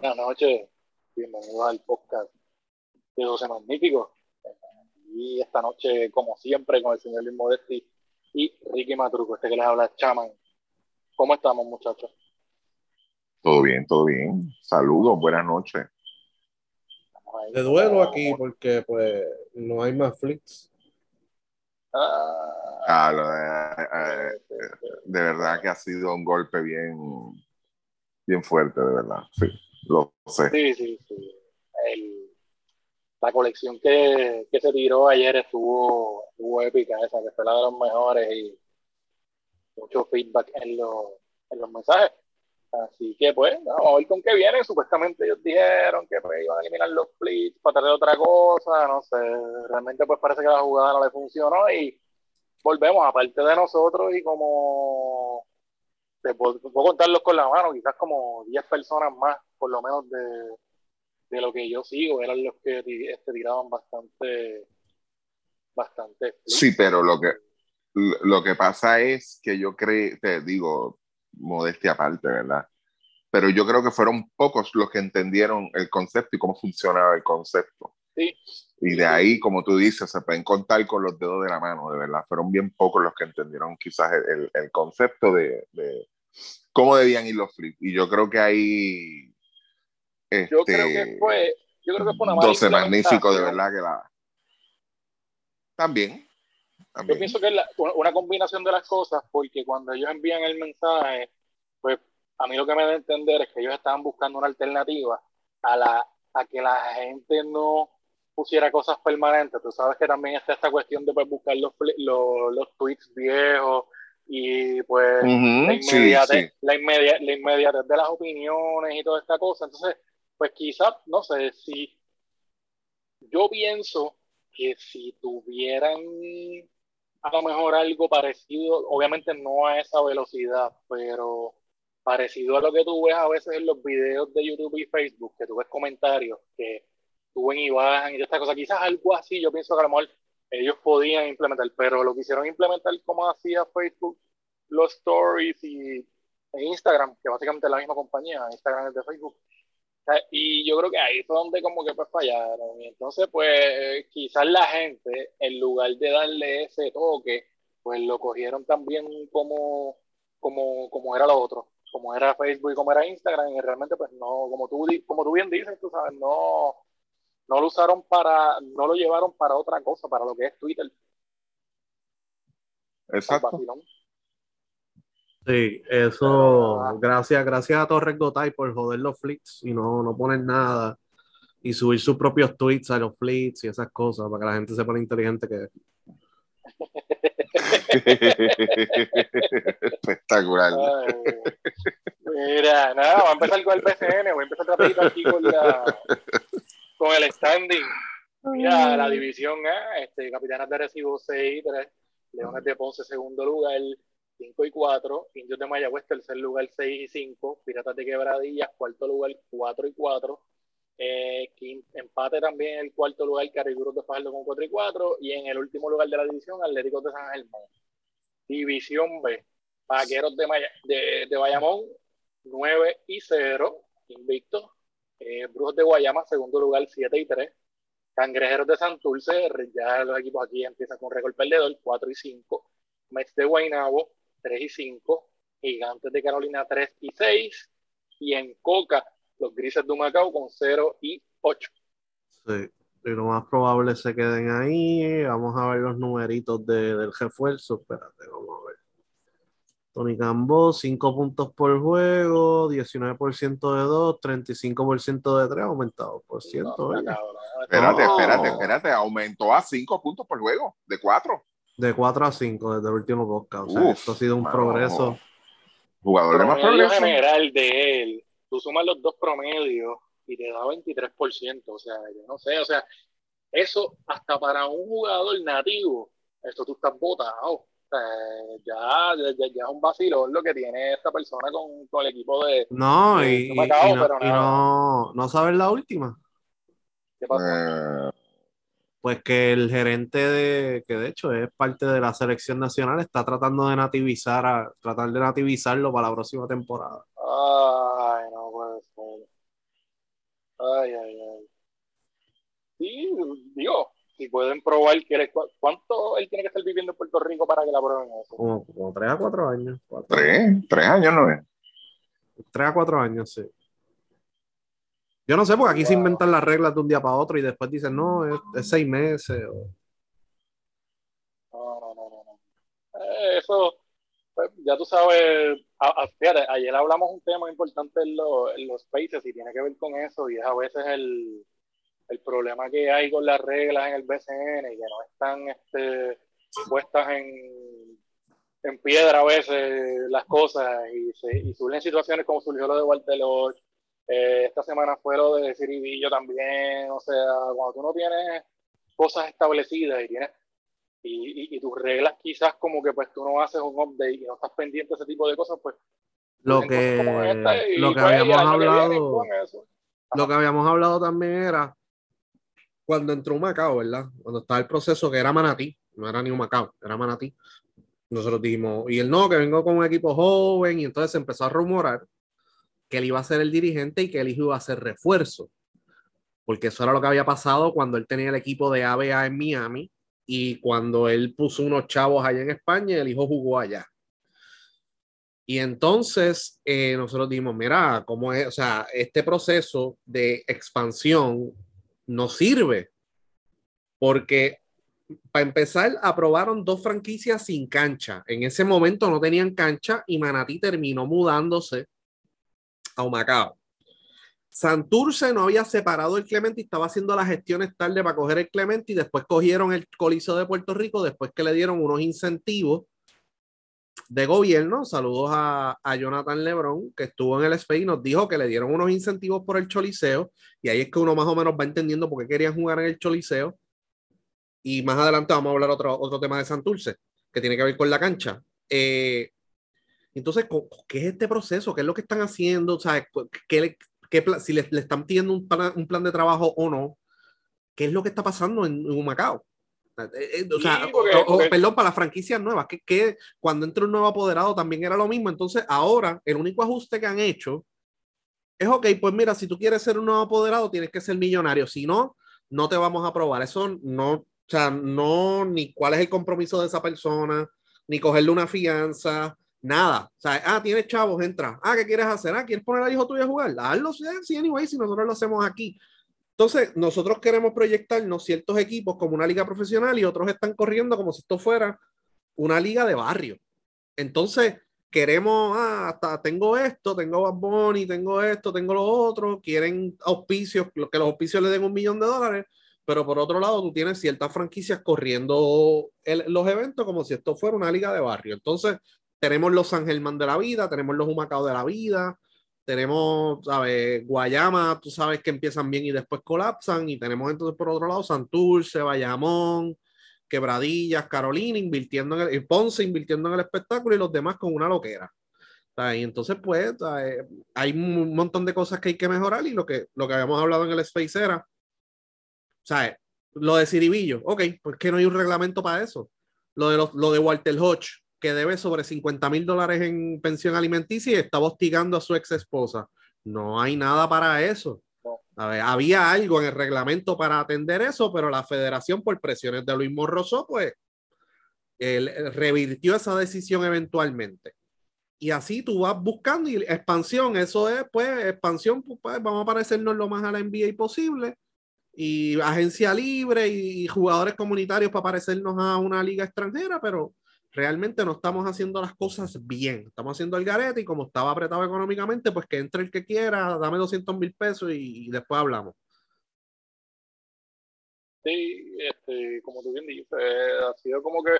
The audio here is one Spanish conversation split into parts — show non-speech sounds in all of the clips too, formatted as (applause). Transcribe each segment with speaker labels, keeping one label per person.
Speaker 1: Buenas noches, bienvenidos al podcast de 12 Magníficos. Y esta noche, como siempre, con el señor Luis Modesti y Ricky Matruco, este que les habla Chaman. ¿Cómo estamos, muchachos?
Speaker 2: Todo bien, todo bien. Saludos, buenas noches.
Speaker 3: De duelo aquí porque pues no hay más flicks.
Speaker 1: Ah,
Speaker 2: Ah, lo de, eh, de verdad que ha sido un golpe bien, bien fuerte, de verdad. Sí, lo sé.
Speaker 1: sí, sí, sí. El- la colección que, que se tiró ayer estuvo, épica, esa que fue la de los mejores y mucho feedback en, los en los mensajes. Así que pues, no, ver con qué viene. Supuestamente ellos dijeron que pues, iban a eliminar los splits para traer otra cosa, no sé. Realmente pues parece que la jugada no le funcionó y volvemos, aparte de nosotros y como te puedo contarlos con la mano, quizás como 10 personas más, por lo menos de, de lo que yo sigo, eran los que este, tiraban bastante, bastante.
Speaker 2: Sí, pero lo que, lo que pasa es que yo creo, te digo, modestia aparte, ¿verdad? Pero yo creo que fueron pocos los que entendieron el concepto y cómo funcionaba el concepto.
Speaker 1: Sí.
Speaker 2: Y de ahí, como tú dices, se pueden contar con los dedos de la mano, de verdad. Fueron bien pocos los que entendieron quizás el, el- el concepto de, de cómo debían ir los flips. Y yo creo que ahí...
Speaker 1: Yo
Speaker 2: este,
Speaker 1: creo que fue, yo creo que fue una mala
Speaker 2: 12 magníficos, de verdad que la... También.
Speaker 1: Yo pienso que es la- una combinación de las cosas, porque cuando ellos envían el mensaje, pues a mí lo que me da a entender es que ellos estaban buscando una alternativa a, la, a que la gente no pusiera cosas permanentes. Tú sabes que también está esta cuestión de pues, buscar los, los, los tweets viejos y pues la inmediatez,
Speaker 2: sí.
Speaker 1: La, inmedia- la inmediatez de las opiniones y toda esta cosa. Entonces, pues quizás, no sé, si yo pienso que si tuvieran a lo mejor algo parecido, obviamente no a esa velocidad, pero parecido a lo que tú ves a veces en los videos de YouTube y Facebook, que tú ves comentarios que suben y bajan y toda esta cosa, quizás algo así, yo pienso que a lo mejor ellos podían implementar, pero lo quisieron implementar como hacía Facebook, los stories y e Instagram, que básicamente es la misma compañía, Instagram es de Facebook. Y yo creo que ahí fue donde como que pues fallaron. Y entonces pues quizás la gente, en lugar de darle ese toque, pues lo cogieron también como, como, como era lo otro, como era Facebook y como era Instagram, y realmente pues no, como tú, como tú bien dices, tú sabes, no, no lo usaron para, no lo llevaron para otra cosa, para lo que es Twitter,
Speaker 2: Exacto.
Speaker 3: Sí, eso,
Speaker 1: Ah.
Speaker 3: gracias, gracias a Torres Gotay por joder los flicks y no, no poner nada y subir sus propios tweets a los flicks y esas cosas para que la gente sepa lo inteligente que es. (laughs)
Speaker 2: Espectacular.
Speaker 1: Ay, mira, nada, voy a empezar con el PCN, voy a empezar rapidito aquí con, la, con el standing. Mira, la división A, este, Capitanas de Recibo 6 y 3, Leones de Ponce segundo lugar, 5 y 4, Indios de Mayagüez tercer lugar 6 y 5, Piratas de Quebradillas cuarto lugar 4 y 4, eh, empate también en el cuarto lugar Cariguros de Fajardo con 4 y 4 y en el último lugar de la división Atléticos de San Germán. División B, Vaqueros de, Maya- de, de Bayamón 9 y 0, invicto. Eh, Brujos de Guayama, segundo lugar 7 y 3. Cangrejeros de Santurce, ya los equipos aquí empiezan con récord perdedor 4 y 5. Mets de Guaynabo 3 y 5. Gigantes de Carolina 3 y 6. Y en Coca, los Grises de Humacao con 0 y 8.
Speaker 3: Sí, y lo más probable es se queden ahí. Vamos a ver los numeritos de- del refuerzo. Espérate, vamos a ver. Tony Cambo, 5 puntos por juego, 19% de 2, 35% de 3, aumentado por ciento.
Speaker 1: No,
Speaker 2: Espérate, espérate, espérate. Aumentó a cinco puntos por juego, de cuatro.
Speaker 3: De 4 a 5 desde el último podcast. O sea,
Speaker 2: Uf,
Speaker 3: esto ha sido un
Speaker 2: mano.
Speaker 3: progreso.
Speaker 2: Jugador de más
Speaker 1: promedio
Speaker 2: progreso.
Speaker 1: general de él, tú sumas los dos promedios y te da 23%, o sea, yo no sé, o sea, eso hasta para un jugador nativo, esto tú estás botado. O sea, ya, ya, ya es un vacilón lo que tiene esta persona con, con el equipo de...
Speaker 3: No,
Speaker 1: Eh,
Speaker 3: y, y-
Speaker 1: acabo,
Speaker 3: y no,
Speaker 1: pero
Speaker 3: y no, no sabes la última.
Speaker 1: ¿Qué pasó?
Speaker 2: Eh,
Speaker 3: Pues que el gerente de, que de hecho es parte de la selección nacional, está tratando de nativizar a, tratar de nativizarlo para la próxima temporada.
Speaker 1: Ay, no puede ser. Ay, ay, ay. Sí, digo, si pueden probar cuánto él tiene que estar viviendo en Puerto Rico para que la prueben eso.
Speaker 3: Como, como tres a cuatro años.
Speaker 2: Tres, tres años no es.
Speaker 3: Tres a cuatro años, sí. Yo no sé, porque aquí se inventan las reglas de un día para otro y después dicen, no, es, seis meses.
Speaker 1: No, no, no, no. Eh, eso, pues, ya tú sabes, fíjate, ayer hablamos un tema importante en, en los países y tiene que ver con eso y es a veces el, el problema que hay con las reglas en el BCN, y que no están este, puestas en, en piedra a veces las cosas, y, se, y surgen situaciones como surgió lo de Walter Lodge, eh, esta semana fue lo de Ciribillo también, o sea, cuando tú no tienes cosas establecidas y tienes y, y, tus reglas quizás como que pues tú no haces un update y no estás pendiente de ese tipo de cosas, pues
Speaker 3: lo que, lo que pues, habíamos hablado lo que habíamos hablado también era cuando entró un Macao, ¿verdad? Cuando estaba el proceso que era Manatí, no era ni un Macao, era Manatí. Nosotros dijimos, y él no, que vengo con un equipo joven, y entonces se empezó a rumorar que él iba a ser el dirigente y que hijo iba a ser refuerzo. Porque eso era lo que había pasado cuando él tenía el equipo de ABA en Miami y cuando él puso unos chavos allá en España, el hijo jugó allá. Y entonces eh, nosotros dijimos, mira, ¿cómo es? O sea, este proceso de expansión no sirve. Porque para empezar, aprobaron dos franquicias sin cancha. En ese momento no tenían cancha y Manatí terminó mudándose a Humacao. Santurce no había separado el Clemente y estaba haciendo las gestiones tarde para coger el Clemente y después cogieron el Coliseo de Puerto Rico después que le dieron unos incentivos de gobierno. Saludos a, a, Jonathan Lebron, que estuvo en el SPI y nos dijo que le dieron unos incentivos por el Choliseo. Y ahí es que uno más o menos va entendiendo por qué querían jugar en el Choliseo. Y más adelante vamos a hablar otro, otro tema de Santurce, que tiene que ver con la cancha. Eh, entonces, ¿qué es este proceso? ¿Qué es lo que están haciendo? ¿Sabes? ¿Qué, qué, si le, le, están pidiendo un plan, un plan de trabajo o no? ¿Qué es lo que está pasando en, en Macao? Eh, eh, o sea, perdón, para las franquicias nuevas, que, que, cuando entra un nuevo apoderado también era lo mismo. Entonces, ahora el único ajuste que han hecho es, ok, pues mira, si tú quieres ser un nuevo apoderado, tienes que ser millonario. Si no, no te vamos a aprobar. Eso no, o sea, no, ni cuál es el compromiso de esa persona, ni cogerle una fianza, nada. O sea, ah, tienes chavos, entra. Ah, ¿qué quieres hacer? Ah, ¿quieres poner al hijo tuyo a jugar? Hazlo, sí, anyway, si nosotros lo hacemos aquí. Entonces, nosotros queremos proyectarnos ciertos equipos como una liga profesional y otros están corriendo como si esto fuera una liga de barrio. Entonces, queremos, ah, hasta tengo esto, tengo Bad Bunny, tengo esto, tengo lo otro, quieren auspicios, que los auspicios le den un millón de dólares, pero por otro lado, tú tienes ciertas franquicias corriendo los eventos como si esto fuera una liga de barrio. Entonces, tenemos los San Germán de la vida, tenemos los Humacao de la vida, tenemos, ¿sabes? Guayama, tú sabes que empiezan bien y después colapsan. Y tenemos entonces por otro lado Santurce, Bayamón, Quebradillas, Carolina, invirtiendo en el, Ponce, invirtiendo en el espectáculo y los demás con una loquera. Y entonces, pues, hay un montón de cosas que hay que mejorar y lo que, lo que habíamos hablado en el Space era, ¿sabes? Lo de Ciribillo, ok, pues que no hay un reglamento para eso. Lo de, lo de Walter Hodge, que debe sobre 50 mil dólares en pensión alimenticia y está hostigando a su ex esposa. No hay nada para eso. A ver, había algo en el reglamento para atender eso, pero la federación, por presiones de Luis Morroso, pues él revirtió esa decisión eventualmente. Y así tú vas buscando y expansión, eso es, pues, expansión, pues, vamos a parecernos lo más a la NBA posible. Y agencia libre y jugadores comunitarios para parecernos a una liga extranjera, pero realmente no estamos haciendo las cosas bien. Estamos haciendo el garete y como estaba apretado económicamente, pues que entre el que quiera, dame 200 mil pesos y, después hablamos.
Speaker 1: Sí, este, como tú bien dices, ha sido como que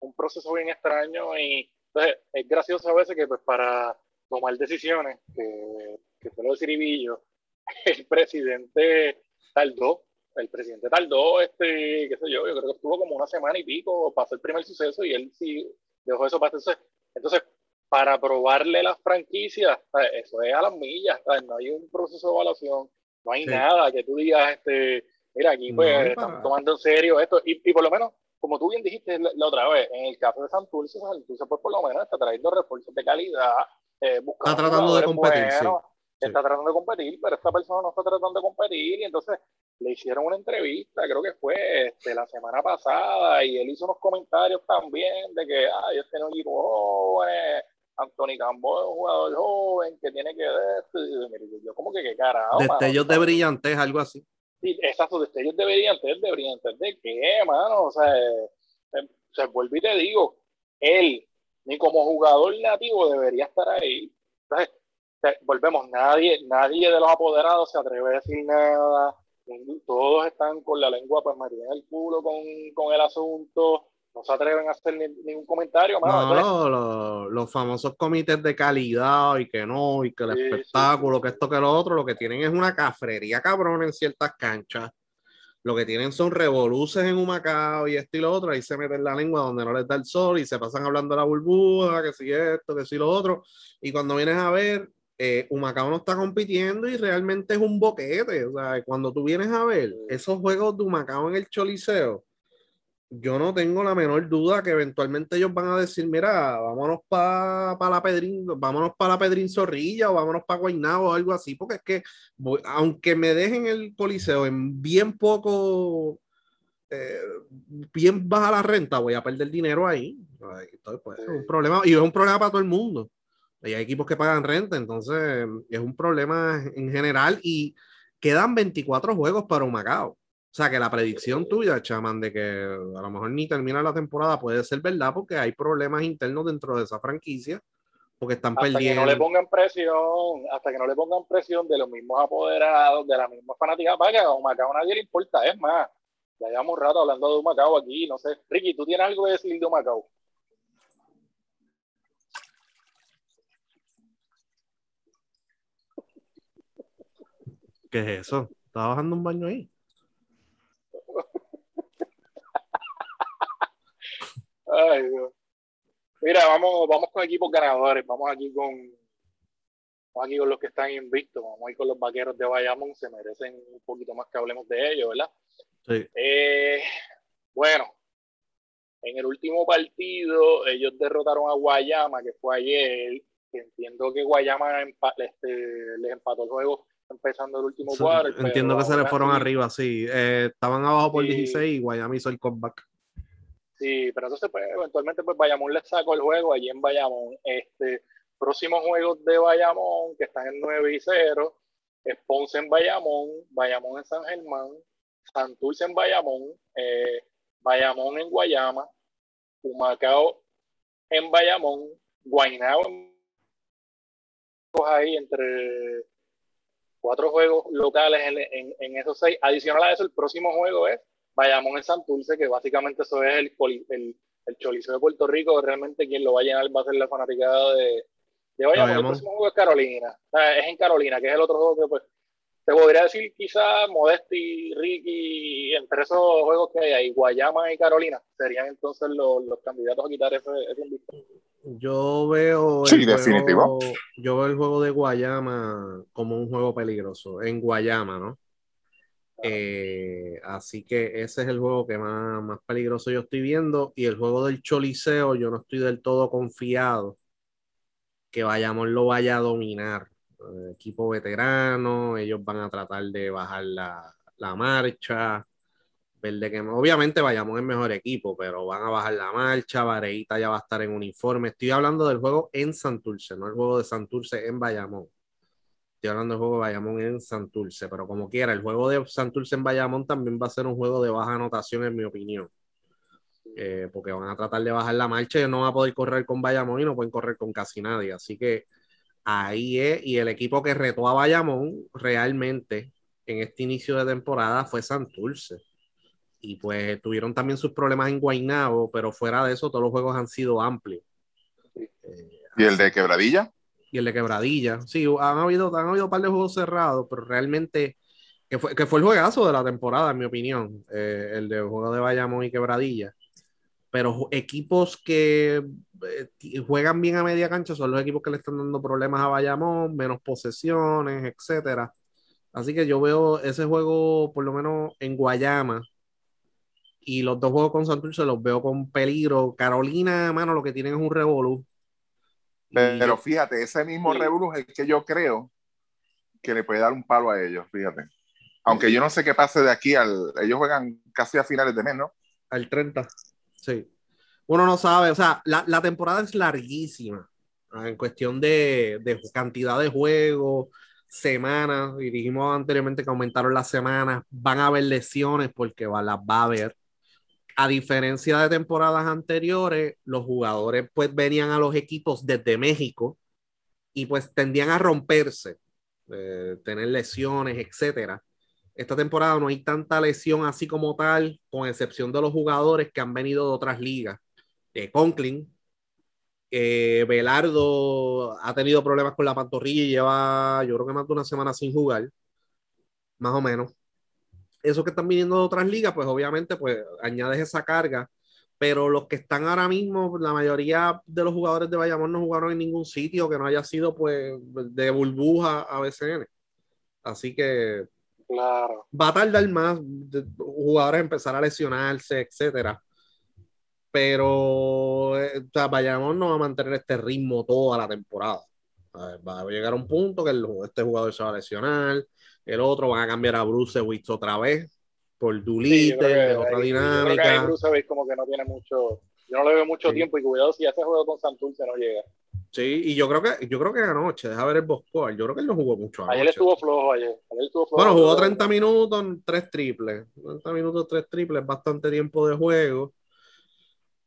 Speaker 1: un proceso bien extraño y entonces, es gracioso a veces que pues para tomar decisiones, que, que fue lo de Ciribillo, (laughs) el presidente tardó el presidente tardó, este, qué sé yo, yo creo que estuvo como una semana y pico hacer el primer suceso y él sí dejó eso para entonces, entonces para aprobarle las franquicias, eso es a las millas, no hay un proceso de evaluación, no hay nada que tú digas, este, mira, aquí pues están tomando en serio esto, y, y, por lo menos, como tú bien dijiste la, otra vez, en el caso de Santurce, Santurce pues por lo menos está trayendo refuerzos de calidad, eh, buscando
Speaker 3: está tratando de competir, sí.
Speaker 1: Está tratando de competir, pero esta persona no está tratando de competir y entonces le hicieron una entrevista, creo que fue este, la semana pasada, y él hizo unos comentarios también de que, ay, este no equipo joven, Anthony Cambo es un jugador joven que tiene que ver yo como que qué carajo.
Speaker 3: Destellos de brillantez, algo así.
Speaker 1: Sí, exacto, destellos de brillantez, de brillantez, ¿de qué, mano? O sea, eh, se vuelve y te digo, él, ni como jugador nativo debería estar ahí. Volvemos, nadie, nadie de los apoderados se atreve a decir nada, todos están con la lengua pues metida en el culo con, con, el asunto, no se atreven a hacer ningún comentario.
Speaker 3: No, los famosos comités de calidad y que no, y que el espectáculo, que esto, que lo otro, lo que tienen es una cafrería cabrón en ciertas canchas. Lo que tienen son revoluces en un Macao y esto y lo otro, ahí se meten la lengua donde no les da el sol y se pasan hablando de la burbuja, que si esto, que si lo otro. Y cuando vienes a ver, eh, Humacao no está compitiendo y realmente es un boquete. O sea, cuando tú vienes a ver esos juegos de Humacao en el Choliseo, yo no tengo la menor duda que eventualmente ellos van a decir, mira, vámonos para la Pedrín, vámonos para la Pedrín Zorrilla o vámonos para Guaynabo o algo así, porque es que aunque me dejen el Coliseo en bien poco, eh, bien baja la renta, voy a perder dinero ahí. Entonces, pues, es un problema, y es un problema para todo el mundo. Hay equipos que pagan renta, entonces es un problema en general y quedan 24 juegos para un Macao. O sea que la predicción tuya, chaman, de que a lo mejor ni termina la temporada puede ser verdad porque hay problemas internos dentro de esa franquicia porque están perdiendo. Hasta que
Speaker 1: no le pongan presión, hasta que no le pongan presión de los mismos apoderados, de la misma fanática, para que a Macao nadie le importa. Es más, ya llevamos un rato hablando de Macao aquí, no sé. Ricky, ¿tú tienes algo que decir de Macao?
Speaker 3: ¿Qué es eso? ¿Estaba bajando un baño ahí?
Speaker 1: Ay, Dios. Mira, vamos, vamos con equipos ganadores. Vamos aquí con, vamos aquí con los que están invictos. Vamos ir con los vaqueros de Bayamón. Se merecen un poquito más que hablemos de ellos, ¿verdad?
Speaker 3: Sí.
Speaker 1: Eh, bueno, en el último partido, ellos derrotaron a Guayama, que fue ayer. entiendo que Guayama este, les empató el juego empezando el último cuadro.
Speaker 3: Entiendo que se le fueron arriba, sí. Eh, estaban abajo por 16 y Guayama hizo el comeback.
Speaker 1: Sí, pero entonces pues eventualmente pues Bayamón le sacó el juego allí en Bayamón. Este, próximos juegos de Bayamón que están en 9 y 0, es Ponce en Bayamón, Bayamón en San Germán, Santurce en Bayamón, eh, Bayamón en Guayama, Humacao en Bayamón, Guaynabo en ahí entre cuatro juegos locales en, en, esos seis. Adicional a eso, el próximo juego es Bayamón en Santurce, que básicamente eso es el, el, el Choliseo de Puerto Rico. Realmente quien lo va a llenar va a ser la fanaticada de, de Bayamón. El próximo juego es Carolina. es en Carolina, que es el otro juego que pues te podría decir quizá Modesti, Ricky, entre esos juegos que hay ahí, Guayama y Carolina, serían entonces los, los candidatos a quitar ese, ese
Speaker 3: yo veo,
Speaker 2: el Juego,
Speaker 3: yo veo el juego de Guayama como un juego peligroso, en Guayama, ¿no? Eh, así que ese es el juego que más, más peligroso yo estoy viendo. Y el juego del Choliseo, yo no estoy del todo confiado que Bayamón lo vaya a dominar. Eh, equipo veterano, ellos van a tratar de bajar la, la marcha de que obviamente vayamos en mejor equipo, pero van a bajar la marcha, Vareita ya va a estar en uniforme. Estoy hablando del juego en Santurce, no el juego de Santurce en Bayamón. Estoy hablando del juego de Bayamón en Santurce, pero como quiera, el juego de Santurce en Bayamón también va a ser un juego de baja anotación, en mi opinión. Eh, porque van a tratar de bajar la marcha, y no van a poder correr con Bayamón y no pueden correr con casi nadie. Así que ahí es, y el equipo que retó a Bayamón realmente en este inicio de temporada fue Santurce y pues tuvieron también sus problemas en Guaynabo, pero fuera de eso todos los juegos han sido amplios.
Speaker 2: ¿Y el de Quebradilla?
Speaker 3: Y el de Quebradilla, sí, han habido, han habido un par de juegos cerrados, pero realmente que fue, que fue el juegazo de la temporada, en mi opinión, eh, el de juego de Bayamón y Quebradilla. Pero equipos que eh, juegan bien a media cancha son los equipos que le están dando problemas a Bayamón, menos posesiones, etcétera. Así que yo veo ese juego, por lo menos en Guayama, y los dos juegos con Santurce los veo con peligro. Carolina, mano, lo que tienen es un revolú.
Speaker 2: Pero fíjate, ese mismo revolú es el que yo creo que le puede dar un palo a ellos, fíjate. Aunque yo no sé qué pase de aquí al. Ellos juegan casi a finales de mes, ¿no?
Speaker 3: Al 30. Sí. Uno no sabe, o sea, la, la temporada es larguísima en cuestión de, de cantidad de juegos, semanas, y dijimos anteriormente que aumentaron las semanas, van a haber lesiones porque va, las va a haber. A diferencia de temporadas anteriores, los jugadores pues venían a los equipos desde México y pues tendían a romperse, eh, tener lesiones, etcétera. Esta temporada no hay tanta lesión así como tal, con excepción de los jugadores que han venido de otras ligas. Conklin, eh, Belardo ha tenido problemas con la pantorrilla y lleva, yo creo que más de una semana sin jugar, más o menos. Esos que están viniendo de otras ligas, pues obviamente, pues añades esa carga. Pero los que están ahora mismo, la mayoría de los jugadores de Bayamón no jugaron en ningún sitio que no haya sido, pues, de burbuja a BCN. Así que
Speaker 1: claro.
Speaker 3: va a tardar más jugadores empezar a lesionarse, etcétera pero eh, o no va a mantener este ritmo toda la temporada. Va a llegar a un punto que este jugador se va a lesionar, el otro van a cambiar a Bruce Wicks otra vez por Dulite, de otra dinámica. Yo creo que
Speaker 1: Bruce Wicks como que no tiene mucho, yo no le veo mucho tiempo y cuidado si hace juego con Santurce no llega.
Speaker 3: Sí, y yo creo que yo creo que anoche, deja ver el Bosco, yo creo que él no jugó mucho anoche.
Speaker 1: Ayer estuvo flojo, ayer. estuvo flojo,
Speaker 3: bueno, jugó 30 minutos, tres triples. 30 minutos, tres triples, bastante tiempo de juego.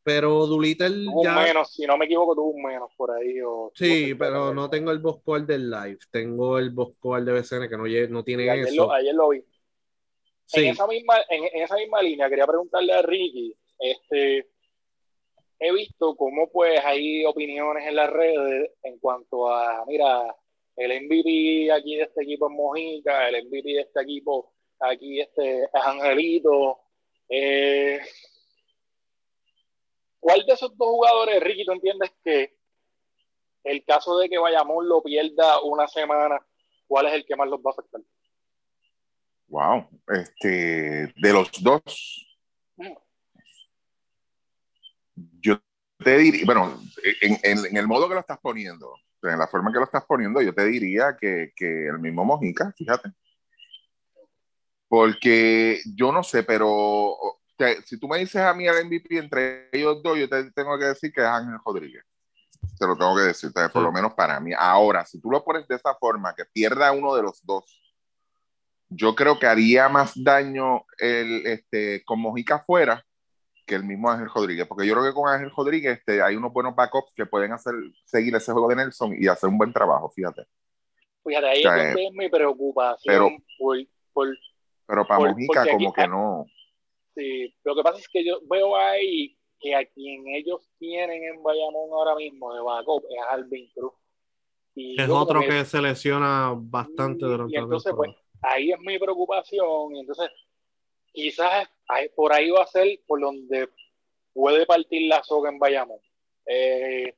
Speaker 3: Pero Doolittle
Speaker 1: ya... menos, si no me equivoco, tuvo un menos por ahí. O
Speaker 3: sí, pero no tengo el Boscoal del live. Tengo el Boscoal de BCN que no, no tiene
Speaker 1: ayer
Speaker 3: eso.
Speaker 1: Lo, ayer lo vi. Sí. En, esa misma, en, en, esa misma línea, quería preguntarle a Ricky, este, he visto cómo pues hay opiniones en las redes en cuanto a, mira, el MVP aquí de este equipo es Mojica, el MVP de este equipo aquí este es Angelito. Eh, ¿Cuál de esos dos jugadores, Ricky, tú entiendes que el caso de que Bayamón lo pierda una semana, cuál es el que más los va a afectar?
Speaker 2: Wow, este, de los dos, mm. yo te diría, bueno, en, el modo que lo estás poniendo, en la forma que lo estás poniendo, yo te diría que, que el mismo Mojica, fíjate. Porque yo no sé, pero si tú me dices a mí el MVP entre ellos dos, yo te tengo que decir que es Ángel Rodríguez. Te lo tengo que decir, por lo menos para mí. Ahora, si tú lo pones de esa forma, que pierda uno de los dos, yo creo que haría más daño el, este, con Mojica fuera que el mismo Ángel Rodríguez, porque yo creo que con Ángel Rodríguez este, hay unos buenos backups que pueden hacer seguir ese juego de Nelson y hacer un buen trabajo, fíjate.
Speaker 1: Fíjate, ahí es mi preocupación.
Speaker 2: Pero, pero para Mojica como que no
Speaker 1: Sí, lo que pasa es que yo veo ahí que a quien ellos tienen en Bayamón ahora mismo de backup es Alvin Cruz.
Speaker 3: Y es otro que, se lesiona bastante durante
Speaker 1: y entonces, pues, ahí es mi preocupación. Y entonces, quizás por ahí va a ser por donde puede partir la soga en Bayamón. Eh,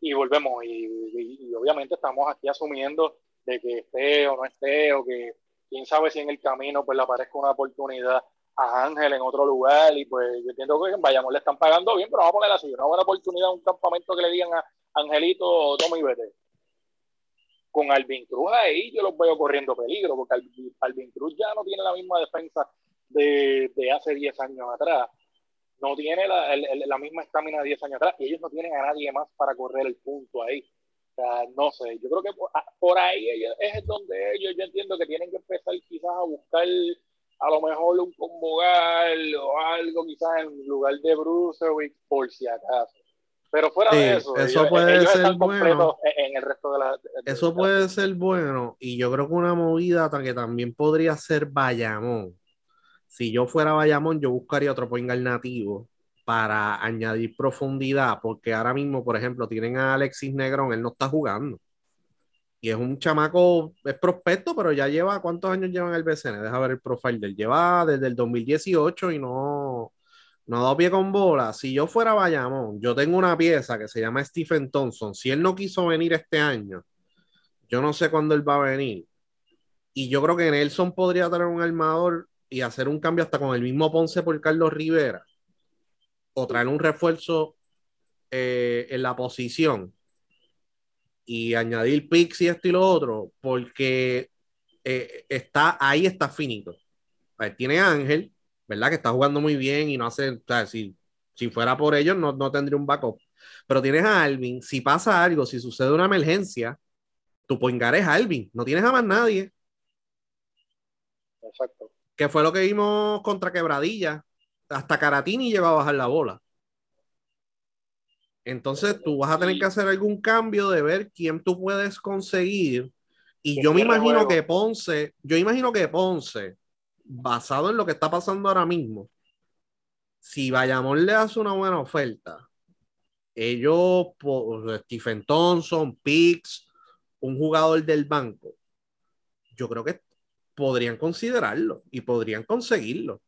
Speaker 1: y volvemos, y, obviamente estamos aquí asumiendo de que esté o no esté, o que quién sabe si en el camino pues le aparezca una oportunidad a Ángel en otro lugar y pues yo entiendo que en Bayamón le están pagando bien, pero vamos a poner así, una buena oportunidad, un campamento que le digan a Angelito, toma y vete. Con Alvin Cruz ahí yo los veo corriendo peligro, porque Alvin, Cruz ya no tiene la misma defensa de, de hace 10 años atrás. No tiene la, la misma estamina de 10 años atrás y ellos no tienen a nadie más para correr el punto ahí. O sea, no sé, yo creo que por, por ahí es donde ellos, yo entiendo que tienen que empezar quizás a buscar a lo mejor un convogal o algo quizás en lugar de Bruce por si acaso. Pero fuera de eso,
Speaker 3: eso puede ser bueno.
Speaker 1: En el resto de la.
Speaker 3: eso puede ser bueno. Y yo creo que una movida que también podría ser Bayamón. Si yo fuera Bayamón, yo buscaría otro point nativo para añadir profundidad. Porque ahora mismo, por ejemplo, tienen a Alexis Negrón, él no está jugando. Y es un chamaco, es prospecto, pero ya lleva, ¿cuántos años lleva en el BCN? Deja ver el profile del. Lleva desde el 2018 y no, no ha dado pie con bola. Si yo fuera Bayamón, yo tengo una pieza que se llama Stephen Thompson. Si él no quiso venir este año, yo no sé cuándo él va a venir. Y yo creo que Nelson podría tener un armador y hacer un cambio hasta con el mismo Ponce por Carlos Rivera. O traer un refuerzo eh, en la posición y añadir picks y esto y lo otro, porque eh, está, ahí está finito. tiene Ángel, ¿verdad? Que está jugando muy bien y no hace, o sea, si, si fuera por ellos no, no tendría un backup. Pero tienes a Alvin, si pasa algo, si sucede una emergencia, tu poingar es Alvin, no tienes a más nadie.
Speaker 1: Exacto.
Speaker 3: Que fue lo que vimos contra Quebradilla. Hasta Caratini llegó a bajar la bola. Entonces tú vas a tener que hacer algún cambio de ver quién tú puedes conseguir. Y yo me imagino que Ponce, yo imagino que Ponce, basado en lo que está pasando ahora mismo, si Bayamón le hace una buena oferta, ellos, Stephen Thompson, Pix, un jugador del banco, yo creo que podrían considerarlo y podrían conseguirlo.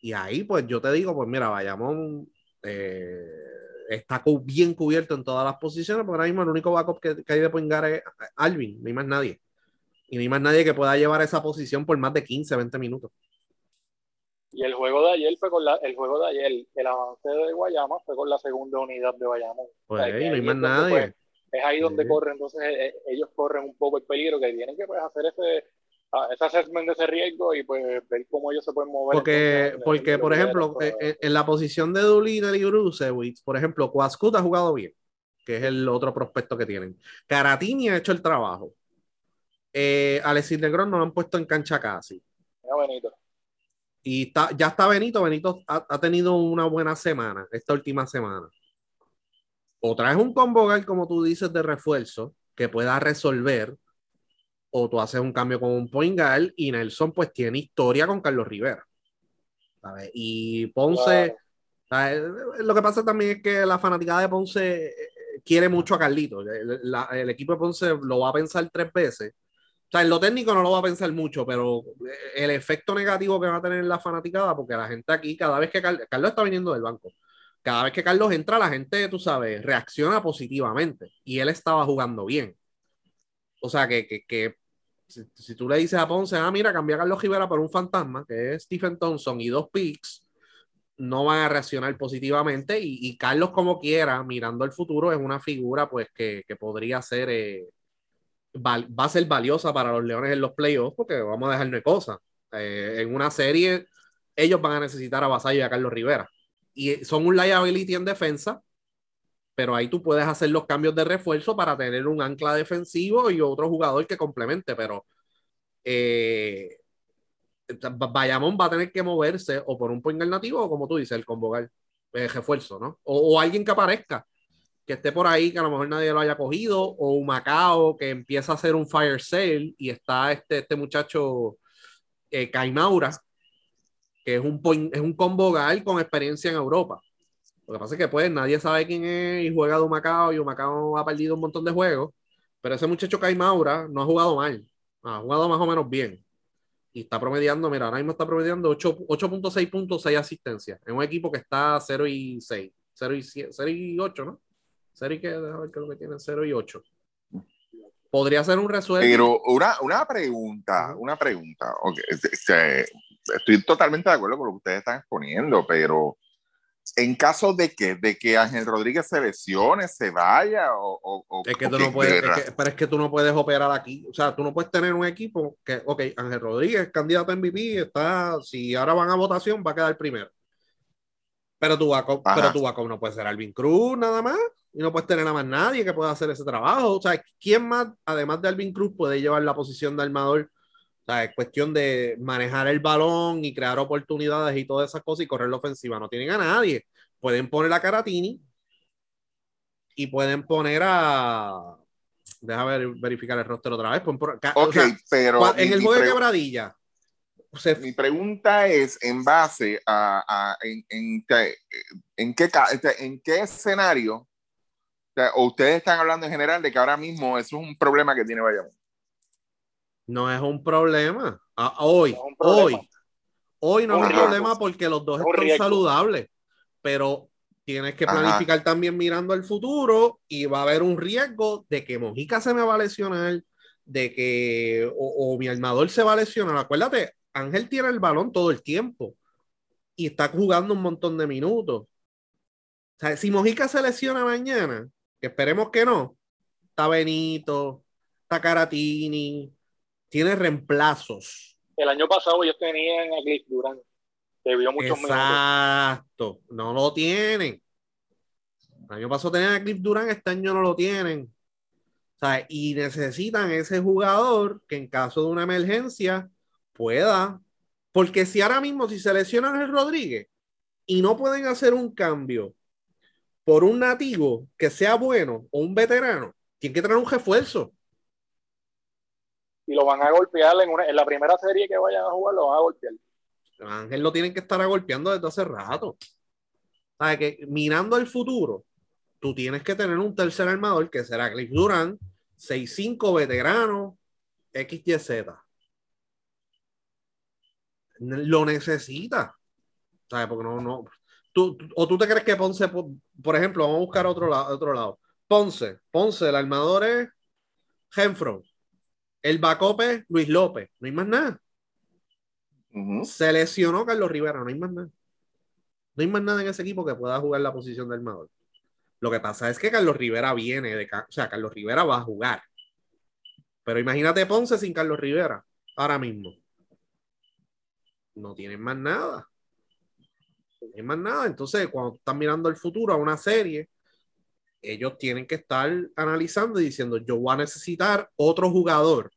Speaker 3: Y ahí, pues yo te digo, pues mira, Bayamón eh, está bien cubierto en todas las posiciones, porque ahora mismo el único backup que, hay de Poingar es Alvin, no hay más nadie. Y no hay más nadie que pueda llevar esa posición por más de 15, 20 minutos.
Speaker 1: Y el juego de ayer fue con la, el juego de ayer, el avance de Guayama fue con la segunda unidad de Guayama.
Speaker 3: Pues no hay más nadie. Pues,
Speaker 1: es ahí donde corren, entonces eh, eh, ellos corren un poco el peligro que tienen que pues, hacer ese, ah, ese assessment de ese riesgo y pues ver cómo ellos se pueden mover.
Speaker 3: Porque, porque por ejemplo, eh, en, la posición de Dulina y Brusewitz, por ejemplo, Quascut ha jugado bien, que es el otro prospecto que tienen. Caratini ha hecho el trabajo. Eh, Alexis Negrón no lo han puesto en cancha casi.
Speaker 1: Benito.
Speaker 3: Y está, ya está Benito. Benito ha, ha, tenido una buena semana, esta última semana. O traes un convocal, como tú dices, de refuerzo que pueda resolver, o tú haces un cambio con un point guard y Nelson pues tiene historia con Carlos Rivera. ¿sabes? Y Ponce, lo que pasa también es que la fanaticada de Ponce eh, quiere mucho a Carlito. El, el, equipo de Ponce lo va a pensar tres veces o sea, en lo técnico no lo va a pensar mucho, pero el efecto negativo que va a tener en la fanaticada, porque la gente aquí, cada vez que Carlos está viniendo del banco, cada vez que Carlos entra, la gente, tú sabes, reacciona positivamente. Y él estaba jugando bien. O sea, que, que, que si, tú le dices a Ponce, ah, mira, cambia a Carlos Rivera por un fantasma, que es Stephen Thompson y dos picks, no van a reaccionar positivamente. Y, Carlos, como quiera, mirando el futuro, es una figura, pues, que, que podría ser. Eh, va, a ser valiosa para los Leones en los playoffs, porque vamos a dejarle cosas. Eh, en una serie, ellos van a necesitar a Vasallo y a Carlos Rivera. Y son un liability en defensa, pero ahí tú puedes hacer los cambios de refuerzo para tener un ancla defensivo y otro jugador que complemente, pero eh, va a tener que moverse o por un point nativo o como tú dices, el convocar eh, refuerzo, ¿no? O, o, alguien que aparezca que esté por ahí, que a lo mejor nadie lo haya cogido, o un Macao que empieza a hacer un fire sale y está este, este muchacho eh, Caimaura, que es un, es un combo con experiencia en Europa. Lo que pasa es que pues nadie sabe quién es y juega de un Macao y un Macao ha perdido un montón de juegos, pero ese muchacho Caimaura no ha jugado mal, ha jugado más o menos bien. Y está promediando, mira, ahora mismo está promediando 8.6 puntos, 6 asistencias, en un equipo que está 0 y 6, 0 y, 0 y 8, ¿no? Serie que, déjame ver qué es lo que tiene, 0 y 8. Podría ser un resuelto.
Speaker 2: Pero una, una pregunta, una pregunta. Okay. Estoy totalmente de acuerdo con lo que ustedes están exponiendo, pero en caso de que, de que Ángel Rodríguez se lesione, se vaya o... o
Speaker 3: es que tú no puedes, es que, pero es que tú no puedes operar aquí. O sea, tú no puedes tener un equipo que, ok, Ángel Rodríguez, candidato a MVP, está, si ahora van a votación, va a quedar primero. Pero tu backup, pero tu backup no puede ser Alvin Cruz nada más y no puedes tener a más nadie que pueda hacer ese trabajo. O sea, ¿quién más, además de Alvin Cruz, puede llevar la posición de armador? O sea, es cuestión de manejar el balón y crear oportunidades y todas esas cosas y correr la ofensiva. No tienen a nadie. Pueden poner a Caratini y pueden poner a. Deja ver, verificar el roster otra vez.
Speaker 2: Ok, pero.
Speaker 3: En el juego de quebradilla.
Speaker 2: mi pregunta es en base a, en, en, en, qué, en qué escenario o ustedes están hablando en general de que ahora mismo eso es un problema que tiene Bayamón.
Speaker 3: No es un problema. Ah, hoy, hoy, hoy no es un problema porque los dos están saludables, pero tienes que planificar también mirando al futuro y va a haber un riesgo de que Mojica se me va a lesionar, de que o, mi armador se va a lesionar. Acuérdate, Ángel tiene el balón todo el tiempo y está jugando un montón de minutos. O sea, si Mojica se lesiona mañana, que esperemos que no, está Benito, está Caratini, tiene reemplazos.
Speaker 1: El año pasado ellos tenían a Cliff Durant, que vio muchos
Speaker 3: Exacto, no lo tienen. El año pasado tenían a Cliff Durant, este año no lo tienen. O sea, y necesitan ese jugador que en caso de una emergencia pueda. Porque si ahora mismo, si seleccionan el Rodríguez y no pueden hacer un cambio por un nativo que sea bueno o un veterano, tienen que traer un refuerzo.
Speaker 1: Y lo van a golpear en, una, en la primera serie que vayan a jugar, lo van a golpear.
Speaker 3: Ángel lo tienen que estar golpeando desde hace rato. ¿Sabes? Que mirando al futuro, tú tienes que tener un tercer armador que será Cliff Durant, 6'5 veterano, XYZ. Lo necesita. ¿Sabes? Porque no, no. O tú te crees que Ponce, por, ejemplo, vamos a buscar otro lado, otro lado. Ponce, Ponce, el armador es Genfro. El backup es Luis López. No hay más nada. Se lesionó Carlos Rivera, no hay más nada. No hay más nada en ese equipo que pueda jugar la posición de armador. Lo que pasa es que Carlos Rivera viene de. O sea, Carlos Rivera va a jugar. Pero imagínate Ponce sin Carlos Rivera ahora mismo. No tienen más nada. No tienen más nada. Entonces, cuando están mirando el futuro a una serie, ellos tienen que estar analizando y diciendo: Yo voy a necesitar otro jugador,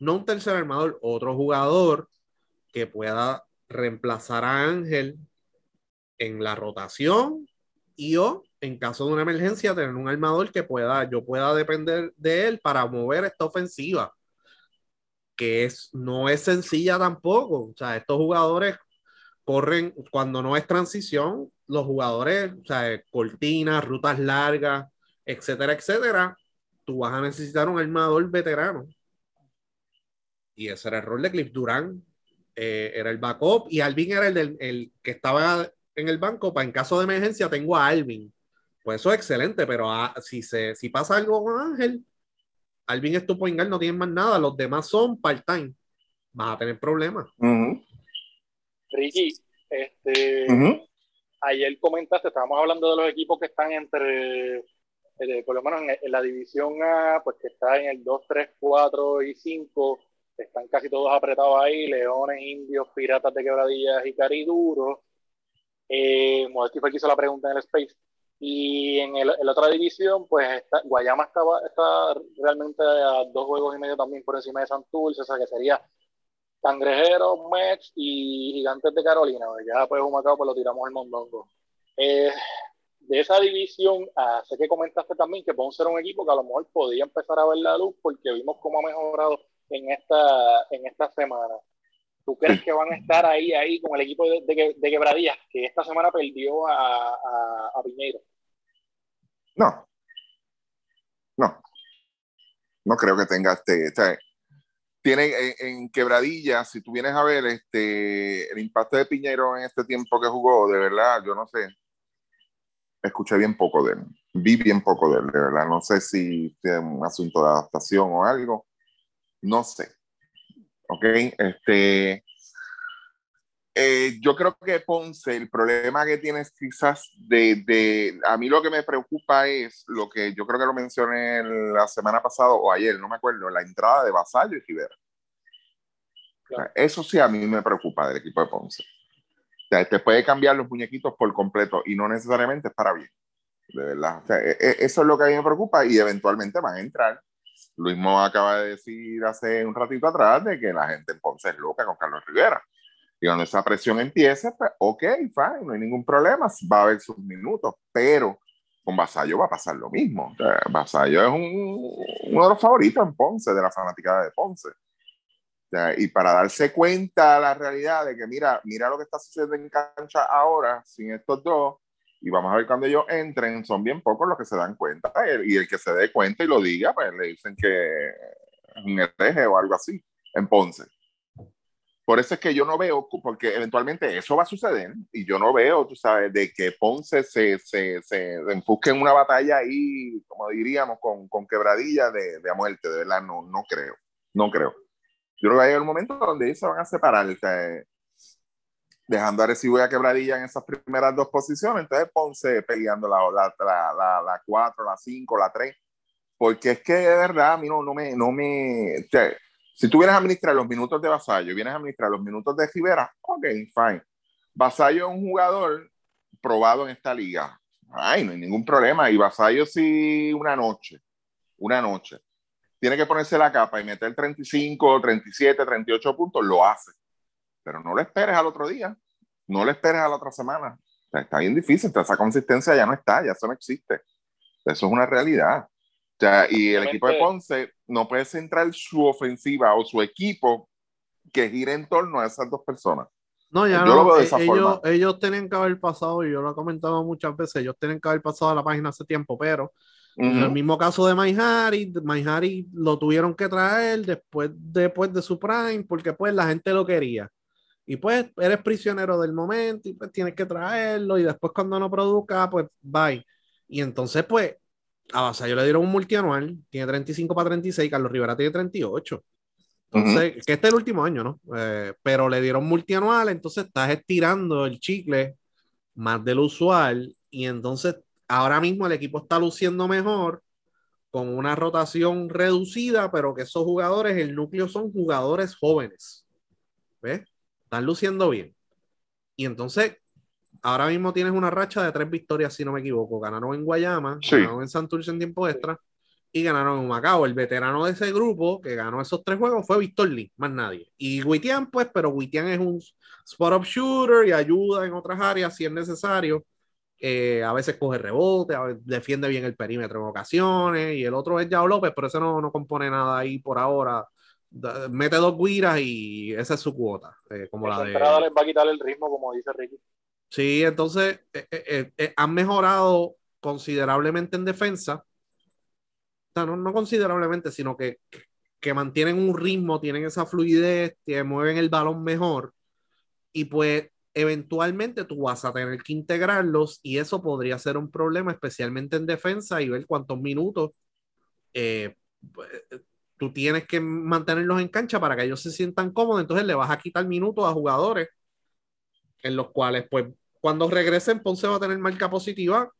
Speaker 3: no un tercer armador, otro jugador que pueda reemplazar a Ángel en la rotación y o en caso de una emergencia tener un armador que pueda, yo pueda depender de él para mover esta ofensiva, que es, no es sencilla tampoco. O sea, estos jugadores corren, cuando no es transición, los jugadores, o sea, cortinas, rutas largas, etcétera, etcétera, tú vas a necesitar un armador veterano. Y ese era el rol de Cliff Durán. Eh, era el backup y Alvin era el, el que estaba en el banco para en caso de emergencia tengo a Alvin. Pues eso es excelente, pero ah, si, se, si pasa algo con Ángel, Alvin es tu no tiene más nada, los demás son part-time. Vas a tener problemas.
Speaker 1: Ricky, este, ayer comentaste, estábamos hablando de los equipos que están entre, eh, por lo menos en, la división A, pues que está en el 2, 3, 4 y 5, están casi todos apretados ahí, Leones, Indios, Piratas de Quebradillas y Cariduros. Eh, Modesti fue que hizo la pregunta en el Space. Y en, el, la otra división, pues está, Guayama estaba, está realmente a dos juegos y medio también por encima de Santurce, o sea que sería Cangrejeros, Mets y Gigantes de Carolina. Ya pues Humacao pues lo tiramos el mondongo. Eh, de esa división, ah, sé que comentaste también que puede ser un equipo que a lo mejor podía empezar a ver la luz porque vimos cómo ha mejorado en esta, en esta semana. ¿Tú crees que van a estar ahí, ahí con el equipo de, de, Quebradillas, que esta semana perdió a, a, Piñeiro?
Speaker 2: No. No. No creo que tenga este. tiene en, Quebradillas, si tú vienes a ver este, el impacto de Piñeiro en este tiempo que jugó, de verdad, yo no sé. Escuché bien poco de él. Vi bien poco de él, de verdad. No sé si tiene un asunto de adaptación o algo. No sé ¿ok? Este, eh, yo creo que Ponce, el problema que tienes quizás de, de, a mí lo que me preocupa es lo que yo creo que lo mencioné la semana pasada o ayer, no me acuerdo, la entrada de Basallo y Rivera. eso sí a mí me preocupa del equipo de Ponce. O sea, te puede cambiar los muñequitos por completo y no necesariamente es para bien. De verdad. O sea, e, e, eso es lo que a mí me preocupa y eventualmente van a entrar Luis Mo acaba de decir hace un ratito atrás de que la gente en Ponce es loca con Carlos Rivera. Y cuando esa presión empiece, pues, ok, fine, no hay ningún problema, va a haber sus minutos, pero con Vasallo va a pasar lo mismo. O Vasallo es un, uno de los favoritos en Ponce, de la fanaticada de Ponce. y para darse cuenta la realidad de que, mira, mira lo que está sucediendo en cancha ahora, sin estos dos, y vamos a ver cuando ellos entren, son bien pocos los que se dan cuenta. Y el que se dé cuenta y lo diga, pues le dicen que es un hereje o algo así en Ponce. Por eso es que yo no veo, porque eventualmente eso va a suceder, y yo no veo, tú sabes, de que Ponce se, se, se enfusque en una batalla ahí, como diríamos, con, con quebradilla de, de muerte, de verdad, no, no creo, no creo. Yo creo que hay un momento donde ellos se van a separar. O sea, dejando a Arecibo Quebradilla en esas primeras dos posiciones, entonces Ponce peleando la, la, la, la 4, la 5, la 3, porque es que de verdad a mí no, no me, no me, Si tú vienes a administrar los minutos de Vasallo, vienes a administrar los minutos de Rivera, ok, fine. Vasallo es un jugador probado en esta liga. Ay, no hay ningún problema. Y Vasallo sí una noche, una noche. Tiene que ponerse la capa y meter 35, 37, 38 puntos, lo hace. Pero no lo esperes al otro día, no lo esperes a la otra semana. está bien difícil, esa consistencia ya no está, ya eso no existe. Eso es una realidad. O sea, y el equipo de Ponce no puede centrar su ofensiva o su equipo que gire en torno a esas dos personas.
Speaker 3: No, ya no. Eh, ellos, ellos tienen que haber pasado, y yo lo he comentado muchas veces, ellos tienen que haber pasado a la página hace tiempo, pero en el mismo caso de Maihari, Maihari lo tuvieron que traer después, después de su prime, porque pues la gente lo quería. Y pues eres prisionero del momento y pues tienes que traerlo y después cuando no produzca, pues bye. Y entonces pues a Vasallo le dieron un multianual, tiene 35 para 36, Carlos Rivera tiene 38. Entonces, que este es el último año, ¿no? Eh, pero le dieron multianual, entonces estás estirando el chicle más del usual y entonces ahora mismo el equipo está luciendo mejor con una rotación reducida, pero que esos jugadores, el núcleo son jugadores jóvenes. ¿Ves? Están luciendo bien. Y entonces, ahora mismo tienes una racha de tres victorias, si no me equivoco. Ganaron en Guayama, ganaron en Santurce en tiempo extra y ganaron en Macao. El veterano de ese grupo que ganó esos tres juegos fue Víctor Lee, más nadie. Y Witian, pues, pero Witian es un spot-up shooter y ayuda en otras áreas si es necesario. Eh, a veces coge rebote, defiende bien el perímetro en ocasiones. Y el otro es Yao López, pero ese no, no compone nada ahí por ahora. Mete dos guiras y esa es su cuota. Eh, como la de...
Speaker 1: les va a quitar el ritmo, como dice Ricky.
Speaker 3: Sí, entonces eh, han mejorado considerablemente en defensa no, no considerablemente, sino que, que mantienen un ritmo, tienen esa fluidez, que mueven el balón mejor y pues eventualmente tú vas a tener que integrarlos y eso podría ser un problema, especialmente en defensa y ver cuántos minutos eh, tú tienes que mantenerlos en cancha para que ellos se sientan cómodos, entonces le vas a quitar minutos a jugadores en los cuales pues cuando regresen Ponce va a tener marca positiva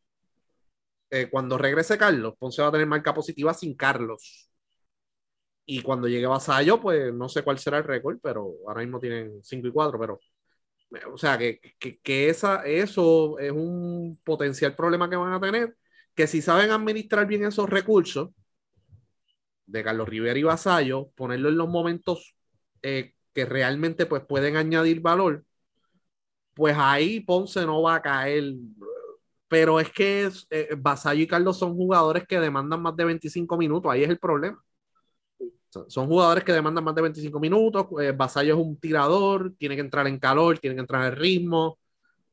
Speaker 3: eh, cuando regrese Carlos, Ponce va a tener marca positiva sin Carlos. Y cuando llegue Vasallo, pues no sé cuál será el récord, pero ahora mismo tienen 5 y 4, pero o sea, que, que, esa, eso es un potencial problema que van a tener, que si saben administrar bien esos recursos de Carlos Rivera y Vasallo, ponerlo en los momentos eh, que realmente pues, pueden añadir valor, pues ahí Ponce no va a caer pero es que eh, y Carlos son jugadores que demandan más de 25 minutos, ahí es el problema. Son jugadores que demandan más de 25 minutos, eh, Vasallo es un tirador, tiene que entrar en calor, tiene que entrar en ritmo,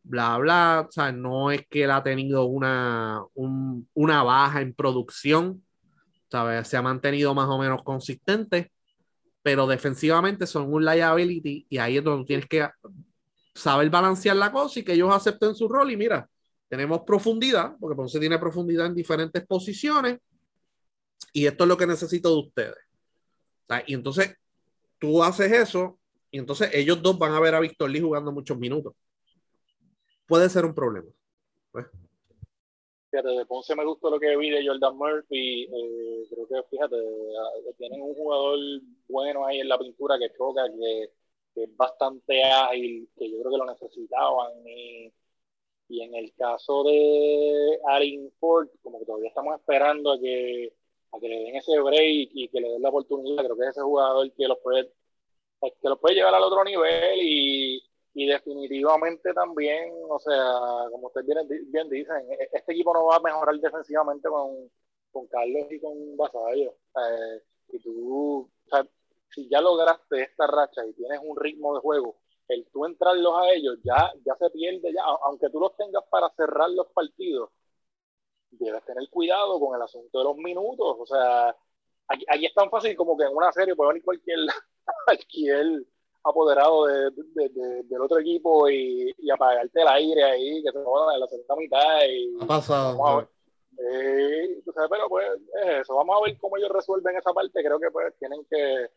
Speaker 3: bla, bla, o sea, no es que él ha tenido una, una baja en producción, ¿sabes? Se ha mantenido más o menos consistente, pero defensivamente son un liability y ahí es donde tienes que saber balancear la cosa y que ellos acepten su rol y mira, tenemos profundidad, porque Ponce tiene profundidad en diferentes posiciones, y esto es lo que necesito de ustedes. y entonces tú haces eso, y entonces ellos dos van a ver a Víctor Lee jugando muchos minutos. Puede ser un problema. Pues.
Speaker 1: Fíjate, de Ponce me gustó lo que vi de Jordan Murphy. Eh, creo que, fíjate, ah, tienen un jugador bueno ahí en la pintura que choca, que, que es bastante ágil, que yo creo que lo necesitaban. Y, y en el caso de Alin Ford, como que todavía estamos esperando a que, a que le den ese break y que le den la oportunidad. Creo que es ese jugador que los puede, que los puede llevar al otro nivel y, y definitivamente también, o sea, como ustedes bien, dicen, este equipo no va a mejorar defensivamente con, con Carlos y con Basayo. Eh, y tú, o sea, si ya lograste esta racha y tienes un ritmo de juego el tú entrarlos a ellos ya, ya se pierde, ya, aunque tú los tengas para cerrar los partidos, debes tener cuidado con el asunto de los minutos. O sea, aquí, es tan fácil como que en una serie puede venir cualquier, (laughs) cualquier apoderado de, del otro equipo y, y, apagarte el aire ahí, que se joda en la segunda mitad. Y,
Speaker 3: ha pasado.
Speaker 1: Eh, pero pues es eso. Vamos a ver cómo ellos resuelven esa parte. Creo que pues tienen que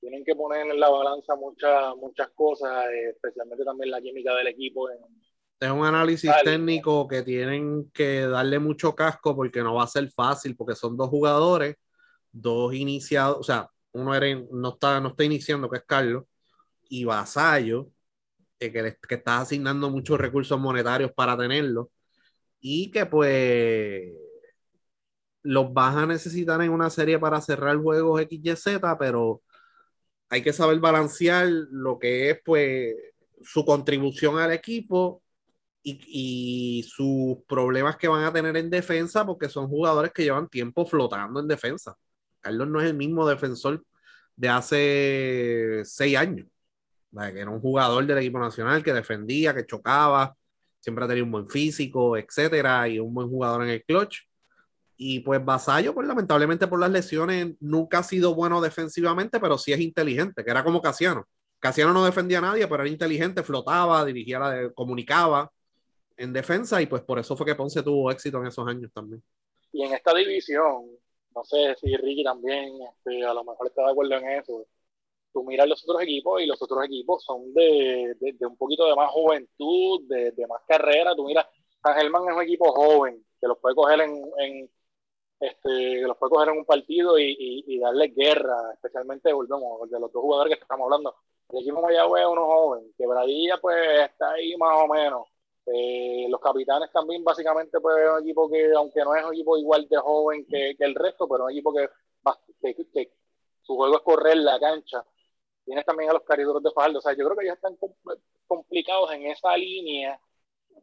Speaker 1: tienen que poner en la balanza muchas muchas cosas, eh, especialmente también la química del equipo. es
Speaker 3: un análisis técnico que tienen que darle mucho casco porque no va a ser fácil, porque son dos jugadores, dos iniciados, o sea, uno no, está, no está iniciando, que es Carlos, y Vasallo, eh, que, que está asignando muchos recursos monetarios para tenerlo, y que pues los vas a necesitar en una serie para cerrar juegos XYZ, pero hay que saber balancear lo que es pues su contribución al equipo y, sus problemas que van a tener en defensa, porque son jugadores que llevan tiempo flotando en defensa. Carlos no es el mismo defensor de hace seis años, que era un jugador del equipo nacional que defendía, que chocaba, siempre ha tenido un buen físico, etcétera, y un buen jugador en el clutch. Y pues Vasallo, pues lamentablemente por las lesiones, nunca ha sido bueno defensivamente, pero sí es inteligente, que era como Casiano. Casiano no defendía a nadie, pero era inteligente, flotaba, dirigía, la, comunicaba en defensa y pues por eso fue que Ponce tuvo éxito en esos años también.
Speaker 1: Y en esta división, no sé si Ricky también este, a lo mejor está de acuerdo en eso, tú miras los otros equipos y los otros equipos son de, de, un poquito de más juventud, de, de, más carrera. Tú miras, San Germán es un equipo joven, que los puede coger en, en este, que los puede coger en un partido y, y, darle guerra, especialmente, volvemos, de los dos jugadores que estamos hablando. El equipo Mayagüez es uno joven, que Bradilla pues está ahí más o menos. Eh, los capitanes también básicamente pues es un equipo que, aunque no es un equipo igual de joven que, el resto, pero es un equipo que, su juego es correr la cancha. Tienes también a los cariduros de Fajardo. O sea, yo creo que ya están complicados en esa línea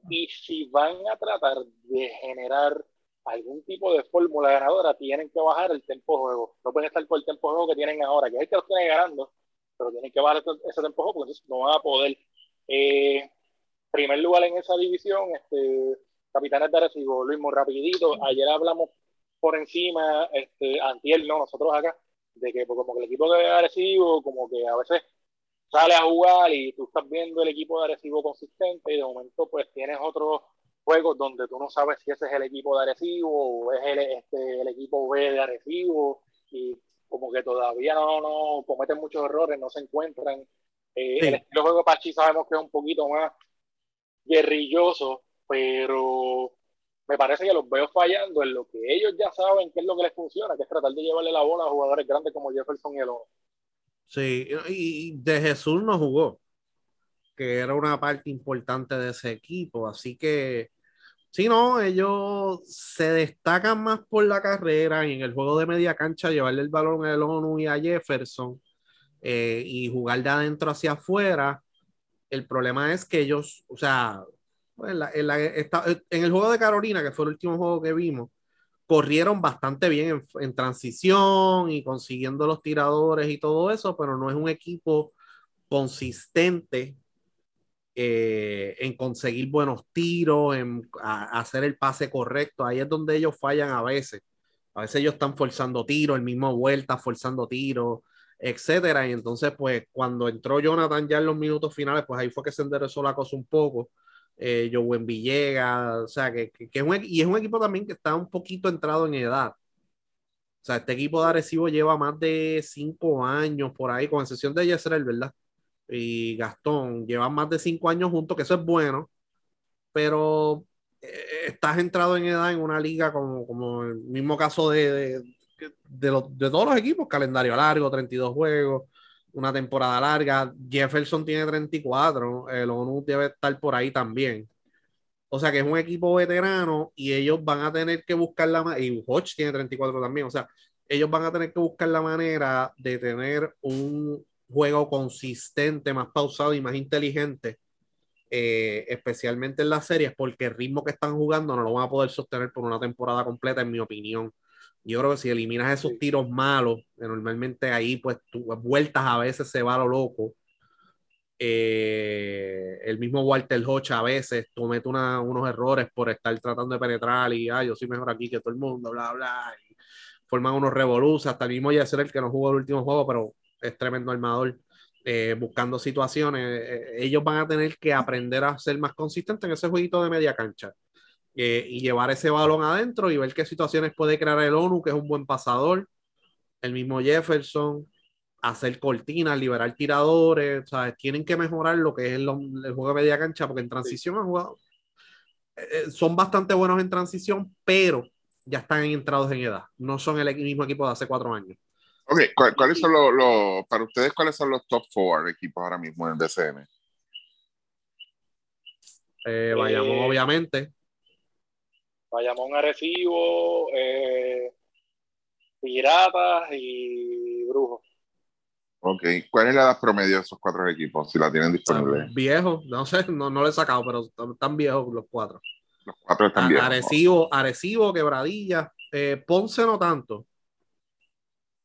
Speaker 1: y si van a tratar de generar algún tipo de fórmula ganadora, tienen que bajar el tiempo de juego. No pueden estar por el tiempo de juego que tienen ahora, que es el que los tiene ganando, pero tienen que bajar ese tiempo de juego porque entonces no van a poder. Eh, primer lugar en esa división, este, Capitanes de Arecibo, Luis, muy rapidito. Ayer hablamos por encima, este, antier, no, nosotros acá, de que pues, como que el equipo de Arecibo, como que a veces sale a jugar y tú estás viendo el equipo de Arecibo consistente y de momento pues tienes otros juegos donde tú no sabes si ese es el equipo de Arecibo o es el, este, el equipo B de Arecibo y como que todavía no, no cometen muchos errores, no se encuentran. Eh, El estilo de juego de Pachi sabemos que es un poquito más guerrilloso, pero me parece que los veo fallando en lo que ellos ya saben que es lo que les funciona, que es tratar de llevarle la bola a jugadores grandes como Jefferson y el
Speaker 3: Sí, y de Jesús no jugó, que era una parte importante de ese equipo, así que si no, ellos se destacan más por la carrera y en el juego de media cancha llevarle el balón a ONU y a Jefferson eh, y jugar de adentro hacia afuera. El problema es que ellos, o sea, pues, en, el juego de Carolina, que fue el último juego que vimos, corrieron bastante bien en, transición y consiguiendo los tiradores y todo eso, pero no es un equipo consistente eh, en conseguir buenos tiros, en hacer el pase correcto. Ahí es donde ellos fallan a veces. A veces ellos están forzando tiros, el mismo vuelta, forzando tiros, etcétera. Y entonces, pues, cuando entró Jonathan ya en los minutos finales, pues ahí fue que se enderezó la cosa un poco. Eh, Joven Villegas, o sea, que, que, es un, y es un equipo también que está un poquito entrado en edad. O sea, este equipo de Arecibo lleva más de cinco años por ahí, con excepción de Yesrel, ¿verdad? y Gastón llevan más de cinco años juntos, que eso es bueno, pero eh, estás entrado en edad en una liga como, como el mismo caso de, de, los, de todos los equipos, calendario largo, 32 juegos, una temporada larga, Jefferson tiene 34, el ONU debe estar por ahí también. O sea que es un equipo veterano y ellos van a tener que buscar la manera, y Hodge tiene 34 también, o sea, ellos van a tener que buscar la manera de tener un, juego consistente, más pausado y más inteligente, eh, especialmente en las series, porque el ritmo que están jugando no lo van a poder sostener por una temporada completa, en mi opinión. Yo creo que si eliminas esos tiros malos, que normalmente ahí pues tu, vueltas a veces se va a lo loco. Eh, el mismo Walter Hodge a veces comete unos errores por estar tratando de penetrar y ah, yo soy mejor aquí que todo el mundo, bla, bla. Y forman unos revoluciones, hasta el mismo ser el que no jugó el último juego, pero es tremendo armador, eh, buscando situaciones. Eh, ellos van a tener que aprender a ser más consistentes en ese jueguito de media cancha eh, y llevar ese balón adentro y ver qué situaciones puede crear el ONU, que es un buen pasador, el mismo Jefferson, hacer cortinas, liberar tiradores, tienen que mejorar lo que es el, juego de media cancha, porque en transición han jugado. son bastante buenos en transición, pero ya están entrados en edad. No son el mismo equipo de hace cuatro años.
Speaker 2: Ok, ¿cuáles son los, para ustedes, cuáles son los top four equipos ahora mismo en el DCM?
Speaker 3: Eh, Bayamón,
Speaker 1: Eh,
Speaker 3: obviamente.
Speaker 1: Bayamón Arecibo, eh, Piratas y Brujos.
Speaker 2: Ok, ¿cuál es la edad promedio de esos cuatro equipos? Si la tienen disponible.
Speaker 3: Viejos, no sé, no, no lo he sacado, pero están- viejos los cuatro.
Speaker 2: Los cuatro están bien.
Speaker 3: Arecibo, Arecibo, Quebradilla. eh, Ponce no tanto.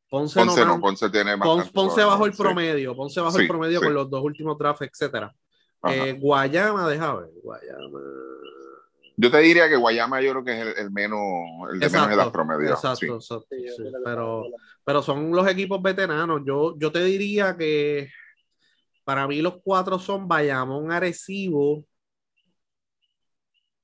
Speaker 3: Ponce,
Speaker 2: Ponce
Speaker 3: no.
Speaker 2: Ponce tiene bastante
Speaker 3: Ponce bajo el
Speaker 2: sí.
Speaker 3: promedio, Ponce bajo
Speaker 2: Sí,
Speaker 3: el promedio
Speaker 2: sí.
Speaker 3: con los dos últimos drafts, etcétera. Eh, Guayama, deja ver, Guayama.
Speaker 2: Yo te diría que Guayama yo creo que es el, el menos, el de menos edad promedio.
Speaker 3: Exacto,
Speaker 2: sí.
Speaker 3: exacto,
Speaker 1: Sí,
Speaker 3: Pero, pero son los equipos veteranos. Yo, yo te diría que para mí los cuatro son Bayamón, Arecibo.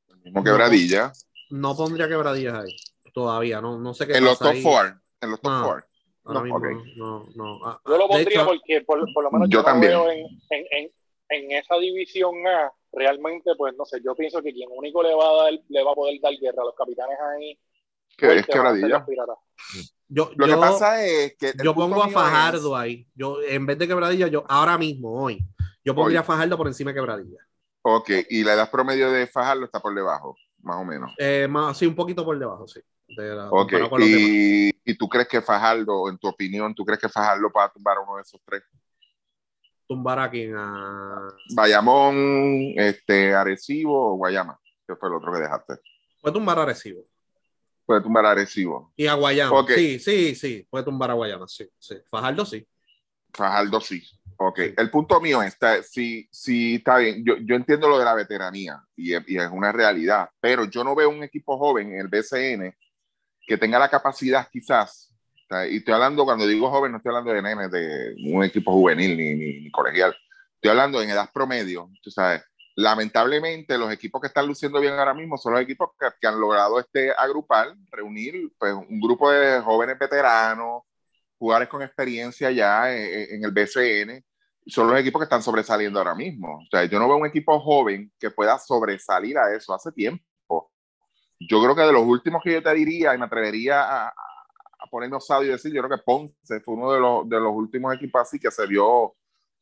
Speaker 2: El mismo quebradilla.
Speaker 3: No pondría quebradillas ahí todavía. No, no sé qué
Speaker 2: En los top
Speaker 3: ahí.
Speaker 2: four. En los top
Speaker 3: No.
Speaker 2: four. No,
Speaker 3: mismo no, no. Ah,
Speaker 1: Yo lo
Speaker 3: de
Speaker 1: pondría
Speaker 3: hecho,
Speaker 1: porque por, por lo menos
Speaker 2: Yo
Speaker 1: yo, no
Speaker 2: también.
Speaker 1: veo en, en, en, en esa división A, realmente, pues no sé, yo pienso que quien único le va a dar, le va a poder dar guerra a los capitanes ahí,
Speaker 2: Que es quebradilla.
Speaker 1: los Piratas.
Speaker 3: yo,
Speaker 2: Lo
Speaker 3: yo-
Speaker 2: que pasa es que.
Speaker 3: yo pongo a Fajardo
Speaker 2: es-
Speaker 3: ahí. Yo, en vez de quebradilla, yo ahora mismo, hoy, yo pondría
Speaker 2: Hoy.
Speaker 3: a Fajardo por encima de quebradilla.
Speaker 2: Ok, y la edad promedio de Fajardo está por debajo, más o menos.
Speaker 3: Eh, más, sí, un poquito por debajo, sí. de la-
Speaker 2: Ok,
Speaker 3: comparado con los demás.
Speaker 2: y, y tú crees que Fajardo, en tu opinión, tú crees que Fajardo pueda tumbar a uno de esos tres?
Speaker 3: Tumbar a quien a.
Speaker 2: Bayamón, este, Arecibo o Guayama, que fue el otro que dejaste.
Speaker 3: Puede tumbar a Arecibo.
Speaker 2: Puede tumbar a Arecibo.
Speaker 3: Y a Guayama. Sí, sí, sí. Puede tumbar a Guayama, sí. sí. Fajardo sí.
Speaker 2: Fajardo sí. Ok,
Speaker 3: Sí.
Speaker 2: el punto mío está, sí, sí está bien, yo, yo entiendo lo de la veteranía y, es- y es una realidad, pero yo no veo un equipo joven en el BCN que tenga la capacidad quizás, y estoy hablando, cuando digo joven, no estoy hablando de nenes de un equipo juvenil ni, ni, ni colegial, estoy hablando en edad promedio, tú sabes, lamentablemente los equipos que están luciendo bien ahora mismo son los equipos que, que han logrado este agrupar, reunir pues, un grupo de jóvenes veteranos, jugadores con experiencia ya en, en el BCN, son los equipos que están sobresaliendo ahora mismo. O sea, yo no veo un equipo joven que pueda sobresalir a eso hace tiempo. Yo creo que de los últimos que yo te diría, y me atrevería a, a ponerme osado y decir, yo creo que Ponce fue uno de los, de los últimos equipos así que se vio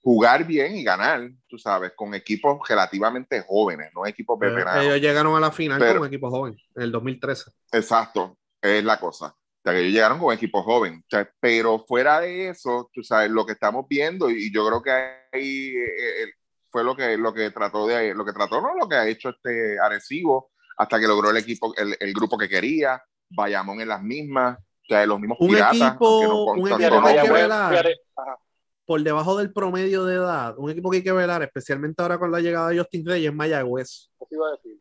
Speaker 2: jugar bien y ganar, tú sabes, con equipos relativamente jóvenes, no equipos veteranos.
Speaker 3: Ellos llegaron a la final
Speaker 2: Pero-
Speaker 3: como equipo joven, en el 2013.
Speaker 2: Exacto, es la cosa. O sea, que ellos llegaron con equipo joven. O sea, pero fuera de eso, tú sabes, lo que estamos viendo, y yo creo que ahí eh, eh, fue lo que, lo que trató de, lo que trató, no lo que ha hecho este Arecibo, hasta que logró el equipo, el, el grupo que quería, Bayamón en las mismas, o sea, los mismos
Speaker 3: Un
Speaker 2: piratas,
Speaker 3: equipo-
Speaker 2: no
Speaker 3: un equipo que hay que velar. Por debajo del promedio de edad, un equipo que hay que velar, especialmente ahora con la llegada de Justin Reyes, es Mayagüez.
Speaker 1: Eso iba a decir.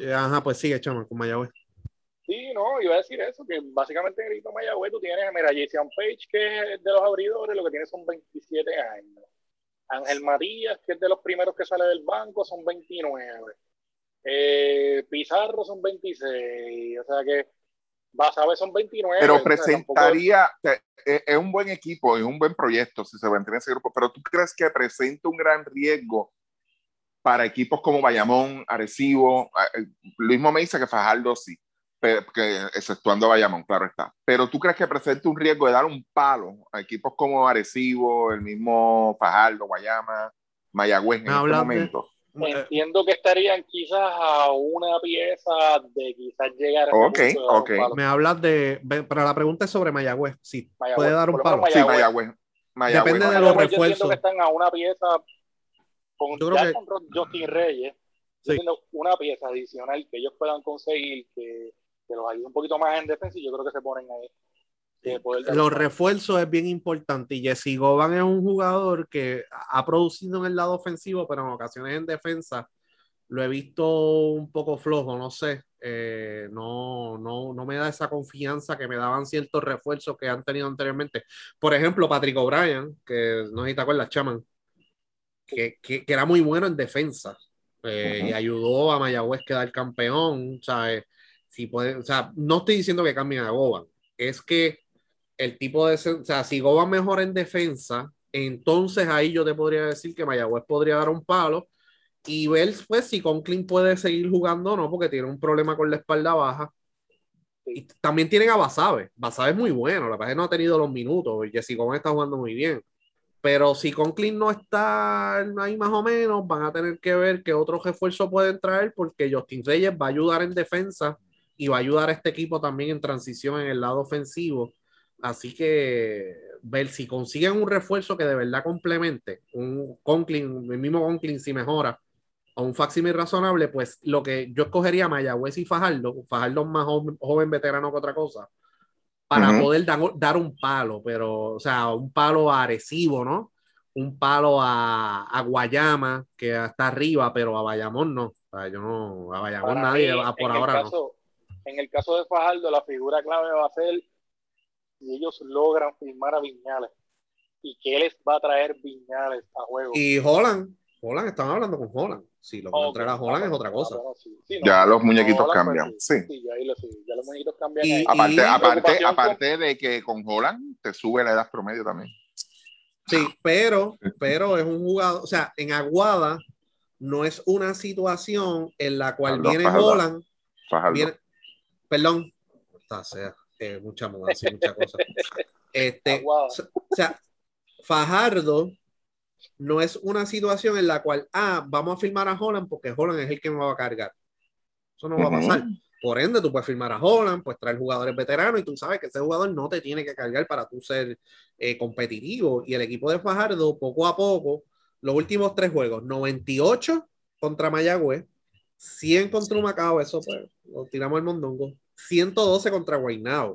Speaker 3: Eh, Ajá, pues sigue, chama, con Mayagüez.
Speaker 1: Sí, no, iba a decir eso, que básicamente en el equipo Mayagüez tú tienes, mira, Jason Page, que es de los abridores, lo que tiene son 27 años. Ángel Matías, que es de los primeros que sale del banco, son 29. Eh, Pizarro son 26. O sea que Basabe son 29.
Speaker 2: Pero presentaría, o sea, es, es un buen equipo, es un buen proyecto si se mantiene ese grupo, pero tú crees que presenta un gran riesgo para equipos como Bayamón, Arecibo, eh, Luis me dice que Fajardo sí, que, exceptuando a Bayamón, claro está. Pero tú crees que presenta un riesgo de dar un palo a equipos como Arecibo, el mismo Fajardo, Guayama, Mayagüez en este
Speaker 3: de-
Speaker 2: momento.
Speaker 3: Eh,
Speaker 1: Entiendo que estarían quizás a una pieza de quizás llegar a
Speaker 2: Ok, ok.
Speaker 3: me hablas de. Pero la pregunta es sobre Mayagüez. Si
Speaker 1: Mayagüez,
Speaker 3: puede dar un palo.
Speaker 2: Sí,
Speaker 1: Mayagüez.
Speaker 2: Mayagüez. Mayagüez.
Speaker 3: Depende de
Speaker 1: Mayagüez
Speaker 3: los
Speaker 1: yo entiendo
Speaker 3: refuerzos.
Speaker 1: que están a una pieza con,
Speaker 3: Yo creo que-
Speaker 1: con Justin Reyes, yo
Speaker 3: Sí.
Speaker 1: una pieza adicional que ellos puedan conseguir que, que los ayude un poquito más en defensa y yo creo que se ponen ahí.
Speaker 3: Los refuerzos es bien importante. Y Jesse Goban es un jugador que ha producido en el lado ofensivo, pero en ocasiones en defensa lo he visto un poco flojo, no sé. Eh, no, no, no me da esa confianza que me daban ciertos refuerzos que han tenido anteriormente. Por ejemplo, Patrick O'Brien, que no sé si te acuerdas, Chaman, que, que, que era muy bueno en defensa eh, y ayudó a Mayagüez a quedar campeón. ¿sabes? Si puede, o sea, no estoy diciendo que cambien a Goban, es que el tipo de, o sea, si Goban mejora en defensa, entonces ahí yo te podría decir que Mayagüez podría dar un palo y ver pues si Conklin puede seguir jugando o no, porque tiene un problema con la espalda baja. Y también tienen a Basabe. Basabe es muy bueno, la verdad es que no ha tenido los minutos. Jesse Gómez está jugando muy bien. Pero si Conklin no está ahí más o menos, van a tener que ver qué otro refuerzo pueden traer porque Justin Reyes va a ayudar en defensa y va a ayudar a este equipo también en transición en el lado ofensivo. Así que ver si consiguen un refuerzo que de verdad complemente, un Conklin, el mismo Conklin si mejora, o un facsímil razonable, pues lo que yo escogería Mayagüez y Fajardo, Fajardo más joven, veterano que otra cosa, para poder dar, un palo, pero, o sea, un palo agresivo, ¿no? Un palo a, Guayama, que está arriba, pero a Bayamón no. O sea, yo no, a Bayamón nadie, por ahora no.
Speaker 1: En el caso de Fajardo, la figura clave va a ser si ellos logran firmar a Viñales y qué les va a traer Viñales a juego.
Speaker 3: Y Holland, Holland, estaban hablando con Holland. Si lo van a traer a Holland es otra cosa.
Speaker 2: ya los muñequitos cambian. sí.
Speaker 1: ya, los muñequitos cambian.
Speaker 2: aparte, aparte, aparte de que con Holland te sube la edad promedio también.
Speaker 3: Sí, pero, pero es un jugador, o sea, en Aguada no es una situación en la cual viene Holland. Viene, perdón, o sea, eh, mucha mudanza y muchas cosas. (laughs) Este, o sea, Fajardo no es una situación en la cual, ah, vamos a firmar a Holland porque Holland es el que me va a cargar. Eso no va a pasar. Por ende, tú puedes firmar a Holland, pues traer jugadores veteranos y tú sabes que ese jugador no te tiene que cargar para tú ser eh, competitivo. Y el equipo de Fajardo, poco a poco, los últimos tres juegos, 98 contra Mayagüez, 100 contra Macao, eso pues lo tiramos al mondongo, 112 contra Guaynao.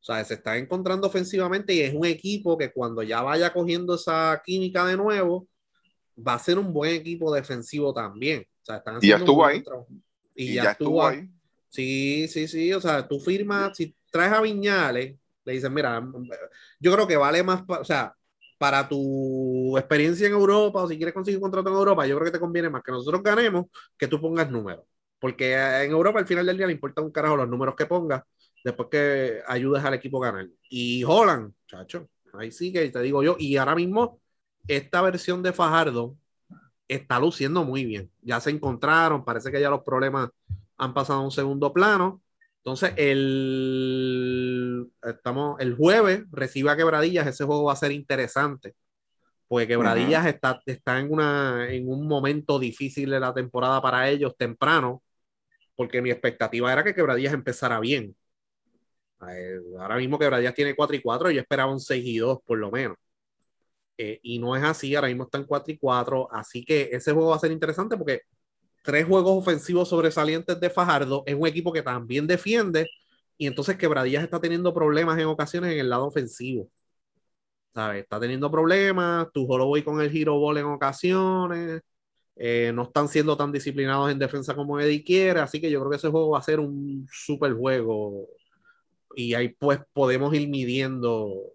Speaker 3: O sea, se está encontrando ofensivamente y es un equipo que cuando ya vaya cogiendo esa química de nuevo, va a ser un buen equipo defensivo también. O sea, están
Speaker 2: y ya estuvo ahí.
Speaker 3: Y, ya, estuvo ahí. Sí, sí, sí. O sea, tú firmas, si traes a Viñales, le dices, mira, yo creo que vale más, o sea, para tu experiencia en Europa o si quieres conseguir un contrato en Europa, yo creo que te conviene más que nosotros ganemos que tú pongas números. Porque en Europa al final del día le importa un carajo los números que pongas después que ayudes al equipo a ganar. Y Holland, chacho, ahí sí que te digo yo. Y ahora mismo, esta versión de Fajardo está luciendo muy bien. Ya se encontraron, parece que ya los problemas han pasado a un segundo plano. Entonces, el, estamos, el jueves recibe a Quebradillas, ese juego va a ser interesante, porque Quebradillas está, está en, una, en un momento difícil de la temporada para ellos temprano, porque mi expectativa era que Quebradillas empezara bien. Eh, ahora mismo Quebradillas tiene 4 y 4, yo esperaba un 6 y 2 por lo menos. Eh, y no es así, ahora mismo están 4 y 4, así que ese juego va a ser interesante porque tres juegos ofensivos sobresalientes de Fajardo es un equipo que también defiende y entonces Quebradillas está teniendo problemas en ocasiones en el lado ofensivo. ¿Sabes? Está teniendo problemas, tu voy con el giro ball en ocasiones, eh, no están siendo tan disciplinados en defensa como Eddie quiere, así que yo creo que ese juego va a ser un super juego. Y ahí pues podemos ir midiendo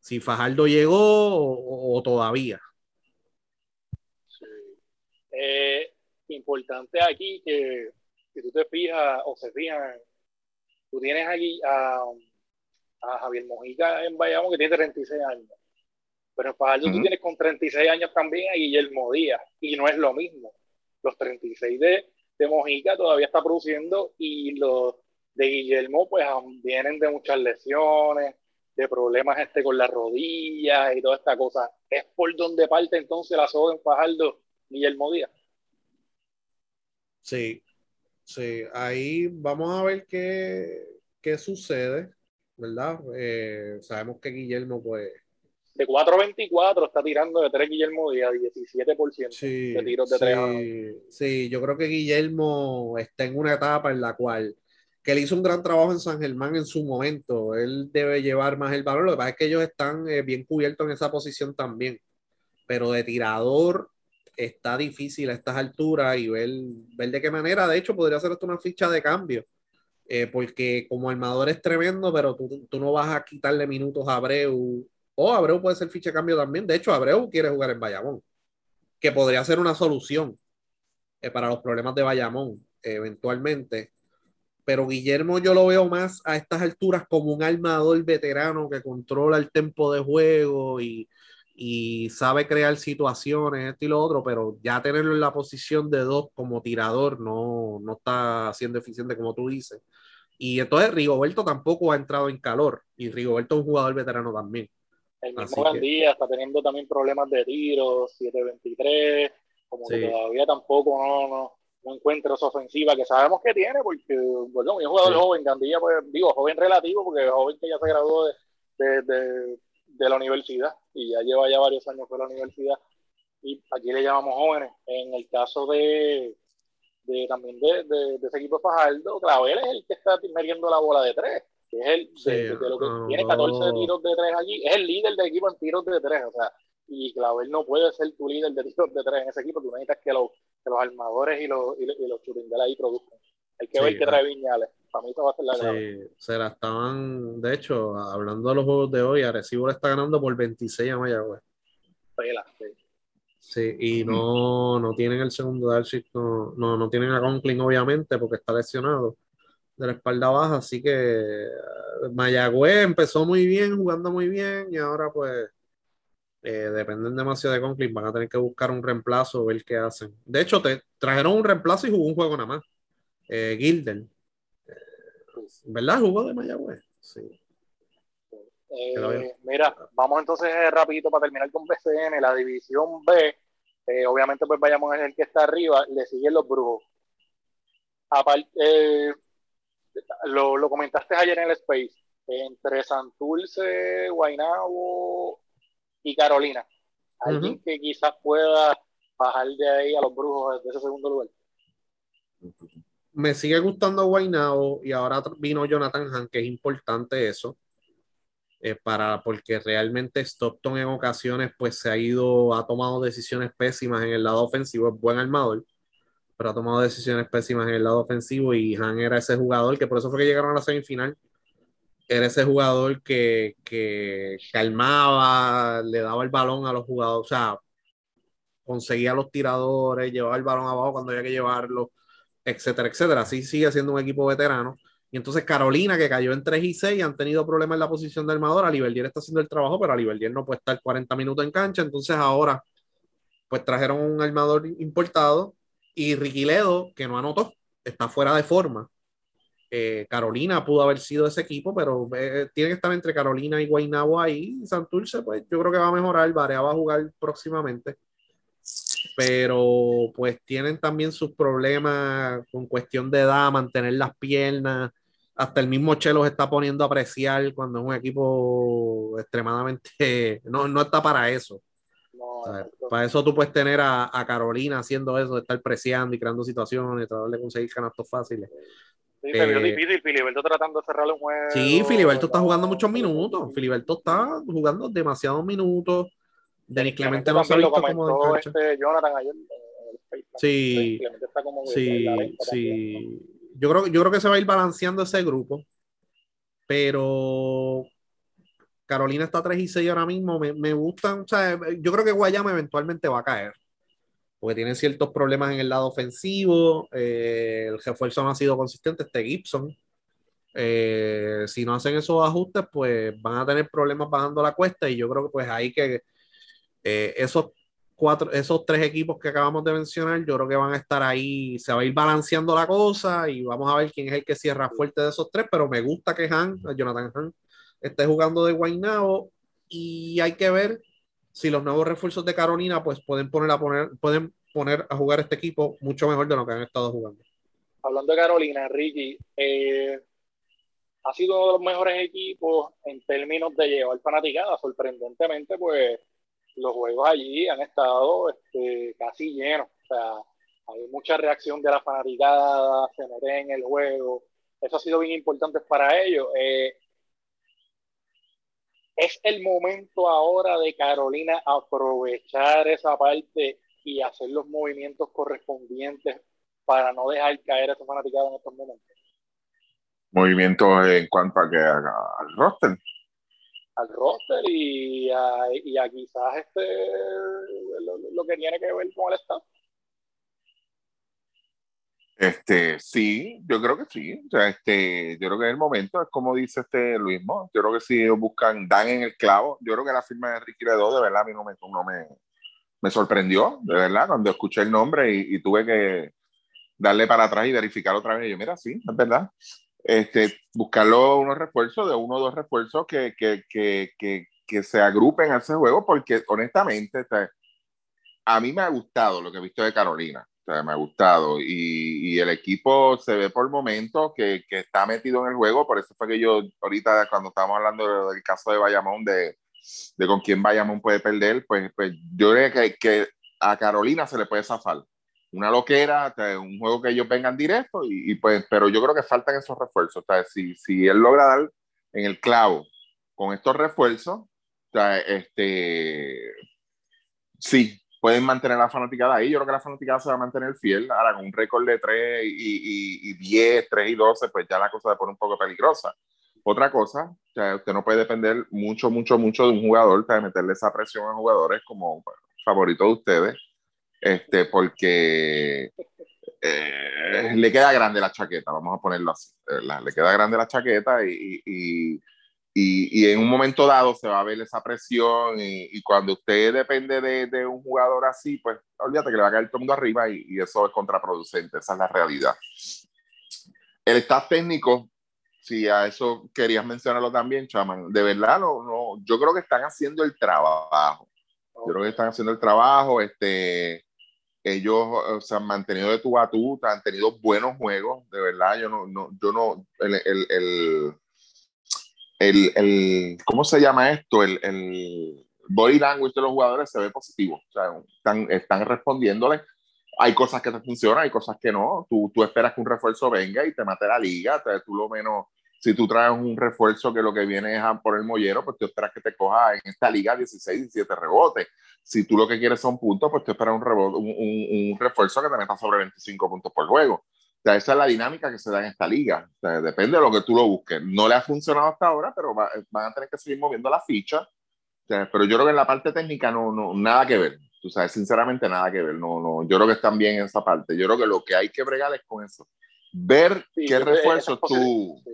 Speaker 3: si Fajardo llegó o, todavía.
Speaker 1: Eh, importante aquí que si tú te fijas o se fijan, tú tienes aquí a, a Javier Mojica en Bayamón que tiene 36 años pero en Fajardo tú tienes con 36 años también a Guillermo Díaz, y no es lo mismo. Los 36 de, de Mojica todavía está produciendo y los de Guillermo pues vienen de muchas lesiones, de problemas este con las rodillas y toda esta cosa. ¿Es por donde parte entonces la soga en Fajardo Guillermo Díaz?
Speaker 3: Sí, sí, ahí vamos a ver qué, qué sucede, ¿verdad? Eh, sabemos que Guillermo pues
Speaker 1: de 4.24 está tirando de 3 Guillermo Díaz, 17% de tiros de
Speaker 3: sí, Sí, yo creo que Guillermo está en una etapa en la cual que él hizo un gran trabajo en San Germán en su momento. Él debe llevar más el valor. Lo que pasa es que ellos están eh, bien cubiertos en esa posición también. Pero de tirador está difícil a estas alturas y ver, ver de qué manera. De hecho, podría ser esto una ficha de cambio. Eh, porque como armador es tremendo, pero tú, tú, no vas a quitarle minutos a Abreu o Abreu puede ser ficha cambio también. De hecho, Abreu quiere jugar en Bayamón, que podría ser una solución eh, para los problemas de Bayamón eventualmente. Pero Guillermo yo lo veo más a estas alturas como un armador veterano que controla el tempo de juego y, sabe crear situaciones, esto y lo otro, pero ya tenerlo en la posición de dos como tirador no, no está siendo eficiente como tú dices. Y entonces Rigoberto tampoco ha entrado en calor. Y Rigoberto es un jugador veterano también.
Speaker 1: El mismo Gandía está teniendo también problemas de tiro, 7-23, como que todavía tampoco no, no, no, encuentra esa ofensiva que sabemos que tiene, porque, bueno, es un jugador joven, Gandía, pues digo, joven relativo, porque es joven que ya se graduó de, de, de, la universidad y ya lleva ya varios años por la universidad. Y aquí le llamamos jóvenes. En el caso de, de también de, de, ese equipo de Fajardo, Clavel es el que está metiendo la bola de tres que es el de, lo que tiene 14 tiros de tres allí, es el líder del equipo en tiros de tres, o sea, y Clavel no puede ser tu líder de tiros de tres en ese equipo, tú necesitas que, los, que los armadores y los, y, los ahí produzcan. Hay que ver qué trae Viñales. Para mí va a ser la
Speaker 3: sí, se la estaban, de hecho, hablando de los juegos de hoy, Arecibo le está ganando por 26 a Mayagüez.
Speaker 1: sí.
Speaker 3: Sí, y no, no tienen el segundo Darcy, no, no, no tienen a Conklin, obviamente, porque está lesionado de la espalda baja, así que eh, Mayagüez empezó muy bien, jugando muy bien, y ahora pues eh, dependen demasiado de Conklin, van a tener que buscar un reemplazo, ver qué hacen. De hecho, te trajeron un reemplazo y jugó un juego nada más. Eh, Gilden. Eh, ¿Verdad? Jugó de Mayagüez. Sí.
Speaker 1: mira, vamos entonces rapidito para terminar con BCN, la división B. obviamente, pues vayamos en el que está arriba, le siguen los brujos. Aparte, lo, lo, comentaste ayer en el Space, entre Santurce, Guaynabo y Carolina. Alguien que quizás pueda bajar de ahí a los brujos de ese segundo lugar.
Speaker 3: Me sigue gustando Guaynabo y ahora vino Jonathan Han, que es importante eso. Eh, para, porque realmente Stockton en ocasiones pues se ha ido, ha tomado decisiones pésimas en el lado ofensivo, es buen armador, pero ha tomado decisiones pésimas en el lado ofensivo y Han era ese jugador que por eso fue que llegaron a la semifinal. Era ese jugador que, que calmaba, le daba el balón a los jugadores, o sea, conseguía los tiradores, llevaba el balón abajo cuando había que llevarlo, etcétera, etcétera. Así sigue siendo un equipo veterano. Y entonces Carolina, que cayó en 3 y 6, han tenido problemas en la posición de armador. Aliberdier está haciendo el trabajo, pero Aliberdier no puede estar 40 minutos en cancha. Entonces ahora, pues trajeron un armador importado y Ricky Ledo, que no anotó, está fuera de forma. Eh, Carolina pudo haber sido ese equipo, pero eh, tiene que estar entre Carolina y Guaynabo ahí. Santurce, pues yo creo que va a mejorar. Varea va a jugar próximamente. Pero pues tienen también sus problemas con cuestión de edad, mantener las piernas. Hasta el mismo Chelo se está poniendo a apreciar cuando es un equipo extremadamente. (laughs) No, no está para eso para eso tú puedes tener a, Carolina haciendo eso, de estar preciando y creando situaciones, tratar de conseguir canastos fáciles.
Speaker 1: Sí, se vio eh, difícil, Filiberto tratando de cerrar un juego.
Speaker 3: Sí, Filiberto está jugando muchos minutos. Filiberto está jugando demasiados minutos. Denis Clemente no se ha visto como de este Jonathan ayer Sí, sí, sí. Yo creo, yo creo que se va a ir balanceando ese grupo, pero Carolina está 3 y 6 ahora mismo. Me, me gustan, o sea, yo creo que Guayama eventualmente va a caer, porque tienen ciertos problemas en el lado ofensivo. Eh, el refuerzo no ha sido consistente. Este Gibson, eh, si no hacen esos ajustes, pues van a tener problemas bajando la cuesta. Y yo creo que, pues, ahí que eh, esos cuatro, esos tres equipos que acabamos de mencionar, yo creo que van a estar ahí, se va a ir balanceando la cosa y vamos a ver quién es el que cierra fuerte de esos tres, pero me gusta que Han, Jonathan Han, esté jugando de Guaynabo y hay que ver si los nuevos refuerzos de Carolina pues pueden poner a poner pueden poner a jugar este equipo mucho mejor de lo que han estado jugando.
Speaker 1: Hablando de Carolina, Ricky, eh, ha sido uno de los mejores equipos en términos de llevar fanaticada. Sorprendentemente, pues los juegos allí han estado este, casi llenos. O sea, hay mucha reacción de la fanaticada, se meten en el juego. Eso ha sido bien importante para ellos. Eh, es el momento ahora de Carolina aprovechar esa parte y hacer los movimientos correspondientes para no dejar caer a esa fanaticada en estos momentos.
Speaker 2: Movimientos en cuanto a que al roster.
Speaker 1: Al roster y a, quizás este lo, que tiene que ver con el Estado.
Speaker 2: Este, sí, yo creo que sí. O sea, este, yo creo que es el momento, es como dice este Luis Mo. Yo creo que si buscan, dan en el clavo. Yo creo que la firma de Ricky Ledo, de verdad, a mí no me, no me, me sorprendió, de verdad, cuando escuché el nombre y, tuve que darle para atrás y verificar otra vez. Y yo, mira, sí, es verdad. este, buscarlo unos refuerzos, de uno o dos refuerzos que, que, que, que, que se agrupen a ese juego, porque honestamente, a mí me ha gustado lo que he visto de Carolina. Me ha gustado y, y, el equipo se ve por momentos que, que, está metido en el juego. Por eso fue que yo, ahorita, cuando estábamos hablando del caso de Bayamón, de, de con quién Bayamón puede perder, pues, pues yo creo que, que a Carolina se le puede zafar una loquera, un juego que ellos vengan directo, y, pues, pero yo creo que faltan esos refuerzos. si, si él logra dar en el clavo con estos refuerzos, este, sí, pueden mantener la fanaticada ahí. Yo creo que la fanaticada se va a mantener fiel. Ahora, con un récord de 3 y, y, y, 10, 3 y 12, pues ya la cosa se pone un poco peligrosa. Otra cosa, usted no puede depender mucho, mucho, mucho de un jugador, de meterle esa presión a jugadores como favorito de ustedes este, porque eh, le queda grande la chaqueta, vamos a ponerlo así, le queda grande la chaqueta y, y, y, y, en un momento dado se va a ver esa presión y, cuando usted depende de, de, un jugador así, pues olvídate que le va a caer todo el mundo arriba y, eso es contraproducente, esa es la realidad. El staff técnico, si a eso querías mencionarlo también, Chaman, de verdad, no, no, yo creo que están haciendo el trabajo. Yo creo que están haciendo el trabajo, este, ellos se han mantenido de tu a tú, han tenido buenos juegos, de verdad, yo no, no yo no, el, el, el, el, el ¿cómo se llama esto? El, el body language de los jugadores se ve positivo, o sea, están, están respondiéndole. Hay cosas que te funcionan, hay cosas que no. Tú, tú esperas que un refuerzo venga y te mate la liga, tú lo menos si tú traes un refuerzo que lo que viene es a por el mollero, pues tú esperas que te coja en esta liga 16, 17 rebotes. Si tú lo que quieres son puntos, pues tú esperas un, rebote, un, un, refuerzo que te meta sobre 25 puntos por juego. O sea, esa es la dinámica que se da en esta liga. O sea, depende de lo que tú lo busques. No le ha funcionado hasta ahora, pero van a tener que seguir moviendo la ficha. O sea, pero yo creo que en la parte técnica no, no, nada que ver. Tú sabes, sinceramente nada que ver. No, no, yo creo que están bien en esa parte. Yo creo que lo que hay que bregar es con eso. Ver qué refuerzos tú... Sí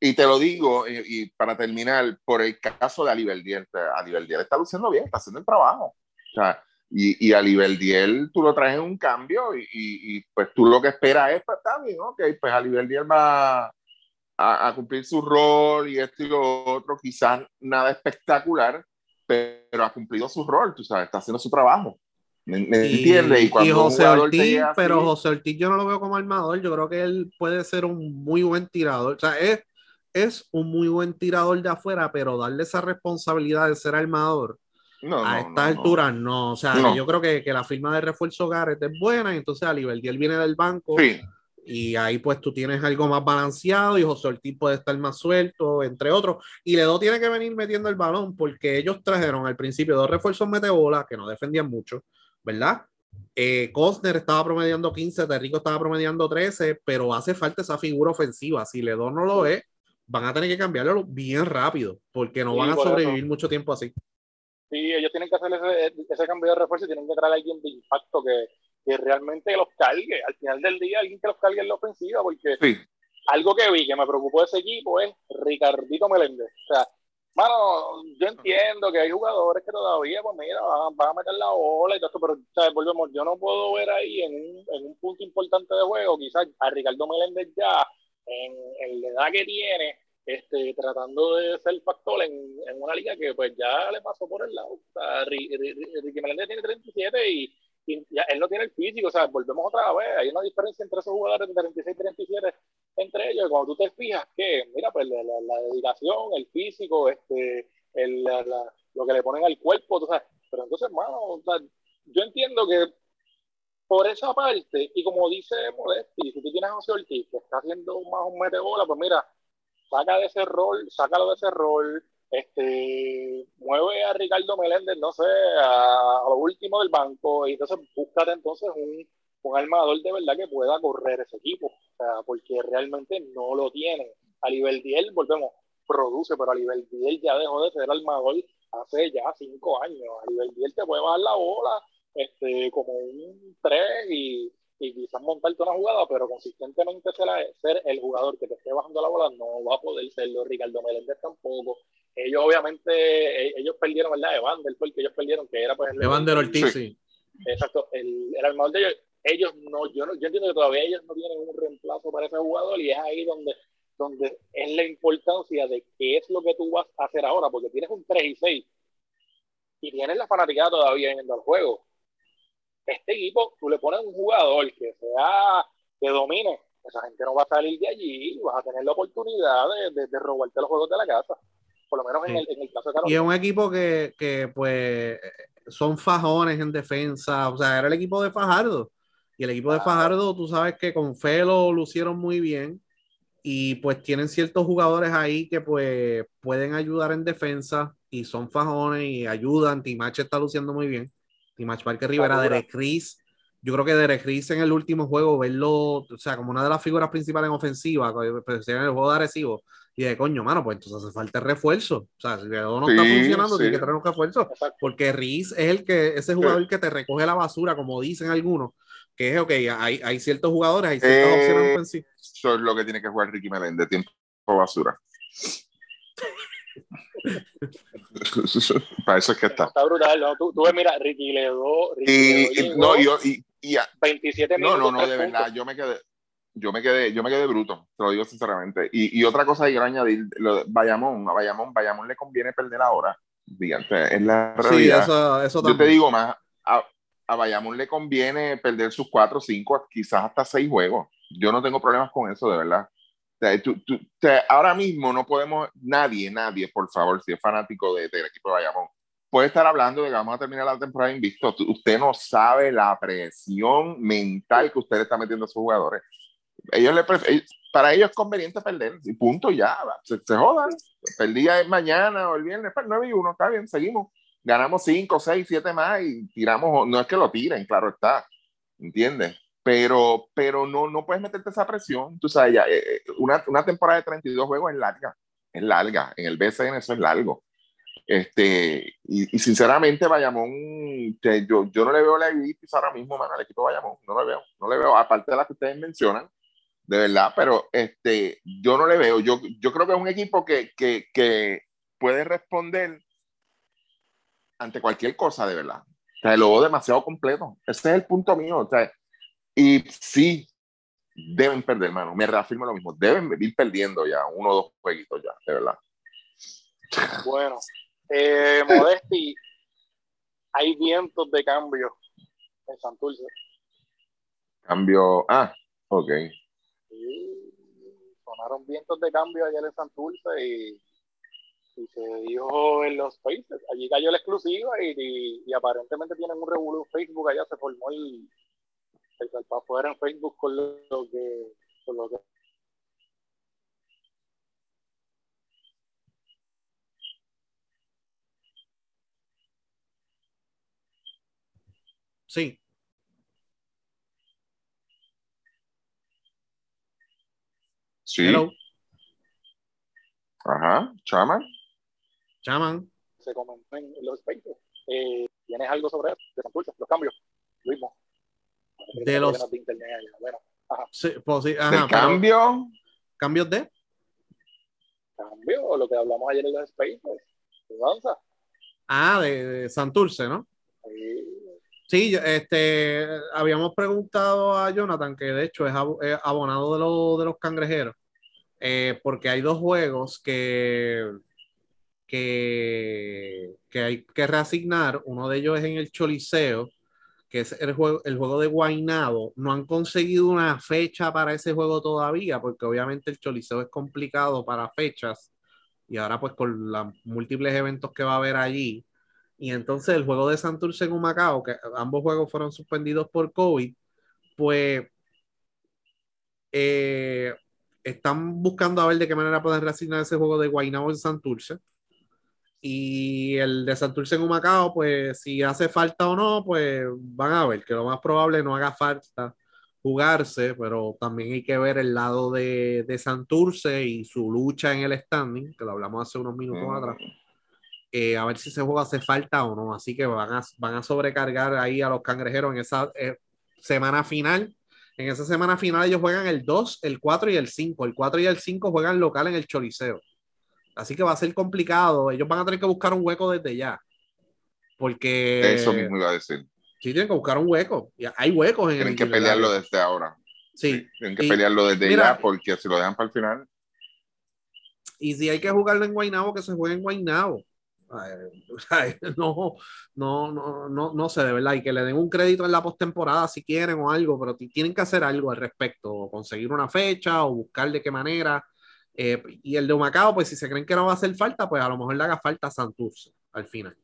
Speaker 2: y te lo digo, y, para terminar, por el caso de Aliberdiel, Aliberdiel está luciendo bien, está haciendo el trabajo. O sea, y, y Aliberdiel tú lo traes en un cambio y, y, pues tú lo que esperas es, pues está bien, ok, pues Aliberdiel va a, a, cumplir su rol y esto y lo otro, quizás nada espectacular, pero ha cumplido su rol, tú sabes, está haciendo su trabajo. ¿Me, entiendes?
Speaker 3: Y, cuando José Ortiz, pero José Ortiz yo no lo veo como armador, yo creo que él puede ser un muy buen tirador, o sea, es es un muy buen tirador de afuera, pero darle esa responsabilidad de ser armador a esta altura, no. O sea, yo creo que, que, la firma de refuerzo Garrett es buena, y entonces Aliberdiel viene del banco. Y ahí pues tú tienes algo más balanceado y José Ortiz puede estar más suelto, entre otros. Y Ledo tiene que venir metiendo el balón porque ellos trajeron al principio dos refuerzos metebola que no defendían mucho, ¿verdad? Eh, Costner estaba promediando 15, Terrico estaba promediando 13, pero hace falta esa figura ofensiva. Si Ledo no lo es, van a tener que cambiarlo bien rápido, porque no van a sobrevivir mucho tiempo así.
Speaker 1: Sí, ellos tienen que hacer ese, ese cambio de refuerzo y tienen que traer a alguien de impacto que, que, realmente los cargue. Al final del día, alguien que los cargue en la ofensiva, porque algo que vi que me preocupó de ese equipo es Ricardito Meléndez. O sea, mano, yo entiendo que hay jugadores que todavía, pues mira, van, a meter la bola y todo esto, pero volvemos, yo no puedo ver ahí en un, en un punto importante de juego, quizás a Ricardo Meléndez ya en, la edad que tiene, este, tratando de ser factor en, en, una liga que pues ya le pasó por el lado. O sea, Ricky Meléndez tiene 37 y, ya, él no tiene el físico, o sea, volvemos otra vez, hay una diferencia entre esos jugadores de 36 y 37 entre ellos, cuando tú te fijas que, mira, pues la, dedicación, el físico, este, el, la, lo que le ponen al cuerpo, tú sabes, pero entonces, hermano, o sea, yo entiendo que por esa parte, y como dice Modesti, si tú tienes a José Ortiz que está haciendo más un bola, pues mira, saca de ese rol, sácalo de ese rol, este, mueve a Ricardo Meléndez, no sé, a, lo último del banco, y entonces búscate entonces un, un armador de verdad que pueda correr ese equipo, o sea, porque realmente no lo tiene. A nivel 10, volvemos, produce, pero a nivel 10 ya dejó de ser armador hace ya cinco años. A nivel 10 te puede bajar la bola, este, como un 3 y, y quizás montarte una jugada, pero consistentemente ser, ser, el jugador que te esté bajando la bola no va a poder serlo. Ricardo Meléndez tampoco. Ellos obviamente, e, ellos perdieron, ¿verdad? Evander fue el que ellos perdieron, que era pues el...
Speaker 3: Evander Ortiz, sí.
Speaker 1: Exacto, el, el armador de ellos, ellos no, yo no, yo entiendo que todavía ellos no tienen un reemplazo para ese jugador y es ahí donde donde es la importancia de qué es lo que tú vas a hacer ahora, porque tienes un 3 y 6 y tienes la fanaticada todavía yendo al juego. Este equipo, tú le pones un jugador que sea, que domine, esa gente no va a salir de allí y vas a tener la oportunidad de, de, robarte los juegos de la casa. Por lo menos en, el, en, el, caso de Carolina.
Speaker 3: Y es un equipo que, que, pues, son fajones en defensa. O sea, era el equipo de Fajardo. Y el equipo de Fajardo, tú sabes que con fe lo lucieron muy bien. Y pues tienen ciertos jugadores ahí que pues pueden ayudar en defensa y son fajones y ayudan. Timach está luciendo muy bien. Timach Parque Rivera, Derek Chris. Yo creo que Derek Chris en el último juego, verlo, o sea, como una de las figuras principales en ofensiva, pues, en el juego de Arecibo, y de coño, mano, pues entonces hace falta refuerzo. O sea, si algo no está funcionando, tiene que traer un refuerzo. Porque Riz es el que, ese jugador que te recoge la basura, como dicen algunos, que es, ok, hay, hay ciertos jugadores, hay ciertas
Speaker 2: eh,
Speaker 3: opciones ofensivas.
Speaker 2: Eso es lo que tiene que jugar Ricky Meléndez, tiempo basura. (laughs) Para eso es que está.
Speaker 1: Está brutal, ¿no? Tú, tú ves, mira, Ricky Ledo. Ricky
Speaker 2: y,
Speaker 1: Ledo
Speaker 2: y, no, yo, y, y,
Speaker 1: 27
Speaker 2: no,
Speaker 1: minutos.
Speaker 2: no, no, de verdad, yo me quedé, yo me quedé, yo me quedé bruto, te lo digo sinceramente. Y, y otra cosa que quiero añadir, lo de Bayamón, a Bayamón, Bayamón le conviene perder ahora. Fíjate, es la realidad.
Speaker 3: Sí, eso, eso
Speaker 2: yo te digo más, a, a Bayamón le conviene perder sus cuatro, cinco, quizás hasta seis juegos. Yo no tengo problemas con eso, de verdad. Sea, tú, tú, o sea, ahora mismo no podemos, nadie, nadie, por favor, si es fanático de, del equipo de Bayamón, puede estar hablando de que vamos a terminar la temporada invicto. Usted no sabe la presión mental que usted le está metiendo a sus jugadores. Ellos le para ellos es conveniente perder, y punto, ya, se, se jodan. Perdía mañana o el viernes, pues 9 y 1, está bien, seguimos. Ganamos 5, 6, 7 más y tiramos, no es que lo tiren, claro está, ¿entiendes? Pero, pero no, no puedes meterte esa presión, tú sabes, ya, eh, una, una temporada de 32 juegos es larga, es larga, en el BCN eso es largo. Este, y, y, sinceramente, Bayamón, que yo, yo no le veo la evitis ahora mismo, mano, al equipo Bayamón. No le veo, no le veo, aparte de las que ustedes mencionan, de verdad, pero este, yo no le veo. Yo, yo creo que es un equipo que, que, que puede responder ante cualquier cosa, de verdad. O sea, lo veo demasiado completo. Ese es el punto mío. O sea, y sí, deben perder, hermano. Me reafirmo lo mismo. Deben ir perdiendo ya uno o dos jueguitos ya, de verdad.
Speaker 1: Bueno, eh, Modesti, hay vientos de cambio en Santurce.
Speaker 2: Cambio. Ah, ok.
Speaker 1: Sí, sonaron vientos de cambio ayer en Santurce y, y se dijo en los países. Allí cayó la exclusiva y, y, y aparentemente tienen un revuelo en Facebook. Allá se formó el, el para afuera en Facebook con lo, que. Con lo que
Speaker 3: Sí.
Speaker 2: Sí.
Speaker 3: Hello.
Speaker 2: Ajá, Chaman.
Speaker 3: Chaman.
Speaker 1: se comentó en los países. Eh, ¿Tienes algo sobre eso? De los cambios. Lo mismo.
Speaker 3: De los.
Speaker 1: De internet allá. Bueno, ajá.
Speaker 3: Sí, pues sí, ajá,
Speaker 2: ¿De
Speaker 3: pero-
Speaker 2: cambio?
Speaker 3: ¿Cambios de?
Speaker 1: Cambio, lo que hablamos ayer en los países. Mudanza.
Speaker 3: Ah, de, de Santurce, ¿no?
Speaker 1: Sí.
Speaker 3: Este, habíamos preguntado a Jonathan, que de hecho es, abo- es abonado de, los de los cangrejeros, eh, porque hay dos juegos que, que, que hay que reasignar. Uno de ellos es en el Choliseo, que es el juego, el juego de Guaynabo. No han conseguido una fecha para ese juego todavía, porque obviamente el Choliseo es complicado para fechas. Y ahora pues con los múltiples eventos que va a haber allí. Y entonces el juego de Santurce en Humacao, que ambos juegos fueron suspendidos por COVID, pues eh, están buscando a ver de qué manera pueden reasignar ese juego de Guaynabo en Santurce. Y el de Santurce en Humacao, pues si hace falta o no, pues van a ver que lo más probable no haga falta jugarse, pero también hay que ver el lado de, de Santurce y su lucha en el standing, que lo hablamos hace unos minutos
Speaker 2: Mm.
Speaker 3: atrás eh, a ver si ese juego hace falta o no. Así que van a, van a sobrecargar ahí a los cangrejeros en esa eh, semana final. En esa semana final ellos juegan el 2, el 4 y el 5. El 4 y el 5 juegan local en el Choliseo. Así que va a ser complicado. Ellos van a tener que buscar un hueco desde ya. Porque
Speaker 2: Eso mismo iba a decir.
Speaker 3: sí tienen que buscar un hueco. Hay huecos en
Speaker 2: Tienen
Speaker 3: el
Speaker 2: que
Speaker 3: itinerario.
Speaker 2: pelearlo desde ahora.
Speaker 3: Sí.
Speaker 2: Tienen que
Speaker 3: Y-
Speaker 2: pelearlo desde
Speaker 3: mira-
Speaker 2: ya porque si lo dejan para el final.
Speaker 3: Y si hay que jugarlo en Guaynabo, que se juegue en Guaynabo. (laughs) No, no, no, no, no sé, de verdad, y que le den un crédito en la postemporada si quieren o algo, pero tienen que hacer algo al respecto, o conseguir una fecha o buscar de qué manera. Eh, y el de Humacao, pues si se creen que no va a hacer falta, pues a lo mejor le haga falta a Santurce al final.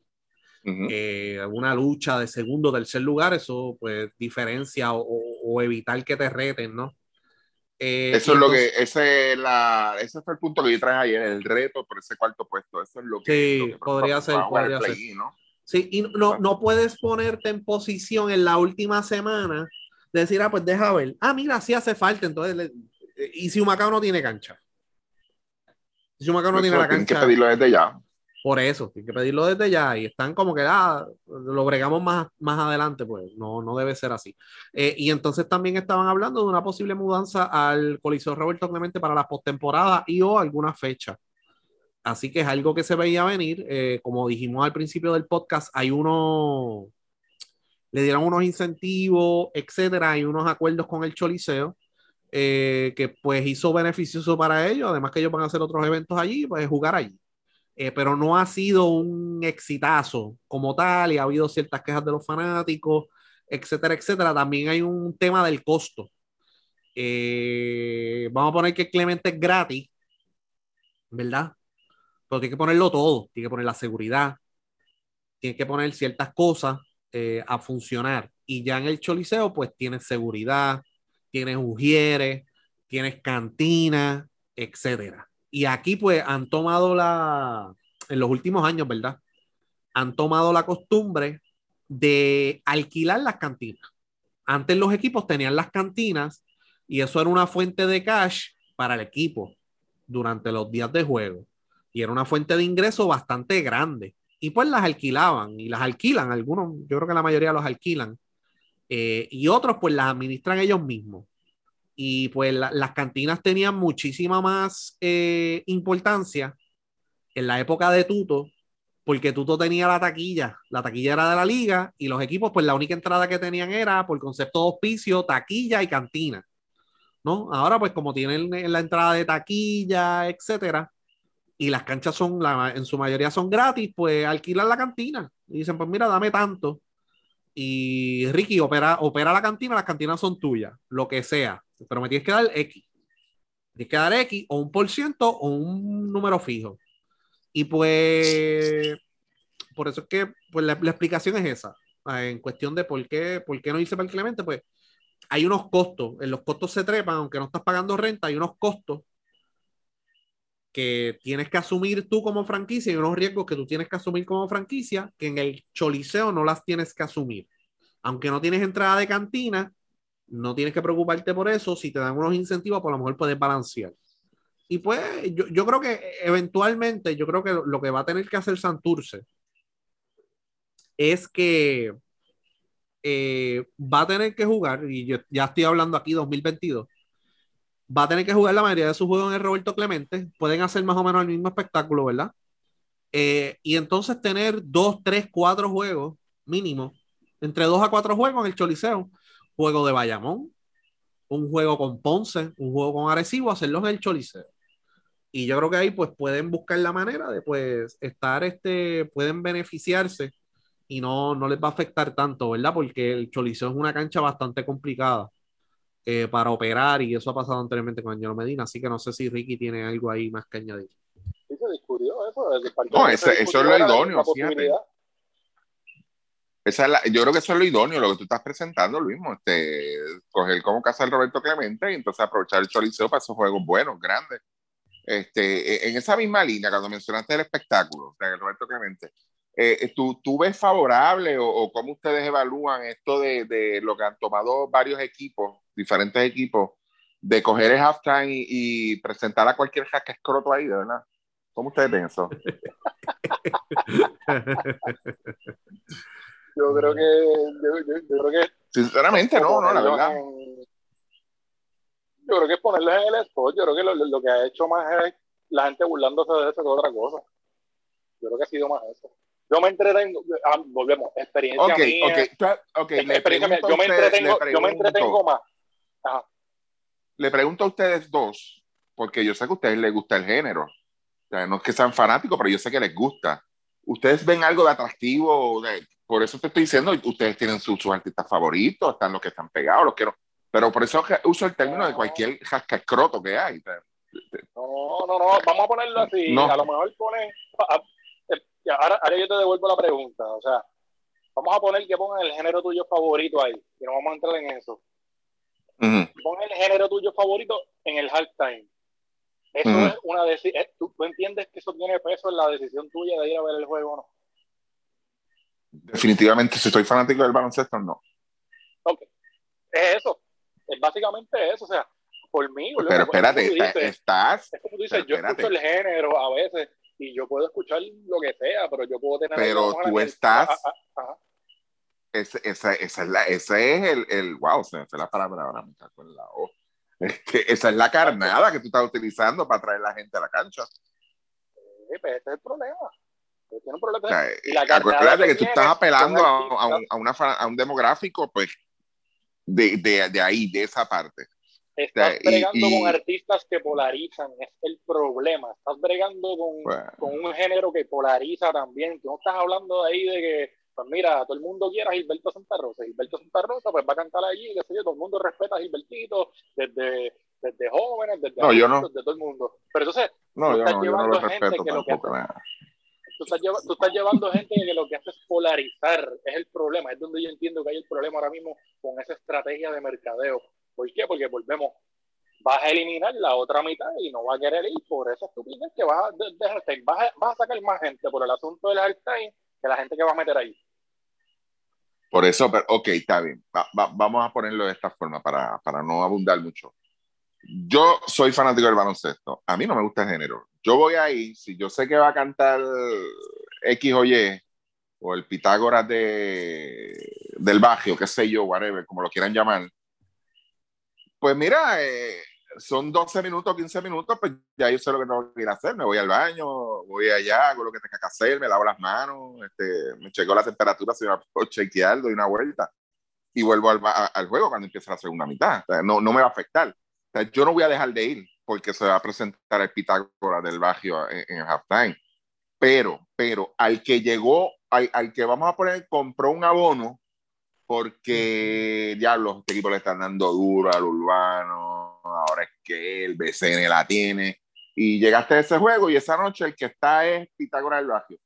Speaker 3: Eh, una lucha de segundo, tercer lugar, eso pues diferencia o, evitar que te reten, ¿no?
Speaker 2: Eh, eso es lo que, ese, la, ese fue el punto que yo traje ayer, el reto por ese cuarto puesto. Eso es lo que,
Speaker 3: sí, podría ser. Podría ser. ¿no? Sí, y no, no puedes ponerte en posición en la última semana de decir, ah, pues deja ver. Ah, mira, sí hace falta. Entonces, y si Humacao no tiene cancha.
Speaker 2: Si Humacao no tiene la cancha. que pedirlo desde ya.
Speaker 3: Por eso, hay que pedirlo desde ya y están como que, ah, lo bregamos más, más adelante, pues no, no debe ser así. Eh, y entonces también estaban hablando de una posible mudanza al Coliseo Roberto Clemente para la postemporada y o alguna fecha. Así que es algo que se veía venir. Eh, como dijimos al principio del podcast, hay uno, le dieron unos incentivos, etcétera, hay unos acuerdos con el Choliseo. Eh, que pues hizo beneficioso para ellos, además que ellos van a hacer otros eventos allí, pues jugar allí. Eh, pero no ha sido un exitazo como tal y ha habido ciertas quejas de los fanáticos, etcétera, etcétera. También hay un tema del costo. Eh, vamos a poner que Clemente es gratis, ¿verdad? Pero tiene que ponerlo todo, tiene que poner la seguridad, tiene que poner ciertas cosas a funcionar. Y ya en el Choliseo, pues tienes seguridad, tienes ujieres, tienes cantina, etcétera. Y aquí pues han tomado la, en los últimos años, ¿verdad? Han tomado la costumbre de alquilar las cantinas. Antes los equipos tenían las cantinas y eso era una fuente de cash para el equipo durante los días de juego. Y era una fuente de ingreso bastante grande. Y pues las alquilaban y las alquilan, algunos, yo creo que la mayoría los alquilan. Eh, y otros pues las administran ellos mismos y pues las cantinas tenían muchísima más eh, importancia en la época de Tuto, porque Tuto tenía la taquilla, la taquilla era de la liga y los equipos pues la única entrada que tenían era por concepto de auspicio, taquilla y cantina. ¿No? Ahora pues como tienen la entrada de taquilla, etcétera, y las canchas son, la, en su mayoría son gratis, pues alquilan la cantina y dicen, pues mira, dame tanto. Y Ricky opera, opera la cantina, las cantinas son tuyas, lo que sea pero me tienes que dar X. Tienes que dar X o un por ciento o un número fijo. Y pues, por eso es que pues, la, explicación es esa. En cuestión de por qué, por qué no hice para el Clemente, pues hay unos costos. En los costos se trepan, aunque no estás pagando renta, hay unos costos que tienes que asumir tú como franquicia y unos riesgos que tú tienes que asumir como franquicia que en el choliseo no las tienes que asumir. Aunque no tienes entrada de cantina, no tienes que preocuparte por eso. Si te dan unos incentivos, por lo mejor puedes balancear. Y pues yo, yo creo que eventualmente, yo creo que lo, que va a tener que hacer Santurce es que eh, va a tener que jugar, y yo ya estoy hablando aquí 2022, va a tener que jugar la mayoría de sus juegos en el Roberto Clemente. Pueden hacer más o menos el mismo espectáculo, ¿verdad? Eh, y entonces tener dos, tres, cuatro juegos mínimo, entre dos a cuatro juegos en el Choliseo juego de Bayamón, un juego con Ponce, un juego con Arecibo, hacerlos en el Choliseo. Y yo creo que ahí pues pueden buscar la manera de pues estar, este, pueden beneficiarse y no, no les va a afectar tanto, ¿verdad? Porque el Choliseo es una cancha bastante complicada eh, para operar y eso ha pasado anteriormente con Angelo Medina, así que no sé si Ricky tiene algo ahí más que añadir.
Speaker 1: Sí, se discutió eso.
Speaker 2: No, eso es lo idóneo, yo creo que eso es lo idóneo, lo que tú estás presentando, lo mismo, este, coger como casa del Roberto Clemente y entonces aprovechar el choliseo para esos juegos buenos, grandes. Este, e, en esa misma línea, cuando mencionaste el espectáculo, o sea, el Roberto Clemente, eh, eh, ¿tú, ¿tú, ves favorable o, o, cómo ustedes evalúan esto de, de, lo que han tomado varios equipos, diferentes equipos, de coger el halftime y, y presentar a cualquier hack escroto ahí, de verdad? ¿Cómo ustedes ven eso? (laughs)
Speaker 1: Yo creo que. Yo, creo que
Speaker 2: Sinceramente, no, no, la verdad.
Speaker 1: yo creo que es ponerles en el spot. Yo creo que lo, lo, que ha hecho más es la gente burlándose de eso que otra cosa. Yo creo que ha sido más eso. Yo me entretengo, ah, volvemos, experiencia
Speaker 2: okay,
Speaker 1: mía.
Speaker 2: Okay, okay,
Speaker 1: experiencia yo, me entretengo, yo me entretengo más.
Speaker 2: Le pregunto a ustedes dos, porque yo sé que a ustedes les gusta el género. no es que sean fanáticos, pero yo sé que les gusta. Ustedes ven algo de atractivo, por eso te estoy diciendo, ustedes tienen sus, artistas favoritos, están los que están pegados, los que no. Pero por eso uso el término de cualquier jascascroto que hay.
Speaker 1: No, no, no, vamos a ponerlo así. A lo mejor ponen. Ahora, ahora yo te devuelvo la pregunta. O sea, vamos a poner que pongan el género tuyo favorito ahí. Y no vamos a entrar en eso. Pon el género tuyo favorito en el halftime. Eso es una decisión. Eh, ¿Tú, entiendes que eso tiene peso en la decisión tuya de ir a ver el juego o no?
Speaker 2: Definitivamente, si soy fanático del baloncesto, no.
Speaker 1: Ok. Es eso. Es básicamente eso. O sea, por mí.
Speaker 2: Pero espérate, estás.
Speaker 1: Es como tú dices, yo escucho el género a veces y yo puedo escuchar lo que sea, pero yo puedo tener.
Speaker 2: Pero tú estás. Ese, esa, esa, es la, ese es el, el wow, se me hace la palabra ahora, me cago en la O. Este, esa es la carnada que tú estás utilizando para traer la gente a la cancha.
Speaker 1: Sí, pues ese es el problema. Tiene un problema.
Speaker 2: O sea, y la acuérdate que, tú estás apelando a, a, un, a, una, a un demográfico, pues, de, de, de ahí, de esa parte.
Speaker 1: Estás bregando con artistas que polarizan, es el problema. Estás bregando con, con, un género que polariza también. Tú no estás hablando de ahí de que, pues mira, todo el mundo quiere a Gilberto Santa Rosa. Gilberto Santa Rosa, pues va a cantar allí, que sé yo, todo el mundo respeta a Gilbertito, desde, desde jóvenes, desde,
Speaker 2: no, yo no.
Speaker 1: desde todo el mundo. Pero entonces,
Speaker 2: no, tú estás llevando gente que lo que
Speaker 1: Tú estás, tú estás, llevando gente que lo que hace es polarizar, es el problema, es donde yo entiendo que hay el problema ahora mismo con esa estrategia de mercadeo. ¿Por qué? Porque volvemos, vas a eliminar la otra mitad y no va a querer ir por esa estupidez que vas a, de, vas a, vas sacar más gente por el asunto del halftime que la gente que va a meter ahí.
Speaker 2: Por eso, pero, ok, está bien. vamos a ponerlo de esta forma para, para no abundar mucho. Yo soy fanático del baloncesto. A mí no me gusta el género. Yo voy ahí, si yo sé que va a cantar X o Y, o el Pitágoras de, del Bagio, qué sé yo, whatever, como lo quieran llamar, pues mira, eh, son 12 minutos, 15 minutos, pues ya yo sé lo que tengo que ir a hacer. Me voy al baño, voy allá, hago lo que tenga que hacer, me lavo las manos, este, me checo la temperatura, si me puedo chequear, doy una vuelta y vuelvo al, al juego cuando empiece la segunda mitad. no, no me va a afectar. yo no voy a dejar de ir porque se va a presentar el Pitágoras del Bagio en, en halftime. Pero, pero al que llegó, al, al que vamos a poner, compró un abono porque los este equipos le están dando duro al urbano, ahora es que el BCN la tiene, y llegaste a ese juego y esa noche el que está es Pitágoras del Barrio.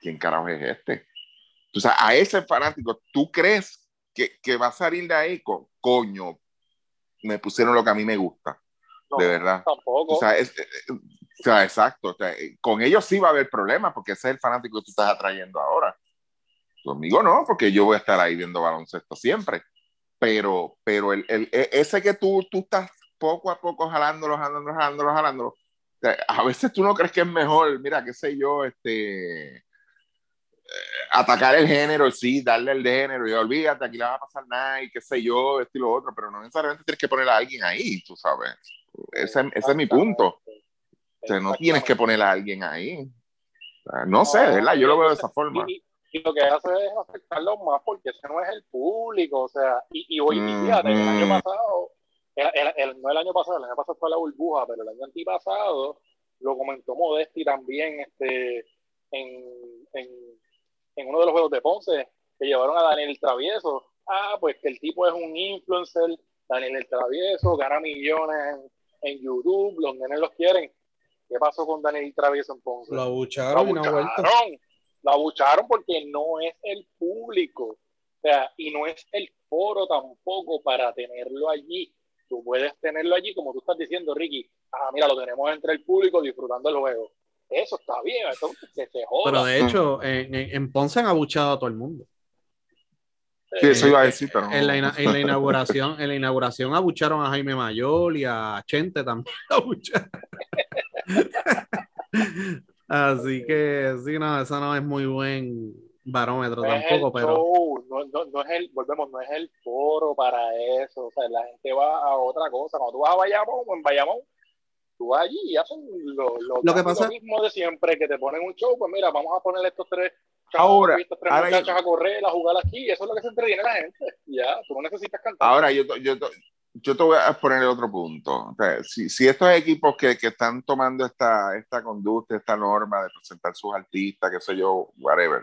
Speaker 2: ¿Quién carajo es este? O sea, a ese fanático, ¿tú crees que, que va a salir de ahí con coño? Me pusieron lo que a mí me gusta, de verdad.
Speaker 1: Tampoco.
Speaker 2: O sea, es, eh, eh, o sea exacto. O sea, con ellos sí va a haber problemas porque ese es el fanático que tú estás atrayendo ahora. Conmigo no, porque yo voy a estar ahí viendo baloncesto siempre. Pero, pero el, el, e, ese que tú, tú estás poco a poco jalándolo, jalándolo, jalándolo, jalándolo, a veces tú no crees que es mejor, mira, qué sé yo, este, eh, atacar el género, sí, darle el género y olvídate, aquí le va a pasar nada y qué sé yo, esto y lo otro, pero no necesariamente tienes que poner a alguien ahí, tú sabes. Ese, ese es mi punto. O sea, no tienes que poner a alguien ahí. no, sé, ¿verdad? Yo lo veo de esa forma
Speaker 1: y lo que hace es afectarlo más porque ese no es el público, o sea, y, y hoy, fíjate, el año pasado, el, no el año pasado, el año pasado fue la burbuja, pero el año antipasado lo comentó Modesti también este, en, en, en uno de los juegos de Ponce, que llevaron a Daniel Travieso. Ah, pues que el tipo es un influencer, Daniel el Travieso, gana millones en, en YouTube, los nenes los quieren. ¿Qué pasó con Daniel Travieso en Ponce?
Speaker 3: Lo abucharon, lo abucharon
Speaker 1: la abucharon porque no es el público, o sea, y no es el foro tampoco para tenerlo allí. Tú puedes tenerlo allí, como tú estás diciendo, Ricky. Ah, mira, lo tenemos entre el público disfrutando el juego. Eso está bien, eso que se joda.
Speaker 3: Pero de hecho, en, en Ponce han abuchado a todo el mundo.
Speaker 2: Sí, eso iba a decir, pero
Speaker 3: en, la, en, la, inauguración, en la inauguración abucharon a Jaime Mayor y a Chente también (laughs) Así que sí, no, eso no es muy buen barómetro tampoco, pero.
Speaker 1: No, no, no, es el, volvemos, no es el foro para eso. O sea, la gente va a otra cosa. Cuando tú vas a Bayamón o en Bayamón, tú vas allí y hacen lo, lo,
Speaker 3: que pasa...
Speaker 1: mismo de siempre, que te ponen un show, pues mira, vamos a poner estos tres
Speaker 2: ahora,
Speaker 1: estos tres muchachos a correr, a jugar aquí, eso es lo que se entretiene la gente. Ya, tú no necesitas cantar.
Speaker 2: Ahora, yo, yo, yo te voy a poner otro punto. si, si, estos equipos que, que, están tomando esta, esta conducta, esta norma de presentar sus artistas, qué sé yo, whatever,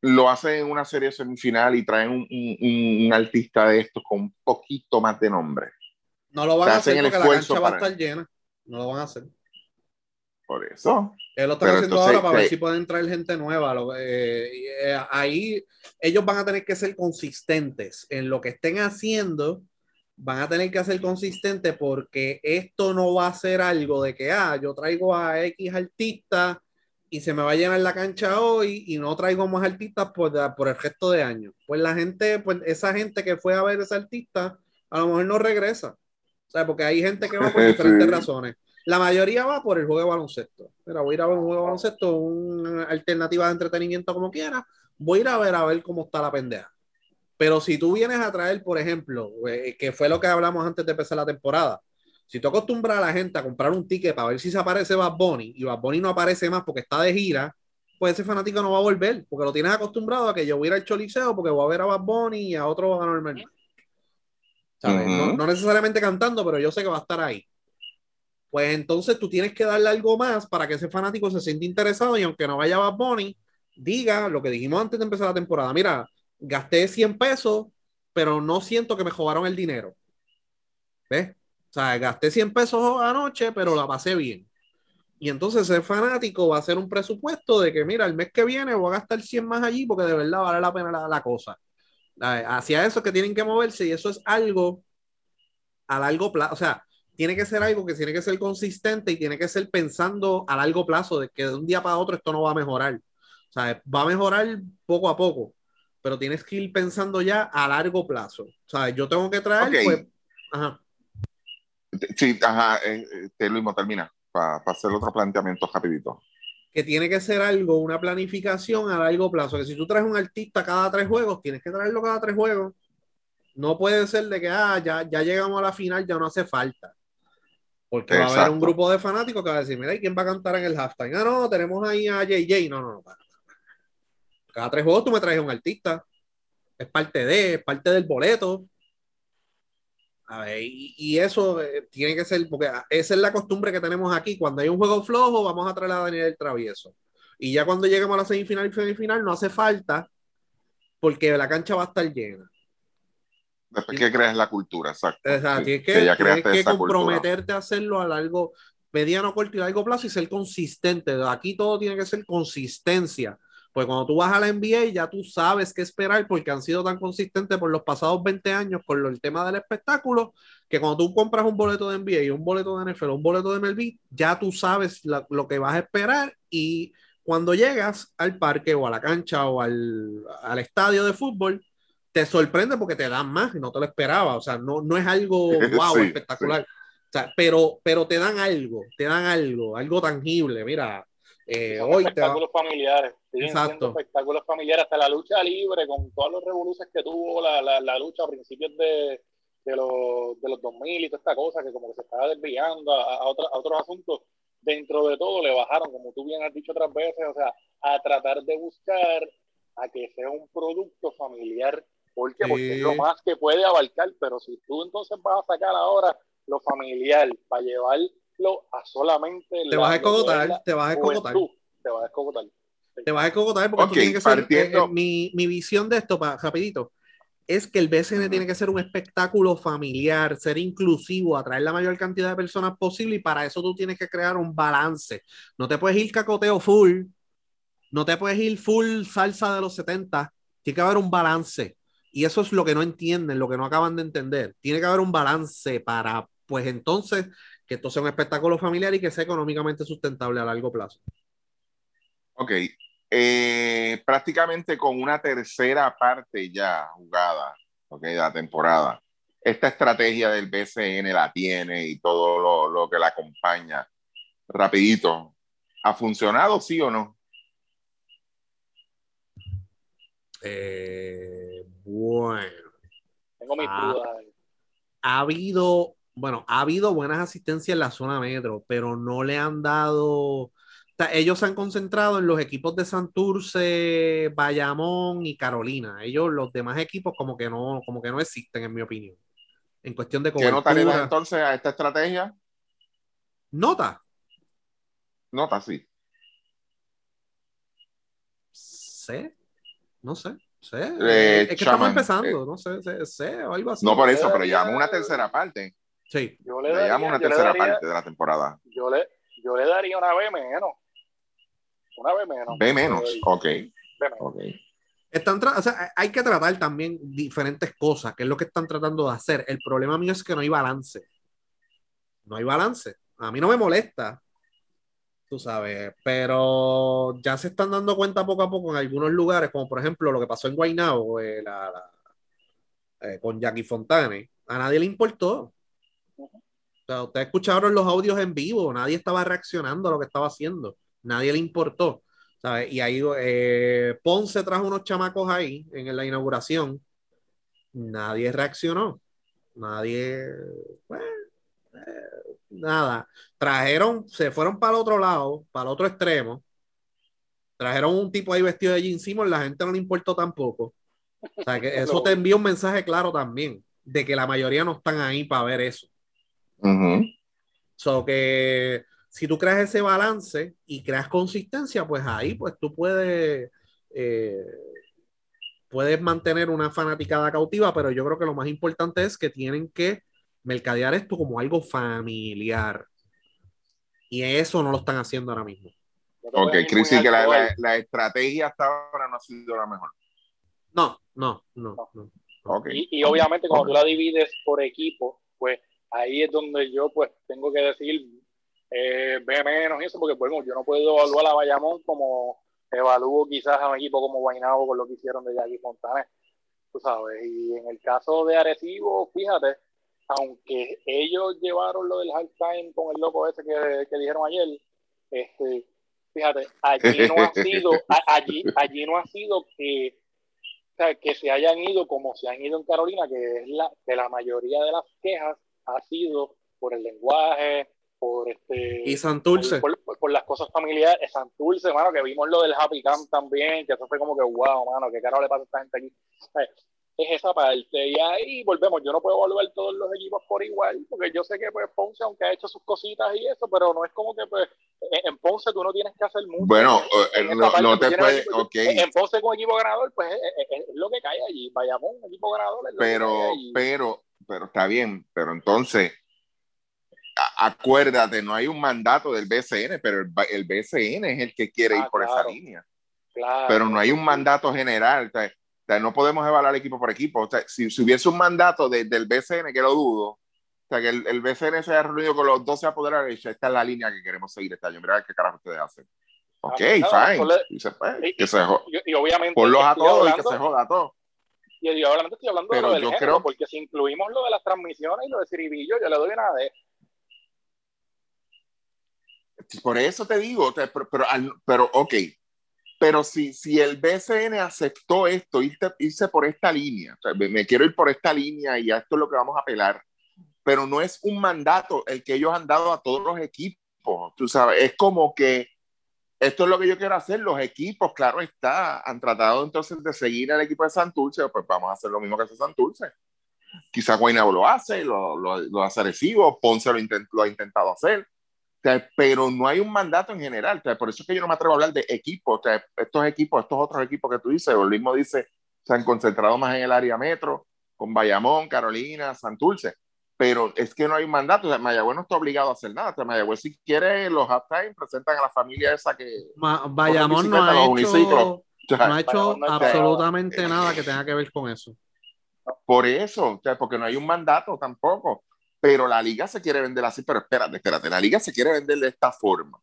Speaker 2: lo hacen en una serie semifinal y traen un, un, un artista de estos con un poquito más de nombre.
Speaker 3: No lo van a hacer porque la cancha va a estar llena. No lo van a hacer.
Speaker 2: Por eso.
Speaker 3: Él lo están haciendo ahora para ver si pueden traer gente nueva. Eh, eh, ahí ellos van a tener que ser consistentes en lo que estén haciendo. Van a tener que ser consistentes porque esto no va a ser algo de que, ah, yo traigo a X artista y se me va a llenar la cancha hoy y no traigo más artistas por, por el resto de años. Pues la gente, pues esa gente que fue a ver ese artista, a lo mejor no regresa. O sea, porque hay gente que va por (laughs) diferentes razones. La mayoría va por el juego de baloncesto. Mira, voy a ir a ver un juego de baloncesto, una alternativa de entretenimiento como quiera. Voy a ir a ver a ver cómo está la pendeja. Pero si tú vienes a traer, por ejemplo, eh, que fue lo que hablamos antes de empezar la temporada, si tú acostumbras a la gente a comprar un ticket para ver si se aparece Bad Bunny y Bad Bunny no aparece más porque está de gira, pues ese fanático no va a volver, porque lo tienes acostumbrado a que yo voy a ir al Choliseo porque voy a ver a Bad Bunny y a otro anormal. no, no, necesariamente cantando, pero yo sé que va a estar ahí. Pues entonces tú tienes que darle algo más para que ese fanático se sienta interesado y aunque no vaya a Bad Bunny, diga lo que dijimos antes de empezar la temporada. Mira, gasté 100 pesos, pero no siento que me jodaron el dinero. ¿Ves? O sea, gasté 100 pesos anoche, pero la pasé bien. Y entonces ese fanático va a hacer un presupuesto de que, mira, el mes que viene voy a gastar 100 más allí porque de verdad vale la pena la, cosa. Hacia eso que tienen que moverse y eso es algo a largo plazo. O sea, tiene que ser algo que tiene que ser consistente y tiene que ser pensando a largo plazo de que de un día para otro esto no va a mejorar. O sea, va a mejorar poco a poco, pero tienes que ir pensando ya a largo plazo. O sea, yo tengo que traer, pues, ajá.
Speaker 2: Sí, ajá, eh, eh, te lo mismo termina para hacer otro planteamiento rapidito.
Speaker 3: Que tiene que ser algo, una planificación a largo plazo. Que si tú traes un artista cada tres juegos, tienes que traerlo cada tres juegos. No puede ser de que ah, ya, ya llegamos a la final, ya no hace falta. Porque va a haber un grupo de fanáticos que va a decir, mira, quién va a cantar en el halftime? Ah, no, tenemos ahí a JJ. No, no, no. Cada tres juegos tú me traes un artista. Es parte de, es parte del boleto. A ver, y, eso eh, tiene que ser, porque esa es la costumbre que tenemos aquí. Cuando hay un juego flojo, vamos a traer a Daniel el Travieso. Y ya cuando lleguemos a la semifinal y semifinal, no hace falta, porque la cancha va a estar llena.
Speaker 2: Después que creas la cultura, exacto.
Speaker 3: Exacto, tienes que, tienes que comprometerte a hacerlo a largo, mediano, corto y largo plazo y ser consistente. Aquí todo tiene que ser consistencia pues cuando tú vas a la NBA ya tú sabes qué esperar porque han sido tan consistentes por los pasados 20 años con el tema del espectáculo que cuando tú compras un boleto de NBA y un boleto de NFL, un boleto de MLB, ya tú sabes lo que vas a esperar y cuando llegas al parque o a la cancha o al, al, estadio de fútbol, te sorprende porque te dan más y no te lo esperaba. O sea, no, no es algo (laughs) wow, espectacular. O sea, pero, pero te dan algo, te dan algo, algo tangible. Mira, eh, hoy
Speaker 1: espectáculos familiares, Exacto. espectáculos familiares, hasta la lucha libre, con todos los revoluciones que tuvo la, la, la lucha a principios de, de, los, de los 2000 y toda esta cosa, que como que se estaba desviando a, a, otro, a otros asuntos, dentro de todo le bajaron, como tú bien has dicho otras veces, o sea, a tratar de buscar a que sea un producto familiar. ¿Por qué? Porque es lo más que puede abarcar, pero si tú entonces vas a sacar ahora lo familiar para llevar a solamente.
Speaker 3: Te vas a escogotar, te vas a escogotar.
Speaker 1: Te vas a escogotar.
Speaker 3: Te vas a escogotar porque okay, que ser. Eh, eh, mi, mi, visión de esto, para, rapidito, es que el BCN tiene que ser un espectáculo familiar, ser inclusivo, atraer la mayor cantidad de personas posible y para eso tú tienes que crear un balance. No te puedes ir cacoteo full, no te puedes ir full salsa de los 70, tiene que haber un balance. Y eso es lo que no entienden, lo que no acaban de entender. Tiene que haber un balance para, pues entonces, que esto sea un espectáculo familiar y que sea económicamente sustentable a largo plazo.
Speaker 2: Ok, eh, prácticamente con una tercera parte ya jugada, ok, de la temporada. Esta estrategia del BCN la tiene y todo lo, lo que la acompaña. Rapidito, ¿ha funcionado sí o no?
Speaker 3: Eh, bueno.
Speaker 1: Tengo mis dudas.
Speaker 3: Ha habido bueno, ha habido buenas asistencias en la zona metro, pero no le han dado. Ellos se han concentrado en los equipos de Santurce, Bayamón y Carolina. Ellos, los demás equipos, como que no, como que no existen, en mi opinión. en cuestión de
Speaker 2: ¿Qué nota le das
Speaker 3: cobertura.
Speaker 2: entonces a esta estrategia?
Speaker 3: Nota,
Speaker 2: Nota, sí.
Speaker 3: sé, no sé, sé.
Speaker 2: Eh,
Speaker 3: es que estamos empezando, no sé, sé, sé, o algo así.
Speaker 2: No por eso, pero
Speaker 1: Eh,
Speaker 2: llevamos una tercera parte.
Speaker 3: Sí,
Speaker 1: Yo le
Speaker 2: Le
Speaker 1: daría,
Speaker 2: llevamos una
Speaker 1: yo le
Speaker 2: tercera
Speaker 1: daría-
Speaker 2: parte de la temporada.
Speaker 1: yo le, yo le daría una B menos. Una B menos.
Speaker 2: B menos. Ok,
Speaker 1: B menos.
Speaker 2: ok.
Speaker 3: Están o sea, hay que tratar también diferentes cosas, que es lo que están tratando de hacer. El problema mío es que no hay balance. No hay balance. A mí no me molesta, tú sabes, pero ya se están dando cuenta poco a poco en algunos lugares, como por ejemplo lo que pasó en Guaynabo eh, la- la- eh, con Jackie Fontane. A nadie le importó. O sea, ustedes escucharon los audios en vivo, nadie estaba reaccionando a lo que estaba haciendo, nadie le importó. ¿sabes? Y ahí eh, Ponce trajo unos chamacos ahí en la inauguración. Nadie reaccionó. Nadie. bueno, eh, nada. Trajeron, se fueron para el otro lado, para el otro extremo. Trajeron un tipo ahí vestido de Gene Simmons, la gente no le importó tampoco. O sea, que (laughs) eso te envía un mensaje claro también, de que la mayoría no están ahí para ver eso. So que si tú creas ese balance y creas consistencia, pues ahí pues tú puedes, eh, puedes mantener una fanaticada cautiva, pero yo creo que lo más importante es que tienen que mercadear esto como algo familiar. Y eso no lo están haciendo ahora mismo.
Speaker 2: Ok, Chris, que la, la- la estrategia hasta ahora no ha sido la mejor.
Speaker 3: No, no, no. no.
Speaker 2: Ok.
Speaker 1: Y, y obviamente cuando tú la divides por equipo, pues ahí es donde yo pues tengo que decir eh, B menos y eso, porque bueno, yo no puedo evaluar a Bayamón como evalúo quizás a un equipo como Guaynabo con lo que hicieron de Jackie Fontanes, tú sabes. Y en el caso de Arecibo, fíjate, aunque ellos llevaron lo del halftime con el loco ese que, que dijeron ayer, este, fíjate, allí no ha (laughs) sido, a- allí, allí no ha sido que o sea, que se hayan ido como se han ido en Carolina, que es la de la mayoría de las quejas ha sido por el lenguaje, por este
Speaker 3: Y Santurce.
Speaker 1: por, por- por las cosas familiares, Santurce, mano, que vimos lo del Happy Camp también, que eso fue como que wow, mano, qué carajo le pasa a esta gente aquí. Es esa parte, y ahí volvemos, yo no puedo evaluar todos los equipos por igual, porque yo sé que pues Ponce, aunque ha hecho sus cositas y eso, pero no es como que pues en en Ponce tú no tienes que hacer mucho.
Speaker 2: Bueno,
Speaker 1: En- en
Speaker 2: eh, no, no te puedes,
Speaker 1: equipo-
Speaker 2: ok,
Speaker 1: en Ponce con equipo ganador, pues es, es- es lo que cae allí. Bayamón, equipo ganador, es lo que
Speaker 2: pero,
Speaker 1: cae allí.
Speaker 2: pero, pero está bien, pero entonces, acuérdate, no hay un mandato del BCN, pero el, BCN es el que quiere
Speaker 1: Ah,
Speaker 2: ir por esa línea.
Speaker 1: Claro.
Speaker 2: pero no hay un mandato general. O sea, o sea, no podemos evaluar equipo por equipo. O sea, si, si hubiese un mandato de- del BCN, que lo dudo, o sea, que el, el BCN se haya reunido con los 12 apoderados y dicho, esta es la línea que queremos seguir este año. Mira qué carajo ustedes hacen. Ok,
Speaker 1: pues nada,
Speaker 2: fine. pues,
Speaker 1: Y-
Speaker 2: que se jo-
Speaker 1: y, y obviamente
Speaker 2: ponlos a todos y que se joda a todos.
Speaker 1: Y y obviamente estoy hablando
Speaker 2: Pero
Speaker 1: de lo del
Speaker 2: yo
Speaker 1: género,
Speaker 2: creo-
Speaker 1: porque si incluimos lo de las transmisiones y lo de Ciribillo, yo le doy una de
Speaker 2: Por eso te digo, pero, pero, pero, ok, pero si, si el BCN aceptó esto, irte- irse por esta línea, o sea, me, me quiero ir por esta línea y a esto es lo que vamos a apelar, pero no es un mandato el que ellos han dado a todos los equipos, tú sabes, es como que esto es lo que yo quiero hacer, los equipos, claro está, han tratado entonces de seguir al equipo de Santurce, pues vamos a hacer lo mismo que hace Santurce. Quizá Guaynabo lo hace, lo, lo, lo hace Arecibo, Ponce lo, intent- lo ha intentado hacer, pero no hay un mandato en general. Por eso es que yo no me atrevo a hablar de equipos. Estos equipos, estos otros equipos que tú dices, el mismo dice, se han concentrado más en el área metro, con Bayamón, Carolina, Santurce. Pero es que no hay un mandato. O sea, Mayagüez no está obligado a hacer nada. O sea, Mayagüez, si quiere, los halftime presentan a la familia esa que.
Speaker 3: Ma- Bayamón no ha hecho.
Speaker 2: O sea,
Speaker 3: no ha hecho
Speaker 1: no
Speaker 3: absolutamente
Speaker 2: nada.
Speaker 3: que tenga que ver con eso.
Speaker 2: Por eso, porque no hay un mandato tampoco. Pero la liga se quiere vender así, pero espérate, espérate, la liga se quiere vender de esta forma.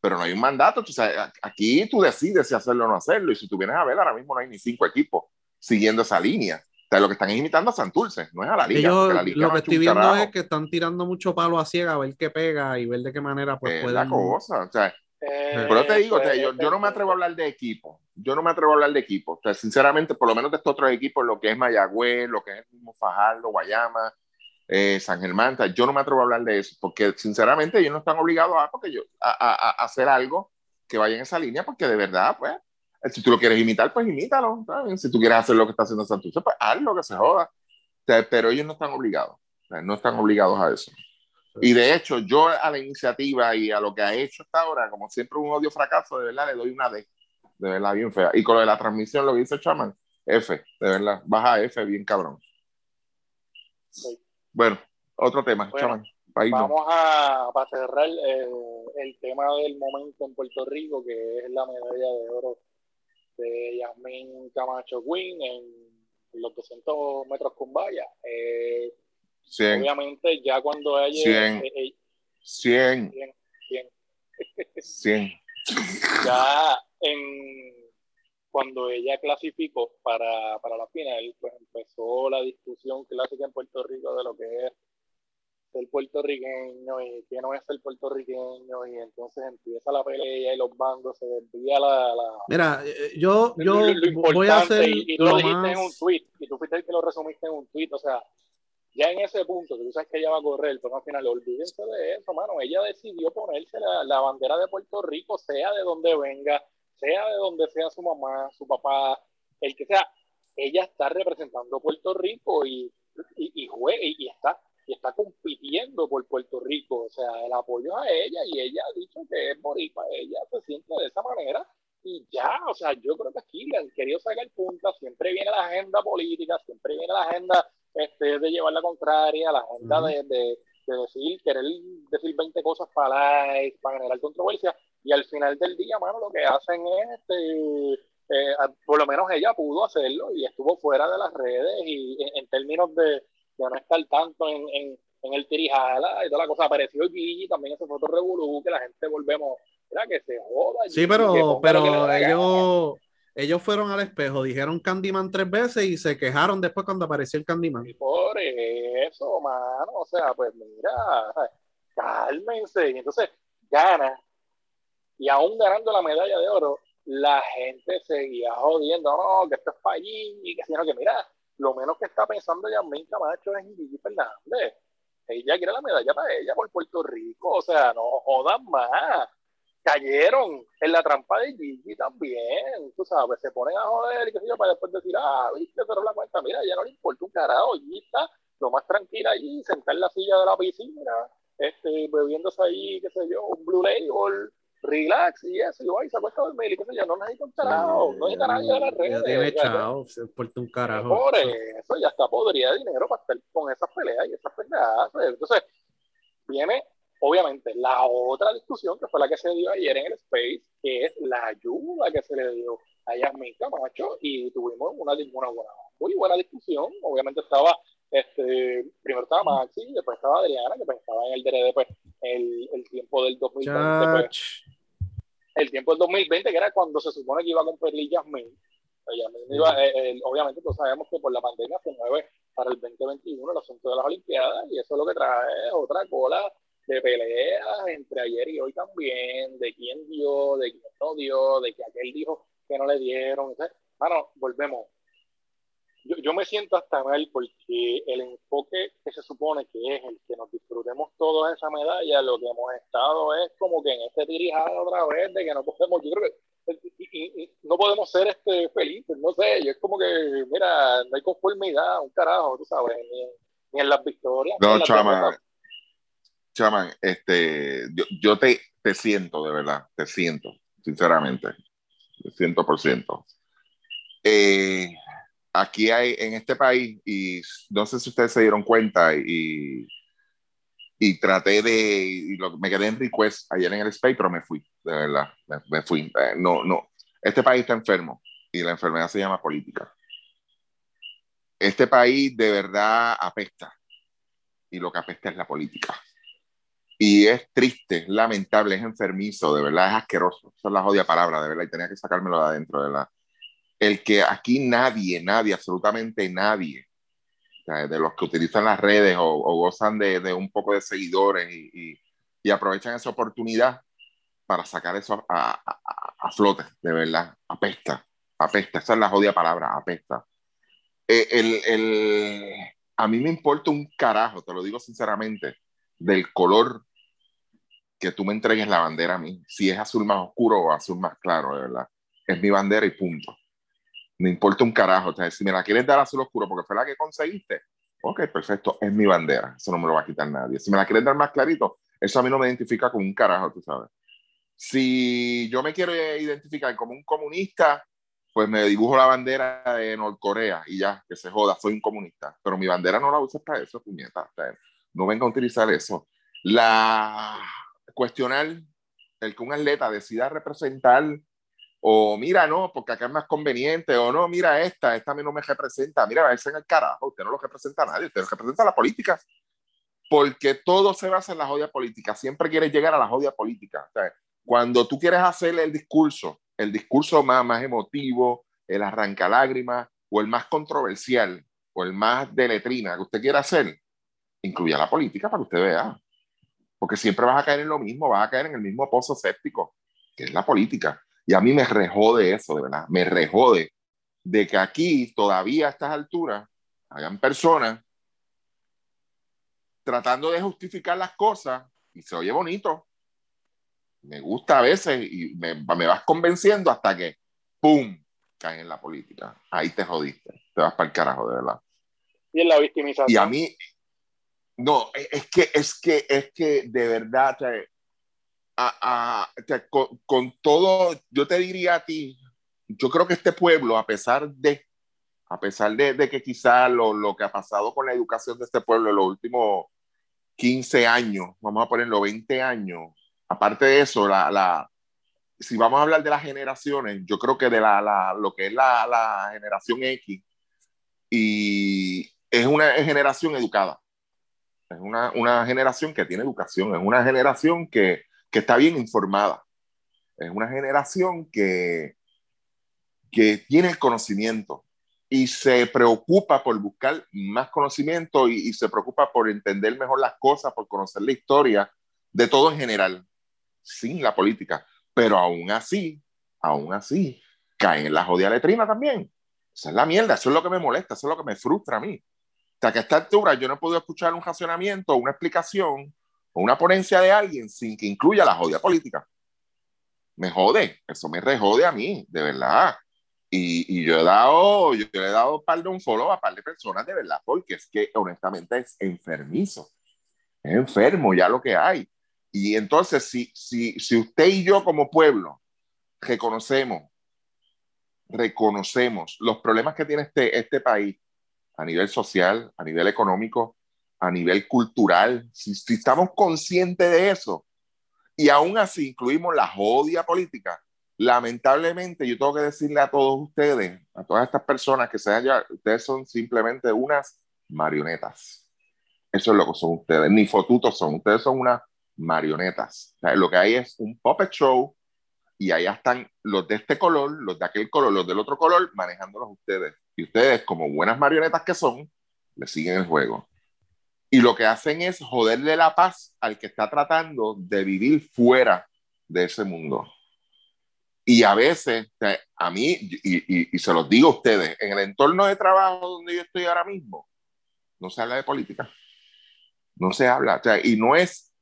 Speaker 2: Pero no hay un mandato, tú sabes, aquí tú decides si hacerlo o no hacerlo. Y si tú vienes a ver, ahora mismo no hay ni cinco equipos siguiendo esa línea. O sea, lo que están es imitando a Santurce, no es a la liga.
Speaker 3: Ellos,
Speaker 2: la liga
Speaker 3: lo
Speaker 2: no
Speaker 3: que estoy viendo
Speaker 2: carajo.
Speaker 3: es que están tirando mucho palo a ciega a ver qué pega y ver de qué manera pues
Speaker 2: Es
Speaker 3: pueden.
Speaker 2: la cosa. O sea,
Speaker 1: Eh,
Speaker 2: pero te digo, o sea,
Speaker 1: pues,
Speaker 2: yo, yo no me atrevo a hablar de equipo. Yo no me atrevo a hablar de equipo. O sea, sinceramente, por lo menos de estos otros equipos, lo que es Mayagüez, lo que es el mismo Fajardo, Guayama, eh, San Germán, yo no me atrevo a hablar de eso, porque sinceramente ellos no están obligados a, porque yo, a, a- a hacer algo que vaya en esa línea, porque de verdad, pues, si tú lo quieres imitar, pues imítalo. ¿sabes? Si tú quieres hacer lo que está haciendo Santurce, pues hazlo, que se joda. Pero ellos no están obligados. no están obligados a eso. Y de hecho, yo a la iniciativa y a lo que ha hecho hasta ahora, como siempre un odio fracaso, de verdad le doy una D, de verdad bien fea. Y con lo de la transmisión, lo que dice Chaman, F, de verdad, baja F bien cabrón. Bueno, otro tema, Chaman.
Speaker 1: Vamos a, para cerrar eh, el tema del momento en Puerto Rico, que es la medalla de oro de Yasmin Camacho Quinn en los 200 metros con valla. Eh, obviamente, ya cuando ella.
Speaker 2: 100. 100. 100.
Speaker 1: ya en, cuando ella clasificó para, para la final, pues empezó la discusión clásica en Puerto Rico de lo que es ser puertorriqueño y que no es el puertorriqueño y entonces empieza la pelea y los bandos se desvía la, la
Speaker 3: mira eh, yo yo voy a hacer
Speaker 1: y, tú lo, dijiste en un tweet y tú fuiste el que lo resumiste en un tweet o sea ya en ese punto que tú sabes que ella va a correr pero al final olvídense de eso mano ella decidió ponerse la, la bandera de Puerto Rico sea de donde venga sea de donde sea su mamá su papá el que sea ella está representando Puerto Rico y y, y, juega, y, y está y está compitiendo por Puerto Rico. O sea, el apoyo a ella y ella ha dicho que es para ella se siente de esa manera y ya, o sea, yo creo que aquí le han querido sacar punta, siempre viene la agenda política, siempre viene la agenda este, de llevar la contraria, la agenda de, de, decir, querer decir 20 cosas para, para generar controversia, y al final del día, mano, lo que hacen es, este, eh, por lo menos ella pudo hacerlo y estuvo fuera de las redes y en términos de, no estar tanto en, en, en el tirijala y toda la cosa. Apareció Gigi, también ese foto revolú, que la gente volvemos, era que se joda.
Speaker 3: Sí, pero, pero ellos, ellos fueron al espejo, dijeron Candyman tres veces y se quejaron después cuando apareció el Candyman.
Speaker 1: Y por eso, mano, o sea, pues mira, cálmense. entonces gana, y aún ganando la medalla de oro, la gente seguía jodiendo, no, que esto es para y que sino que mira, lo menos que está pensando Yasmin Camacho es en Fernández. Ella quiere la medalla para ella por Puerto Rico, o sea, no jodan más. Cayeron en la trampa de Gigi también, tú sabes, se ponen a joder y qué sé yo, para después decir, ah, viste, pero la cuenta, mira, ya no le importa un carajo, Gigi está lo más tranquila allí, sentada en la silla de la piscina, este, bebiéndose ahí, qué sé yo, un Blue Label, relax y eso, y va y se acuesta a dormir y qué sé yo, no necesita un carajo, no necesita nadie de las redes.
Speaker 3: tiene chao, se importa un carajo.
Speaker 1: Por eso ya está podrida de dinero para estar con esas peleas y esas peleas. Entonces, viene obviamente la otra discusión que fue la que se dio ayer en el Space, que es la ayuda que se le dio a Yasmin Camacho y tuvimos una, una buena, muy buena discusión. Obviamente estaba, este, primero estaba Maxi, después estaba Adriana, que pues estaba en el DRD pues, el, el tiempo del 2020. Pues, el tiempo del 2020, que era cuando se supone que iba a competir Yasmin. Iba, eh, eh, obviamente, todos sabemos que por la pandemia se mueve para el 2021 el asunto de las Olimpiadas y eso es lo que trae otra cola de peleas entre ayer y hoy también, de quién dio, de quién no dio, de que aquel dijo que no le dieron. bueno, volvemos yo, yo, me siento hasta mal porque el enfoque que se supone que es el que nos disfrutemos todos esa medalla, lo que hemos estado es como que en este tirijada otra vez de que no podemos, yo creo que no podemos ser este felices, no sé, yo es como que, mira, no hay conformidad, un carajo, tú sabes, ni, en las victorias.
Speaker 2: No, chaman, chaman, este, yo, te, te siento, de verdad, te siento, sinceramente, ciento por ciento. Eh, aquí hay, en este país, y no sé si ustedes se dieron cuenta, y, y traté de, me quedé en request ayer en el space, pero me fui, de verdad, me, fui. Eh, no, no, este país está enfermo y la enfermedad se llama política. Este país de verdad apesta y lo que apesta es la política. Y es triste, es lamentable, es enfermizo, de verdad, es asqueroso. Esa es la jodida palabra, de verdad, y tenía que sacármelo de adentro, de verdad el que aquí nadie, nadie, absolutamente nadie, de los que utilizan las redes o, gozan de, un poco de seguidores y, aprovechan esa oportunidad para sacar eso a, flote, de verdad, apesta, apesta, esa es la jodida palabra, apesta. Eh, el, a mí me importa un carajo, te lo digo sinceramente, del color que tú me entregues la bandera a mí, si es azul más oscuro o azul más claro, de verdad. Es mi bandera y punto me importa un carajo. O sea, si me la quieres dar azul oscuro porque fue la que conseguiste, Ok, perfecto, es mi bandera, eso no me lo va a quitar nadie. Si me la quieren dar más clarito, eso a mí no me identifica como un carajo, tú sabes. Si yo me quiero identificar como un comunista, pues me dibujo la bandera de Norcorea y ya, que se joda, soy un comunista. Pero mi bandera no la uso para eso, puñeta. no venga a utilizar eso. La cuestionar el que un atleta decida representar o mira, no, porque acá es más conveniente, o no, mira esta, esta a mí no me representa, mira, ese en el carajo, usted no lo representa a nadie, usted lo representa a la política, porque todo se basa en la jodia política, siempre quieres llegar a la jodia política. cuando tú quieres hacer el discurso, el discurso más, más emotivo, el arranca lágrimas, o el más controversial, o el más de letrina que usted quiera hacer, incluya la política para que usted vea. Porque siempre vas a caer en lo mismo, vas a caer en el mismo pozo séptico, que es la política. Y a mí me rejode eso, de verdad, me rejode de que aquí todavía a estas alturas hayan personas tratando de justificar las cosas y se oye bonito. Me gusta a veces y me, me vas convenciendo hasta que, ¡pum!, caen en la política. Ahí te jodiste, te vas para el carajo, de verdad.
Speaker 1: Y en la victimización.
Speaker 2: Y a mí, no, es que, es que, es que de verdad, con, todo, yo te diría a ti, yo creo que este pueblo, a pesar de, a pesar de, que quizá lo, lo, que ha pasado con la educación de este pueblo en los últimos 15 años, vamos a ponerlo 20 años, aparte de eso, la, la, si vamos a hablar de las generaciones, yo creo que de la, la lo que es la, la, generación X, y es una generación educada, es una, una generación que tiene educación, es una generación que, que está bien informada. Es una generación que, que tiene el conocimiento y se preocupa por buscar más conocimiento y, se preocupa por entender mejor las cosas, por conocer la historia de todo en general, sin la política. Pero aún así, aún así, caen en la jodida letrina también. Esa es la mierda, eso es lo que me molesta, eso es lo que me frustra a mí. O sea, que a esta altura yo no he podido escuchar un racionamiento, una explicación una ponencia de alguien sin que incluya la jodia política. Me jode, eso me rejode a mí, de verdad. Y, y yo he dado, yo he dado par de un follow a par de personas, de verdad, porque es que honestamente es enfermizo. Es enfermo ya lo que hay. Y entonces, si, si, si usted y yo como pueblo reconocemos, reconocemos los problemas que tiene este, este país a nivel social, a nivel económico, a nivel cultural, si, estamos conscientes de eso y aún así incluimos la jodia política, lamentablemente yo tengo que decirle a todos ustedes, a todas estas personas que sean ya, ustedes son simplemente unas marionetas. Eso es lo que son ustedes, ni fotutos son, ustedes son unas marionetas. lo que hay es un puppet show y allá están los de este color, los de aquel color, los del otro color, manejándolos ustedes. Ustedes, como buenas marionetas que son, le siguen el juego. Y lo que hacen es joderle la paz al que está tratando de vivir fuera de ese mundo. Y a veces, a mí, y, y, se los digo a ustedes, en el entorno de trabajo donde yo estoy ahora mismo, no se habla de política. No se habla. y no es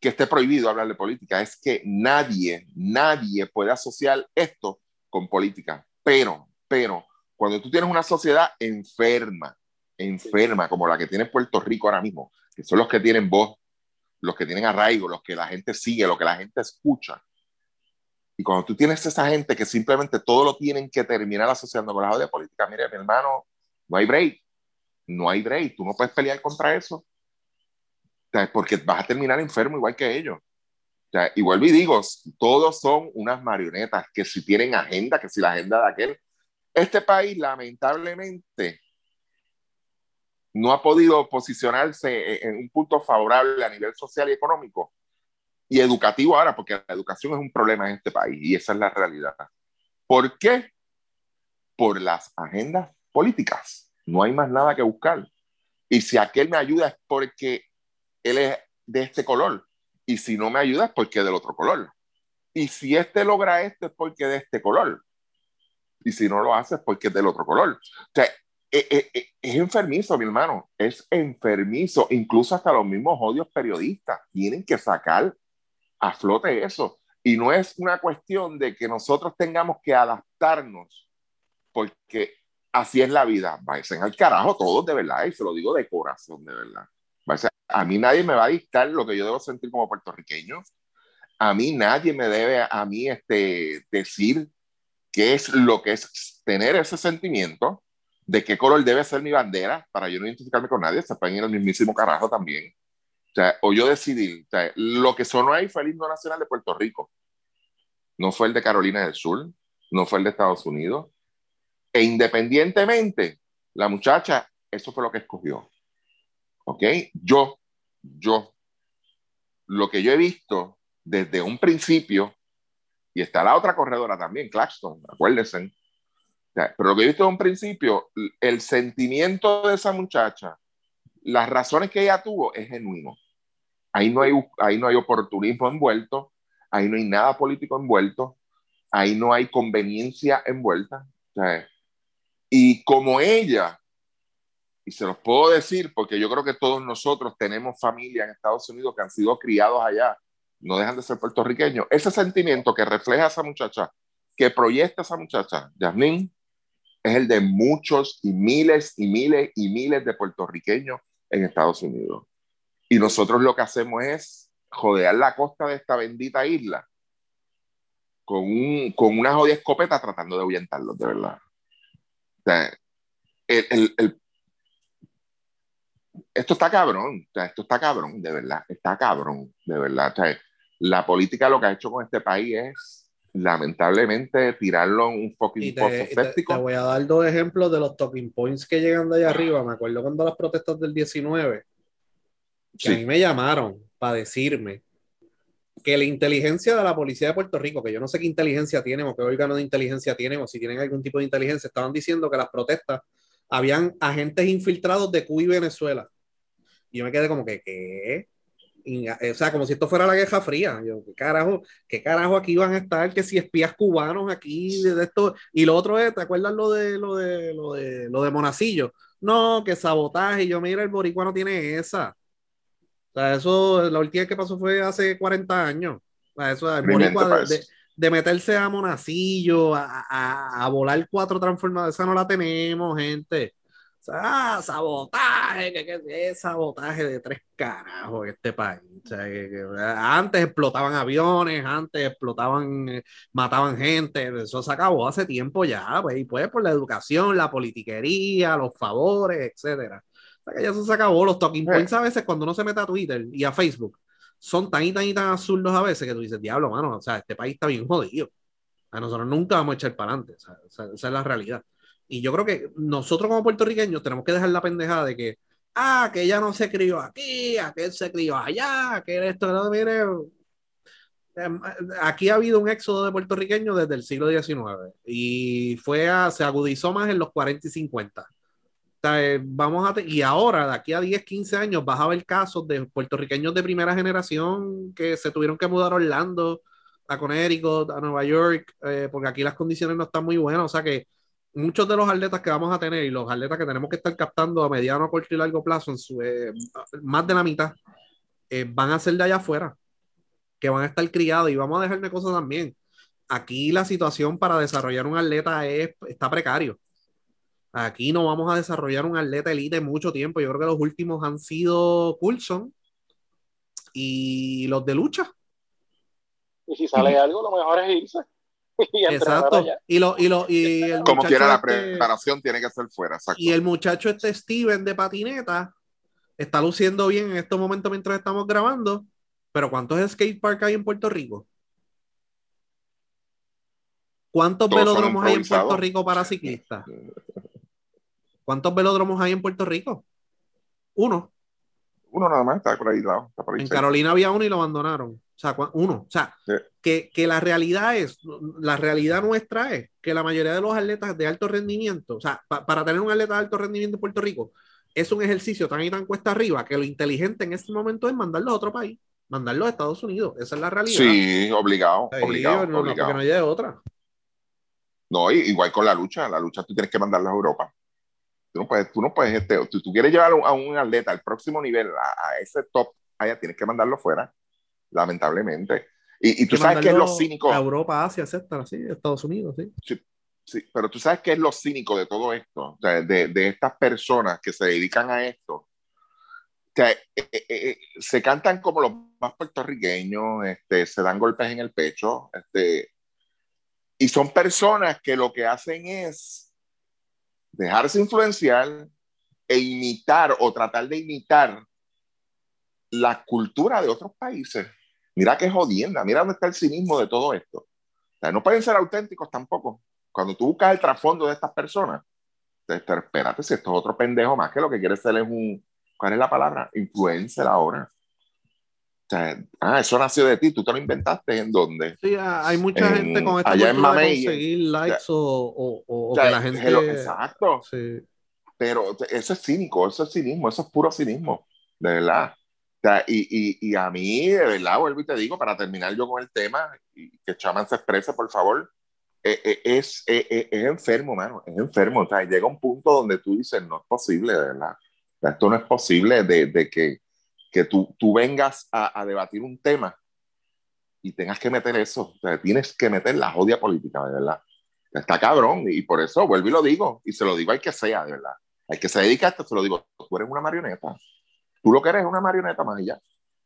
Speaker 2: que esté prohibido hablar de política, es que nadie, nadie puede asociar esto con política. Pero, pero, cuando tú tienes una sociedad enferma, enferma como la que tiene Puerto Rico ahora mismo, que son los que tienen voz, los que tienen arraigo, los que la gente sigue, los que la gente escucha. Y cuando tú tienes esa gente que simplemente todo lo tienen que terminar asociando con la de política, mire, mi hermano, no hay break, no hay break, tú no puedes pelear contra eso, porque vas a terminar enfermo igual que ellos. y vuelvo y digo, todos son unas marionetas que si tienen agenda, que si la agenda de aquel. Este país, lamentablemente, no ha podido posicionarse en un punto favorable a nivel social y económico y educativo ahora, porque la educación es un problema en este país y esa es la realidad. ¿Por qué? Por las agendas políticas. No hay más nada que buscar. Y si aquel me ayuda es porque él es de este color. Y si no me ayuda es porque es del otro color. Y si este logra esto es porque es de este color. Y si no lo hace es porque es del otro color. O sea, eh, eh, eh, es enfermizo, mi hermano, es enfermizo. Incluso hasta los mismos odios periodistas tienen que sacar a flote eso. Y no es una cuestión de que nosotros tengamos que adaptarnos, porque así es la vida. Váyanse al carajo todos, de verdad, y se lo digo de corazón, de verdad. A mí nadie me va a dictar lo que yo debo sentir como puertorriqueño. A mí nadie me debe a mí este, decir qué es lo que es tener ese sentimiento de qué color debe ser mi bandera para yo no identificarme con nadie. Se pueden ir al mismísimo carajo también. O, sea, o yo decidí, lo que sonó ahí fue el himno nacional de Puerto Rico. No fue el de Carolina del Sur, no fue el de Estados Unidos. E independientemente, la muchacha, eso fue lo que escogió. ¿Ok? Yo, yo, lo que yo he visto desde un principio, y está la otra corredora también, Claxton, acuérdense, pero lo que he visto desde un principio, el sentimiento de esa muchacha, las razones que ella tuvo es genuino. Ahí no hay, ahí no hay oportunismo envuelto, ahí no hay nada político envuelto, ahí no hay conveniencia envuelta. y como ella y se los puedo decir porque yo creo que todos nosotros tenemos familia en Estados Unidos que han sido criados allá, no dejan de ser puertorriqueños. Ese sentimiento que refleja esa muchacha, que proyecta esa muchacha, Yasmín, es el de muchos y miles y miles y miles de puertorriqueños en Estados Unidos. Y nosotros lo que hacemos es jodear la costa de esta bendita isla con, un, con una jodida escopeta tratando de ahuyentarlos, de verdad. O sea, el, el, esto está cabrón, esto está cabrón, de verdad, está cabrón, de verdad. la política lo que ha hecho con este país es lamentablemente tirarlo en un fucking pozo
Speaker 3: séptico. Te, voy a dar dos ejemplos de los talking points que llegan de allá arriba. Me acuerdo cuando las protestas del 19, que a mí me llamaron para decirme que la inteligencia de la policía de Puerto Rico, que yo no sé qué inteligencia tienen o qué órgano de inteligencia tienen o si tienen algún tipo de inteligencia, estaban diciendo que las protestas habían agentes infiltrados de Cuba y Venezuela. Y yo me quedé como que, ¿qué? o sea, como si esto fuera la Guerra Fría. Yo, ¿qué carajo, qué carajo aquí van a estar? Que si espías cubanos aquí de esto. Y lo otro es, ¿te acuerdas lo de lo de lo de lo de Monacillo? No, que sabotaje. Yo, mira, el boricua no tiene esa. O sea, eso, la última vez que pasó fue hace 40 años. O sea, eso, el boricua de, de meterse a Monacillo, a, a, a volar cuatro transformadores, esa no la tenemos, gente. Ah, sabotaje, que, es sabotaje de tres carajos en este país. O sea, que, antes explotaban aviones, antes explotaban, eh, mataban gente, eso se acabó hace tiempo ya, pues, y pues por la educación, la politiquería, los favores, etcétera. O sea, que ya eso se acabó. Los talking points a veces cuando uno se mete a Twitter y a Facebook, son tan y tan y tan absurdos a veces que tú dices, diablo, mano, o sea, este país está bien jodido. A nosotros nunca vamos a echar para adelante, o sea, esa, es la realidad. Y yo creo que nosotros como puertorriqueños tenemos que dejar la pendejada de que, ah, que ella no se crió aquí, aquel se crió allá, que esto, no, mire, em, aquí ha habido un éxodo de puertorriqueños desde el siglo XIX y fue a, se agudizó más en los 40 y 50 eh, vamos a y ahora, de aquí a 10, 15 años, vas a ver casos de puertorriqueños de primera generación que se tuvieron que mudar a Orlando, a Connecticut, a Nueva York, eh, porque aquí las condiciones no están muy buenas. O sea que muchos de los atletas que vamos a tener y los atletas que tenemos que estar captando a mediano, corto y largo plazo, en su, eh, más de la mitad, van a ser de allá afuera, que van a estar criados y vamos a dejarme cosas también. Aquí la situación para desarrollar un atleta es, está precario Aquí no vamos a desarrollar un atleta elite mucho tiempo. Yo creo que los últimos han sido Coulson y los de lucha.
Speaker 1: Y si sale algo, lo mejor es irse. (laughs)
Speaker 3: Exacto. Y lo, y lo, y
Speaker 2: Como quiera, la este preparación tiene que ser fuera.
Speaker 3: Y el muchacho este Steven de patineta está luciendo bien en estos momentos mientras estamos grabando. Pero ¿cuántos skate park hay en Puerto Rico? ¿Cuántos velódromos hay en Puerto Rico para ciclistas? ¿Cuántos velódromos hay en Puerto Rico? Uno.
Speaker 2: Uno nada más, está por ahí lado.
Speaker 3: en Carolina había uno y lo abandonaron. O sea, uno. O sea, que, la realidad es, la realidad nuestra es que la mayoría de los atletas de alto rendimiento, o sea, para tener un atleta de alto rendimiento en Puerto Rico, es un ejercicio tan y tan cuesta arriba que lo inteligente en este momento es mandarlo a otro país, mandarlo a Estados Unidos. Esa es la realidad.
Speaker 2: Sí, obligado. obligado,
Speaker 3: no,
Speaker 2: obligado.
Speaker 3: porque no haya otra.
Speaker 2: No, igual con la lucha, la lucha tú tienes que mandarla a Europa. Tú no puedes, tú no puedes, este, tú, tú quieres llevar a un atleta al próximo nivel, a, ese top, allá tienes que mandarlo fuera, lamentablemente. Y, y tú sabes que es lo cínico.
Speaker 3: A Europa, Asia, etcétera, sí, Estados Unidos, sí.
Speaker 2: sí, pero tú sabes qué es lo cínico de todo esto, de, de, estas personas que se dedican a esto, que eh, eh, eh, se cantan como los más puertorriqueños, este, se dan golpes en el pecho, este, y son personas que lo que hacen es dejarse influenciar e imitar o tratar de imitar la cultura de otros países. Mira qué jodienda, mira dónde está el cinismo de todo esto. O sea, no pueden ser auténticos tampoco. Cuando tú buscas el trasfondo de estas personas, te, te, espérate, si esto es otro pendejo más que lo que quiere ser es un, ¿cuál es la palabra? Influencer ahora. O sea, ah, eso nació de ti, tú te lo inventaste en dónde.
Speaker 3: Sí, ah, hay mucha
Speaker 2: En-
Speaker 3: gente con esta
Speaker 2: allá en
Speaker 3: cultura de
Speaker 2: Mamey,
Speaker 3: conseguir likes o, o, o- que la gente.
Speaker 2: hello, exacto.
Speaker 3: Sí.
Speaker 2: Pero eso es cínico, eso es cinismo, eso es puro cinismo, de verdad. Sea, y, y, y a mí, de verdad, vuelvo y te digo, para terminar yo con el tema, y que Chaman se exprese, por favor, eh, eh, es, eh, eh, es enfermo, mano, es enfermo. O sea, llega un punto donde tú dices, no es posible, de verdad. O sea, esto no es posible de, de que, que tú, tú vengas a, a debatir un tema y tengas que meter eso. O sea, tienes que meter la jodia política, de verdad. Está cabrón, y por eso vuelvo y lo digo, y se lo digo al que sea, de verdad. Al que se dedica a esto, se lo digo, tú eres una marioneta. Tú lo que eres es una marioneta más ya.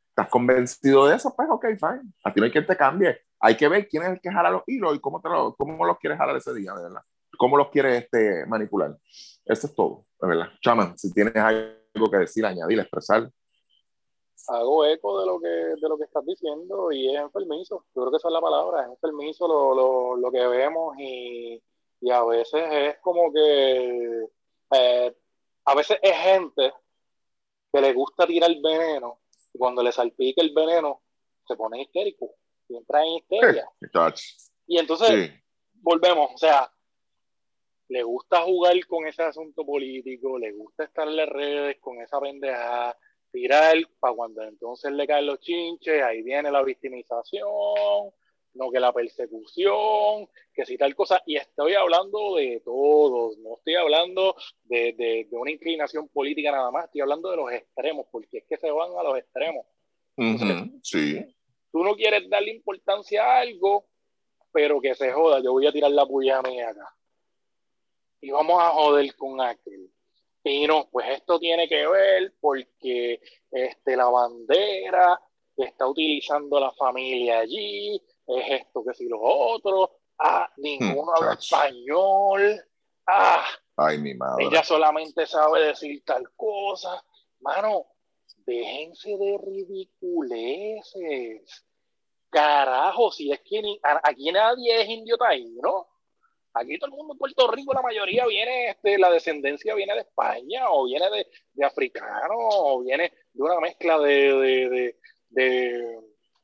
Speaker 2: ¿Estás convencido de eso? Pues ok, fine. A ti no hay quien te cambie. Hay que ver quién es el que jala los hilos y cómo, te lo, cómo los quieres jalar ese día, verdad. Cómo los quieres este, manipular. Eso es todo, verdad. Chaman, si tienes algo que decir, añadir, expresar.
Speaker 1: hago eco de lo que de lo que estás diciendo y es enfermizo. Yo creo que esa es la palabra, es enfermizo lo, lo, lo que vemos y, y a veces es como que eh, a veces es gente que le gusta tirar veneno y cuando le salpica el veneno se pone histérico y entra en histeria. Y entonces
Speaker 2: Sí.
Speaker 1: volvemos, o sea, le gusta jugar con ese asunto político, le gusta estar en las redes con esa pendejada, tirar para cuando entonces le caen los chinches, ahí viene la victimización, no que la persecución, que si tal cosa, y estoy hablando de todos, no estoy hablando de, de, de una inclinación política nada más, estoy hablando de los extremos, porque es que se van a los extremos
Speaker 2: Ujú, Sí.
Speaker 1: tú no quieres darle importancia a algo, pero que se joda, yo voy a tirar la puya mía acá. Y vamos a joder con aquel. Y no, pues esto tiene que ver porque este, la bandera que está utilizando la familia allí, es esto que si los otros, ah, ninguno habla
Speaker 2: chacho.
Speaker 1: español, ah,
Speaker 2: Ay, mi madre.
Speaker 1: ella solamente sabe decir tal cosa. Mano, déjense de ridiculeces. Carajo, si es que ni- a- aquí nadie es indio taíno. Aquí todo el mundo en Puerto Rico, la mayoría viene, este, la descendencia viene de España, o viene de, de africano, o viene de una mezcla de, de, de- de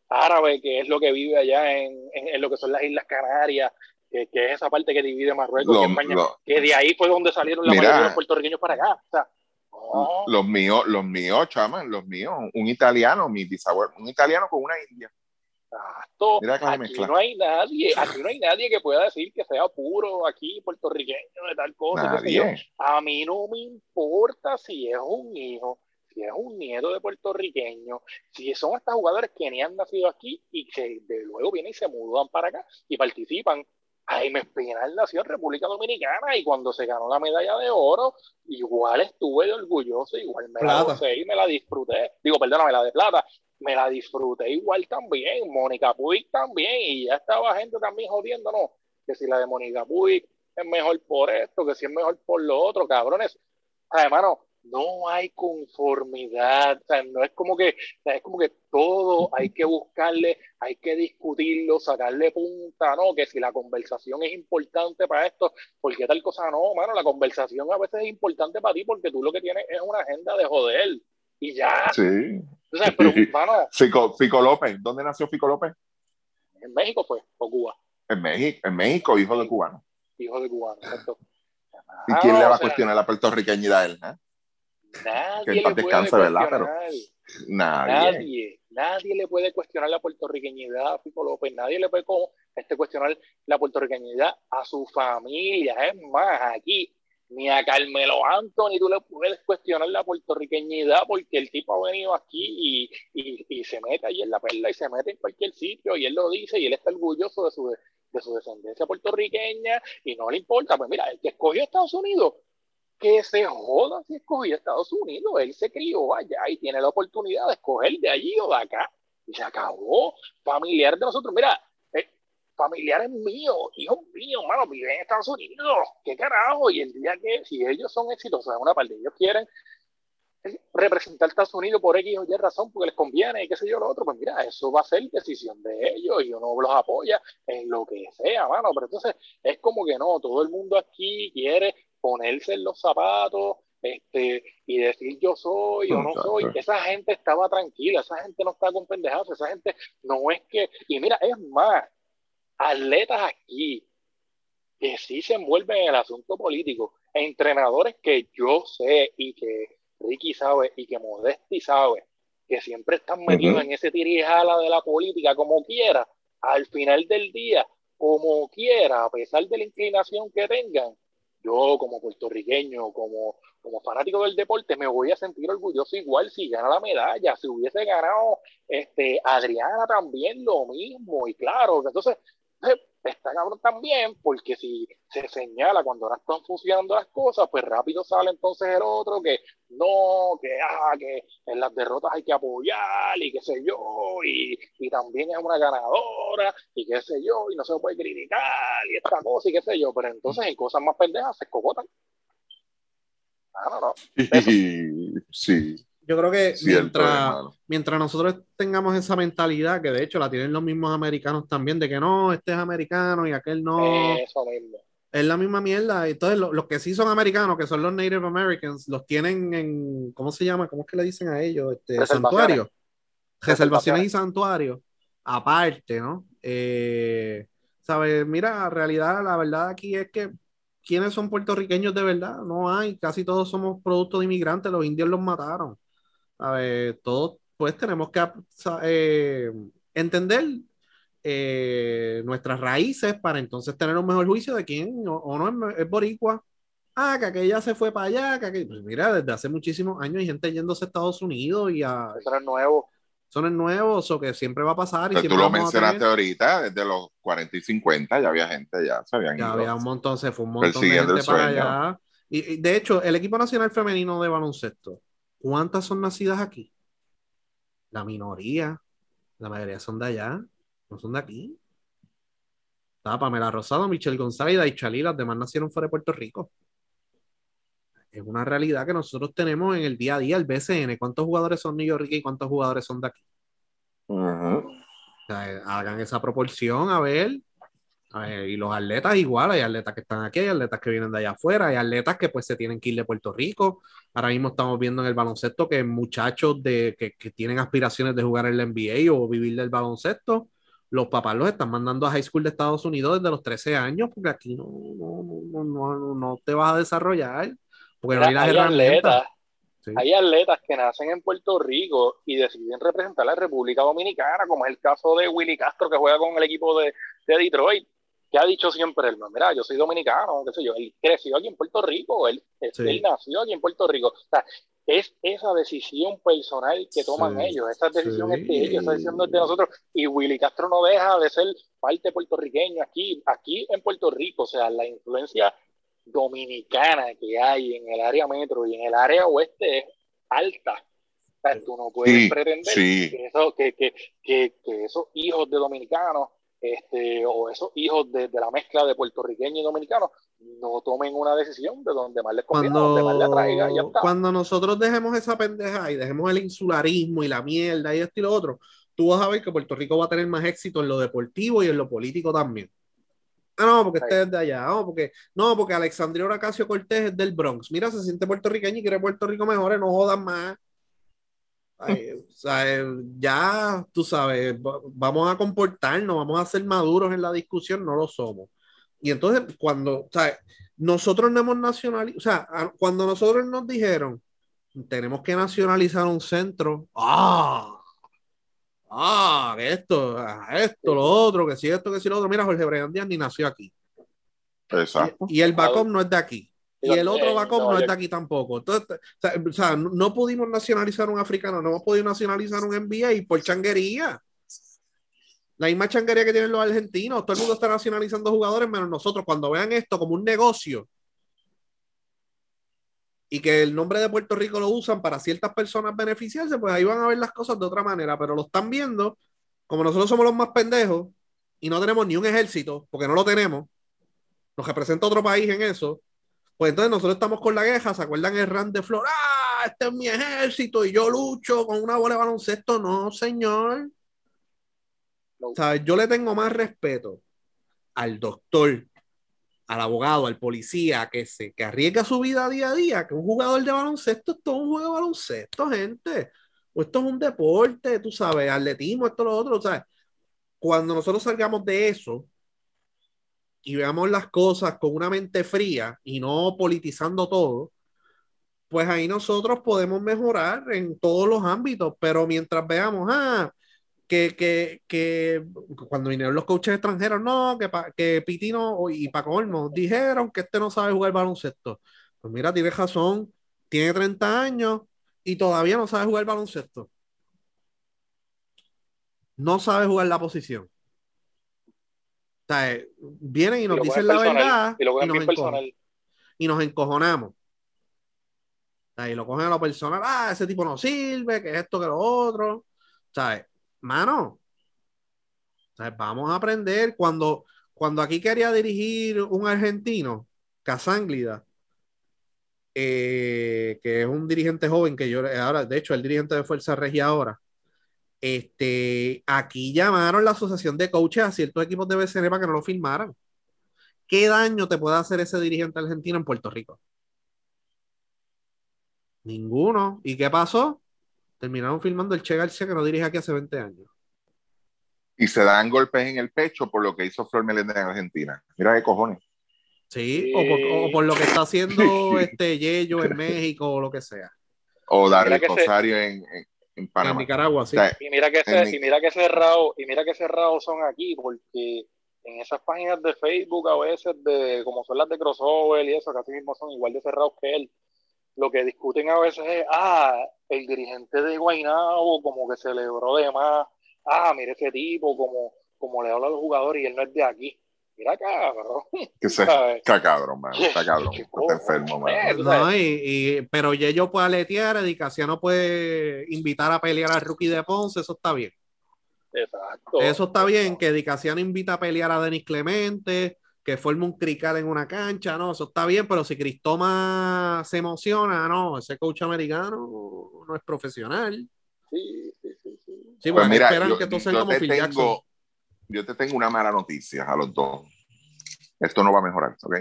Speaker 1: árabe, que es lo que vive allá en, en- en lo que son las Islas Canarias, que, que es esa parte que divide Marruecos y España
Speaker 2: lo-
Speaker 1: que de ahí fue donde salieron la
Speaker 2: Mira.
Speaker 1: mayoría de los puertorriqueños para acá. O sea, no,
Speaker 2: Los míos, los míos, chaman, los míos. Un italiano, mi bisabuelo, un italiano con una india.
Speaker 1: exacto.
Speaker 2: Mira que
Speaker 1: aquí no hay nadie, aquí no hay nadie que pueda decir que sea puro aquí puertorriqueño de tal cosa. yo. A mí no me importa si es un hijo, si es un nieto de puertorriqueño, si son estos jugadores que ni han nacido aquí y que de luego vienen y se mudan para acá y participan. Jaime Espinal nació en República Dominicana y cuando se ganó la medalla de oro, igual estuve orgulloso, igual me la gocé y me la disfruté. Digo, perdóname, la de plata, me la disfruté igual también. Mónica Puig también, y ya estaba gente también jodiéndonos que si la de Mónica Puig es mejor por esto, que si es mejor por lo otro, cabrones. O sea, hermano, no hay conformidad, o sea, no es como que, o sea, es como que todo hay que buscarle, hay que discutirlo, sacarle punta, ¿no? Que si la conversación es importante para esto, ¿por qué tal cosa no? Mano, la conversación a veces es importante para ti porque tú lo que tienes es una agenda de joder y ya,
Speaker 2: Sí.
Speaker 1: o sea, pero, (laughs) mano,
Speaker 2: Fico, Fico López. ¿Dónde nació Fico López?
Speaker 1: en México fue, o Cuba,
Speaker 2: En México, en México, hijo de cubano.
Speaker 1: hijo de cubano, exacto.
Speaker 2: ¿Y quién
Speaker 1: Ah,
Speaker 2: le va
Speaker 1: o
Speaker 2: a
Speaker 1: sea,
Speaker 2: cuestionar la puertorriqueñidad a él? eh?
Speaker 1: Nadie
Speaker 2: Que
Speaker 1: le puede
Speaker 2: descanse, ¿verdad? Pero-
Speaker 1: cuestionar.
Speaker 2: Nadie.
Speaker 1: Nadie, nadie le puede cuestionar la puertorriqueñidad a Fico López, nadie le puede como, este, cuestionar la puertorriqueñidad a su familia. Es más, aquí ni a Carmelo Anthony tú le puedes cuestionar la puertorriqueñidad porque el tipo ha venido aquí y, y, y se mete ahí en la perla y se mete en cualquier sitio y él lo dice y él está orgulloso de su, de su descendencia puertorriqueña y no le importa. Pues mira, el que escogió Estados Unidos, que se joda si escogió Estados Unidos. Él se crió allá y tiene la oportunidad de escoger de allí o de acá. Y se acabó. Familiar de nosotros. Mira, eh, familiares míos, hijos míos, mano, viven en Estados Unidos. ¿Qué carajo? Y el día que, si ellos son exitosos en una parte, ellos quieren representar a Estados Unidos por X o Y razón, porque les conviene y qué sé yo lo otro, pues mira, eso va a ser decisión de ellos y uno los apoya en lo que sea, mano. Pero entonces es como que no, todo el mundo aquí quiere ponerse en los zapatos este, y decir yo soy o no soy. Esa gente estaba tranquila, esa gente no está con pendejadas, esa gente no es que. Y mira, es más, atletas aquí que sí se envuelven en el asunto político, entrenadores que yo sé y que Ricky sabe y que Modesti sabe que siempre están metidos en ese tirijala de la política como quiera, al final del día, como quiera, a pesar de la inclinación que tengan, yo como puertorriqueño, como, como fanático del deporte, me voy a sentir orgulloso igual si gana la medalla, si hubiese ganado este, Adriana también lo mismo, y claro, entonces está cabrón también, porque si se señala cuando no están funcionando las cosas, pues rápido sale entonces el otro que no, que, ah, que en las derrotas hay que apoyar y qué sé yo, y, y también es una ganadora y qué sé yo, y no se puede criticar y esta cosa y qué sé yo, pero entonces en cosas más pendejas se escogotan. Ah, no, no.
Speaker 2: Sí
Speaker 3: yo creo que mientras, mientras nosotros tengamos esa mentalidad, que de hecho la tienen los mismos americanos también, de que no, este es americano y aquel no.
Speaker 1: Eso mismo.
Speaker 3: Es la misma mierda. Entonces, los que sí son americanos, que son los Native Americans, los tienen en, ¿cómo se llama? ¿Cómo es que le dicen a ellos? Este, santuarios. Reservaciones y santuarios. Aparte, ¿no? Eh, ¿Sabes? Mira, la realidad, la verdad aquí es que ¿quiénes son puertorriqueños de verdad? No hay, casi todos somos productos de inmigrantes, los indios los mataron. A ver, todos pues tenemos que eh, entender eh, nuestras raíces para entonces tener un mejor juicio de quién o, no es, boricua. Ah, que aquella se fue para allá, que pues mira, desde hace muchísimos años hay gente yéndose a Estados Unidos y a...
Speaker 1: Eso es nuevo.
Speaker 3: Son es nuevos o que siempre va a pasar. Y
Speaker 2: tú lo mencionaste ahorita, desde los 40 y 50 ya había gente, ya sabían.
Speaker 3: Ya había un montón, se fue un montón de gente para allá. y, de hecho, el equipo nacional femenino de baloncesto ¿Cuántas son nacidas aquí? La minoría. La mayoría son de allá. No son de aquí. Estaba Pamela Rosado, Michelle González y Chalí, las demás nacieron fuera de Puerto Rico. Es una realidad que nosotros tenemos en el día a día, el BCN. ¿Cuántos jugadores son New York y cuántos jugadores son de aquí? hagan esa proporción, a ver. Eh, y los atletas igual, hay atletas que están aquí, hay atletas que vienen de allá afuera, hay atletas que pues se tienen que ir de Puerto Rico. Ahora mismo estamos viendo en el baloncesto que muchachos de, que, que tienen aspiraciones de jugar en la NBA o vivir del baloncesto, los papás los están mandando a high school de Estados Unidos desde los 13 años, porque aquí no, no, no, no te vas a desarrollar, porque no hay las
Speaker 1: herramientas. Hay atletas que nacen en Puerto Rico y deciden representar a la República Dominicana, como es el caso de Willy Castro, que juega con el equipo de, de Detroit que ha dicho siempre él, mira, yo soy dominicano, qué sé yo, él creció aquí en Puerto Rico, él, él nació aquí en Puerto Rico. O sea, es esa decisión personal que toman ellos, esa decisión es de ellos, esa decisión es de nosotros. Y Willy Castro no deja de ser parte puertorriqueño aquí, aquí en Puerto Rico, o sea, la influencia dominicana que hay en el área metro y en el área oeste es alta. O sea, tú no puedes pretender que, eso, que, que, que, que esos hijos de dominicanos este, o esos hijos de, la mezcla de puertorriqueño y dominicano no tomen una decisión de donde más les conviene,
Speaker 3: cuando,
Speaker 1: donde más les atraiga.
Speaker 3: Cuando nosotros dejemos esa pendeja y dejemos el insularismo y la mierda y esto y lo otro, tú vas a ver que Puerto Rico va a tener más éxito en lo deportivo y en lo político también. Ah, no, porque este es de allá. No, porque, no, porque Alexandria Ocasio Cortés es del Bronx. Mira, se siente puertorriqueño y quiere Puerto Rico mejor, no jodan más. Ya tú sabes, vamos a comportarnos, vamos a ser maduros en la discusión, no lo somos. Y entonces, cuando, nosotros no hemos nacionalizado, o sea, cuando nosotros nos dijeron, tenemos que nacionalizar un centro, ah, ah, esto, ah, esto, lo otro, que si esto, que si lo otro, mira, Jorge Brian Díaz ni nació aquí.
Speaker 2: Exacto.
Speaker 3: Y, el backup no es de aquí. Y el otro backup no, está aquí tampoco. Entonces, o sea, no pudimos nacionalizar un africano, no hemos podido nacionalizar un NBA por changuería. La misma changuería que tienen los argentinos. Todo el mundo está nacionalizando jugadores, menos nosotros. Cuando vean esto como un negocio y que el nombre de Puerto Rico lo usan para ciertas personas beneficiarse, pues ahí van a ver las cosas de otra manera. Pero lo están viendo, como nosotros somos los más pendejos y no tenemos ni un ejército, porque no lo tenemos, nos representa otro país en eso, pues entonces nosotros estamos con la queja, ¿se acuerdan el run de Flor? ¡Ah! Este es mi ejército y yo lucho con una bola de baloncesto. No, señor. O sea, yo le tengo más respeto al doctor, al abogado, al policía que se que arriesga su vida día a día, que un jugador de baloncesto es todo un juego de baloncesto, gente. O esto es un deporte, tú sabes, atletismo, esto, lo otro, ¿sabes? Cuando nosotros salgamos de eso y veamos las cosas con una mente fría y no politizando todo, pues ahí nosotros podemos mejorar en todos los ámbitos, pero mientras veamos, ah, que, que, que cuando vinieron los coaches extranjeros, no, que, que Pitino y Paco Olmo dijeron que este no sabe jugar baloncesto. Pues mira, tiene razón, tiene 30 años y todavía no sabe jugar baloncesto. No sabe jugar la posición. O sea, eh, vienen y nos dicen la verdad y, nos y, nos encojonamos. y lo cogen a lo personal, ah, ese tipo no sirve, que esto, que lo otro. ¿Sabes? mano, vamos a aprender. Cuando, cuando aquí quería dirigir un argentino, Casánglida, eh, que es un dirigente joven que yo ahora, de hecho, el dirigente de Fuerza Regia ahora. Este, aquí llamaron la asociación de coaches a ciertos equipos de BCN para que no lo firmaran. ¿Qué daño te puede hacer ese dirigente argentino en Puerto Rico? Ninguno. ¿Y qué pasó? terminaron filmando el Che García que no dirige aquí hace 20 años.
Speaker 2: Y se dan golpes en el pecho por lo que hizo Flor Meléndez en Argentina. Mira qué cojones.
Speaker 3: Sí, o por, lo que está haciendo (laughs) este Yello en México o lo que sea.
Speaker 2: O Darío Rosario en, en, Panamá.
Speaker 3: En Nicaragua, sí.
Speaker 1: y mira que, y mira que cerrado, y mira que cerrados son aquí, porque en esas páginas de Facebook a veces de como son las de crossover y eso, casi mismo son igual de cerrados que él lo que discuten a veces es, ah, el dirigente de Guaynabo como que celebró de más, ah, mire ese tipo, como, como le habla a los jugadores y él no es de aquí. Mira, cabrón. (laughs)
Speaker 2: Que se, está cabrón, man. Está (laughs) cabrón. Está enfermo, man.
Speaker 3: No, y, y, pero Yello puede aletear, no puede invitar a pelear al rookie de Ponce, eso está bien.
Speaker 1: Exacto.
Speaker 3: Eso está bien, que Dicasiano invita a pelear a Denis Clemente, que forme un crical en una cancha, no, eso está bien, pero si Cristoma se emociona, no, ese coach americano no es profesional.
Speaker 1: Sí, sí, sí.
Speaker 3: Sí, pues mira, esperan yo, que como
Speaker 2: Phil tengo, Yo te tengo una mala noticia a los dos. Esto no va a mejorar, ¿ok?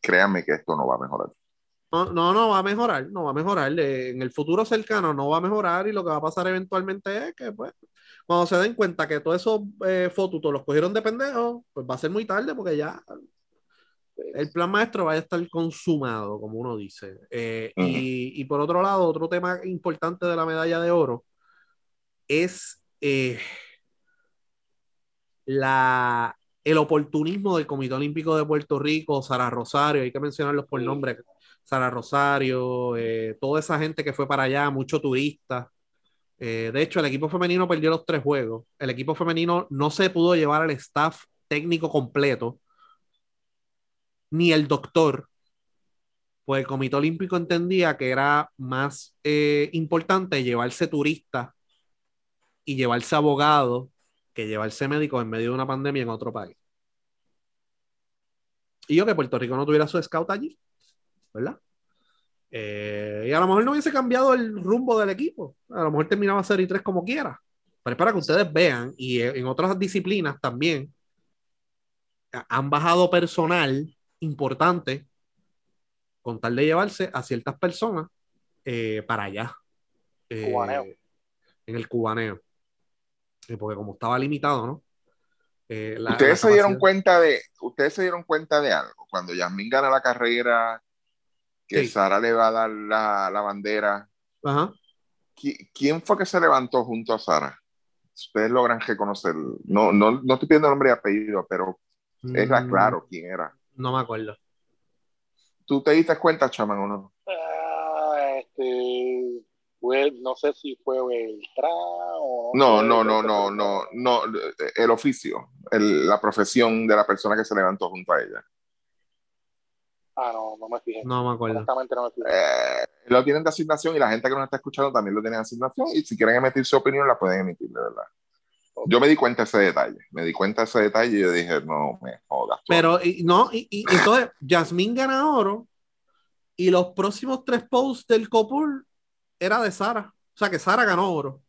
Speaker 2: Créanme que esto no va a mejorar.
Speaker 3: No, no, no va a mejorar, no va a mejorar. En el futuro cercano no va a mejorar y lo que va a pasar eventualmente es que, pues, cuando se den cuenta que todos esos eh, fotutos los cogieron de pendejos, pues va a ser muy tarde porque ya el plan maestro va a estar consumado, como uno dice. Eh, y, por otro lado, otro tema importante de la medalla de oro es eh, la, el oportunismo del Comité Olímpico de Puerto Rico, Sara Rosario, hay que mencionarlos por nombre, Sara Rosario, toda esa gente que fue para allá, muchos turistas. Eh, de hecho, el equipo femenino perdió los tres juegos. El equipo femenino no se pudo llevar al staff técnico completo, ni el doctor, pues el Comité Olímpico entendía que era más eh, importante llevarse turistas y llevarse abogados que llevarse médicos en medio de una pandemia en otro país. Y yo que Puerto Rico no tuviera su scout allí, ¿verdad? Eh, y a lo mejor no hubiese cambiado el rumbo del equipo. A lo mejor terminaba 0 y 3 como quiera. Pero es para que ustedes vean, y en otras disciplinas también, han bajado personal importante con tal de llevarse a ciertas personas eh, para allá.
Speaker 1: Eh,
Speaker 3: en el cubaneo. Porque como estaba limitado, ¿no?
Speaker 2: ustedes se dieron cuenta de, ustedes se dieron cuenta de algo. Cuando Yasmin gana la carrera que Sara le va a dar la, bandera.
Speaker 3: Ajá.
Speaker 2: ¿Quién fue que se levantó junto a Sara? Ustedes logran reconocer. No, no, no estoy pidiendo nombre y apellido, pero es mm. claro quién era.
Speaker 3: No me acuerdo.
Speaker 2: ¿Tú te diste cuenta, chamán, o no?
Speaker 1: Ah, este, Fue, no sé si fue Beltrán o...
Speaker 2: No, no, no, no, no, no, el oficio, el- la profesión de la persona que se levantó junto a ella.
Speaker 1: Ah, no, no me fijé.
Speaker 3: No me acuerdo.
Speaker 1: Honestamente no me fijé.
Speaker 2: Eh, lo tienen de asignación y la gente que nos está escuchando también lo tiene de asignación y si quieren emitir su opinión la pueden emitir, de verdad. Yo me di cuenta de ese detalle, me di cuenta de ese detalle y yo dije, no me jodas.
Speaker 3: Pero, y, no, y, y entonces, Yasmín gana oro y los próximos tres posts del Copul era de Sara. O sea que Sara ganó oro.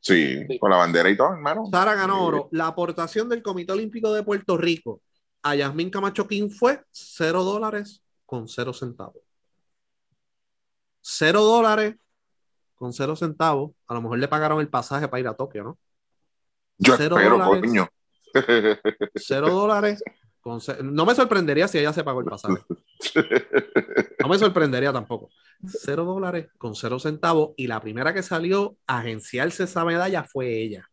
Speaker 2: Sí,
Speaker 1: Sí.
Speaker 2: con la bandera y todo, hermano.
Speaker 3: Sara ganó
Speaker 2: Sí.
Speaker 3: oro. La aportación del Comité Olímpico de Puerto Rico a Yasmín Camacho King fue cero dólares con cero centavos. Cero dólares con cero centavos. A lo mejor le pagaron el pasaje para ir a Tokio, ¿no?
Speaker 2: Yo
Speaker 3: cero
Speaker 2: espero,
Speaker 3: dólares.
Speaker 2: coño.
Speaker 3: Cero dólares. No me sorprendería si ella se pagó el pasaje. (laughs) No me sorprendería tampoco. Cero dólares con cero centavos. Y la primera que salió a agenciarse esa medalla fue ella.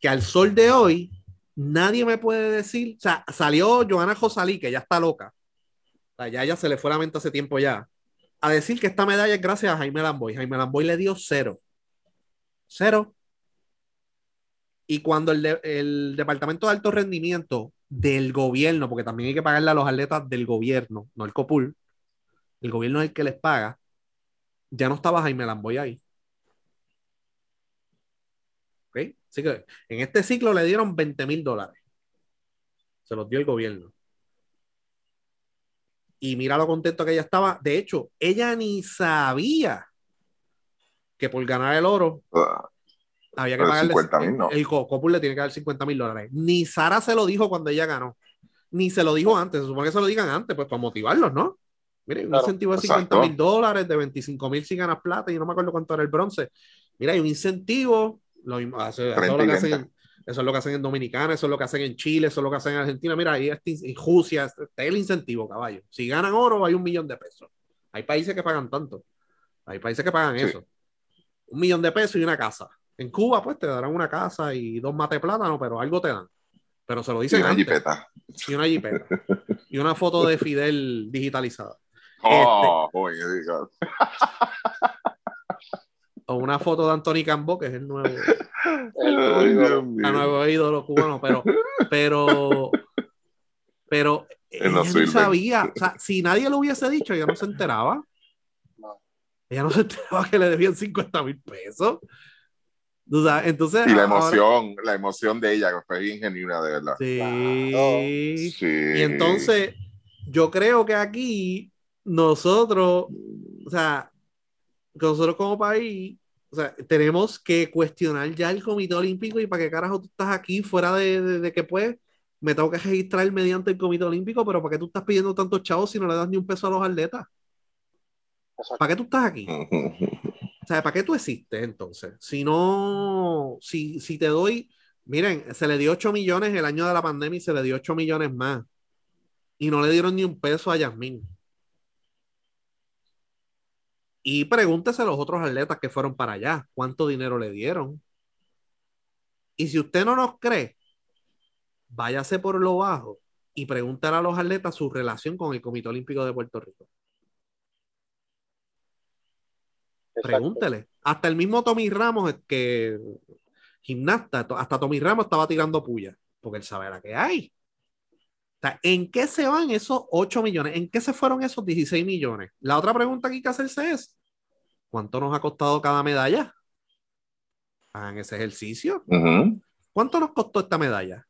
Speaker 3: Que al sol de hoy, nadie me puede decir. O sea, salió Joana Josalí, que ya está loca. O sea, ya, ya se le fue la mente hace tiempo ya. A decir que esta medalla es gracias a Jaime Lamboy. Jaime Lamboy le dio cero. Cero. Y cuando el, de- el Departamento de Alto Rendimiento del gobierno, porque también hay que pagarle a los atletas del gobierno, no el COPUL, el gobierno es el que les paga, ya no estaba Jaime Lamboy ahí. ¿Ok? Así que en este ciclo le dieron 20 mil dólares. Se los dio el gobierno. Y mira lo contento que ella estaba. De hecho, ella ni sabía que por ganar el oro
Speaker 2: Ah,
Speaker 3: había que pagarle
Speaker 2: 50.000 no.
Speaker 3: el Co- Copul le tiene que dar 50 mil dólares. Ni Sara se lo dijo cuando ella ganó. Ni se lo dijo antes. Se supone que se lo digan antes, pues para motivarlos, ¿no? Miren, un
Speaker 1: Claro,
Speaker 3: incentivo de
Speaker 2: exacto.
Speaker 3: 50 mil dólares, de 25 mil si ganas plata, y no me acuerdo cuánto era el bronce. Mira, hay un incentivo. Lo, mismo- eso, eso es
Speaker 2: 30
Speaker 3: lo que hacen
Speaker 2: 20.
Speaker 3: en, eso es lo que hacen en Dominicana, eso es lo que hacen en Chile, eso es lo que hacen en Argentina. Mira, ahí está injusticia, este este es el incentivo, caballo. Si ganan oro, hay un millón de pesos. Hay países que pagan tanto. Hay países que pagan
Speaker 2: Sí.
Speaker 3: eso. Un millón de pesos y una casa. En Cuba, pues te darán una casa y dos mate plátano, pero algo te dan. Pero se lo
Speaker 2: y
Speaker 3: dicen
Speaker 2: una
Speaker 3: antes.
Speaker 2: jipeta.
Speaker 3: Y una jipeta. y una foto de Fidel digitalizada. (laughs)
Speaker 2: Oh, oye, diga. (laughs)
Speaker 3: O una foto de Anthony Cambo, que es el nuevo, (laughs)
Speaker 1: El
Speaker 2: Ay,
Speaker 1: ídolo.
Speaker 3: El nuevo ídolo cubano, pero, pero, pero ella
Speaker 2: no
Speaker 3: sabía. O sea, si nadie lo hubiese dicho, ella no se enteraba. Ella no se enteraba que le debían 50 mil pesos. O sea, entonces.
Speaker 2: Y la
Speaker 3: ahora-
Speaker 2: emoción, la emoción de ella, que fue bien genuina, de verdad.
Speaker 3: Sí.
Speaker 2: Sí.
Speaker 3: Y entonces, yo creo que aquí nosotros, o sea, nosotros como país, o sea, tenemos que cuestionar ya el Comité Olímpico y para qué carajo tú estás aquí fuera de, de- de que pues me tengo que registrar mediante el Comité Olímpico, pero ¿para qué tú estás pidiendo tantos chavos si no le das ni un peso a los atletas? ¿Para qué tú estás aquí? (laughs) Sea, ¿para qué tú existes entonces? Si no, si, si te doy, miren, se le dio 8 millones el año de la pandemia y se le dio 8 millones más. Y no le dieron ni un peso a Yasmín. Y pregúntese a los otros atletas que fueron para allá, cuánto dinero le dieron. Y si usted no nos cree, váyase por lo bajo y pregúntale a los atletas su relación con el Comité Olímpico de Puerto Rico.
Speaker 1: Exacto.
Speaker 3: Pregúntele. Hasta el mismo Tommy Ramos, que gimnasta, hasta Tommy Ramos estaba tirando puya, porque él sabe la que hay. O sea, ¿en qué se van esos 8 millones? ¿En qué se fueron esos 16 millones? La otra pregunta que hay que hacerse es, ¿cuánto nos ha costado cada medalla? Hagan ese ejercicio. ¿Cuánto nos costó esta medalla?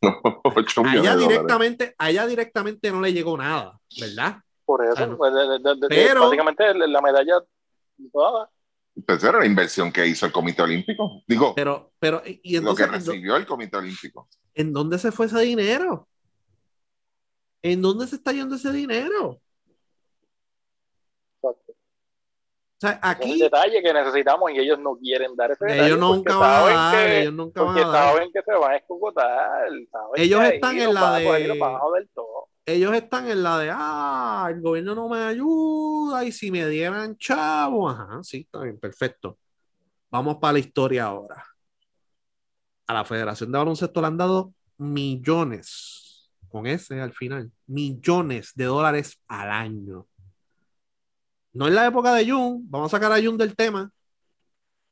Speaker 3: (laughs)
Speaker 2: Ocho
Speaker 3: A
Speaker 2: millones
Speaker 3: ella
Speaker 2: de dólares.
Speaker 3: directamente, a ella directamente no le llegó nada, ¿verdad?
Speaker 1: Por eso,
Speaker 3: Ah,
Speaker 1: pues, de- de- de- de-
Speaker 3: Pero-
Speaker 1: básicamente la medalla toda,
Speaker 2: Pues era la inversión que hizo el Comité Olímpico. Digo,
Speaker 3: Pero, pero, y y
Speaker 2: lo
Speaker 3: entonces,
Speaker 2: que recibió el Comité Olímpico.
Speaker 3: ¿En dónde se fue ese dinero? ¿En dónde se está yendo ese dinero?
Speaker 1: exacto.
Speaker 3: O sea,
Speaker 1: Ese es el
Speaker 3: aquí
Speaker 1: detalle que necesitamos y ellos no quieren dar ese detalle
Speaker 3: ellos nunca van a
Speaker 1: saben
Speaker 3: dar,
Speaker 1: que-
Speaker 3: ellos nunca van
Speaker 1: porque
Speaker 3: a dar.
Speaker 1: saben que se van a escogotar.
Speaker 3: Ellos están en la de-
Speaker 1: los van a joder todo.
Speaker 3: Ellos están en la de, ah, el gobierno no me ayuda y si me dieran chavo, ajá, sí, está bien, perfecto. Vamos para la historia ahora. A la Federación de Baloncesto le han dado millones, con ese al final, millones de dólares al año. No en la época de Jun, vamos a sacar a Jun del tema.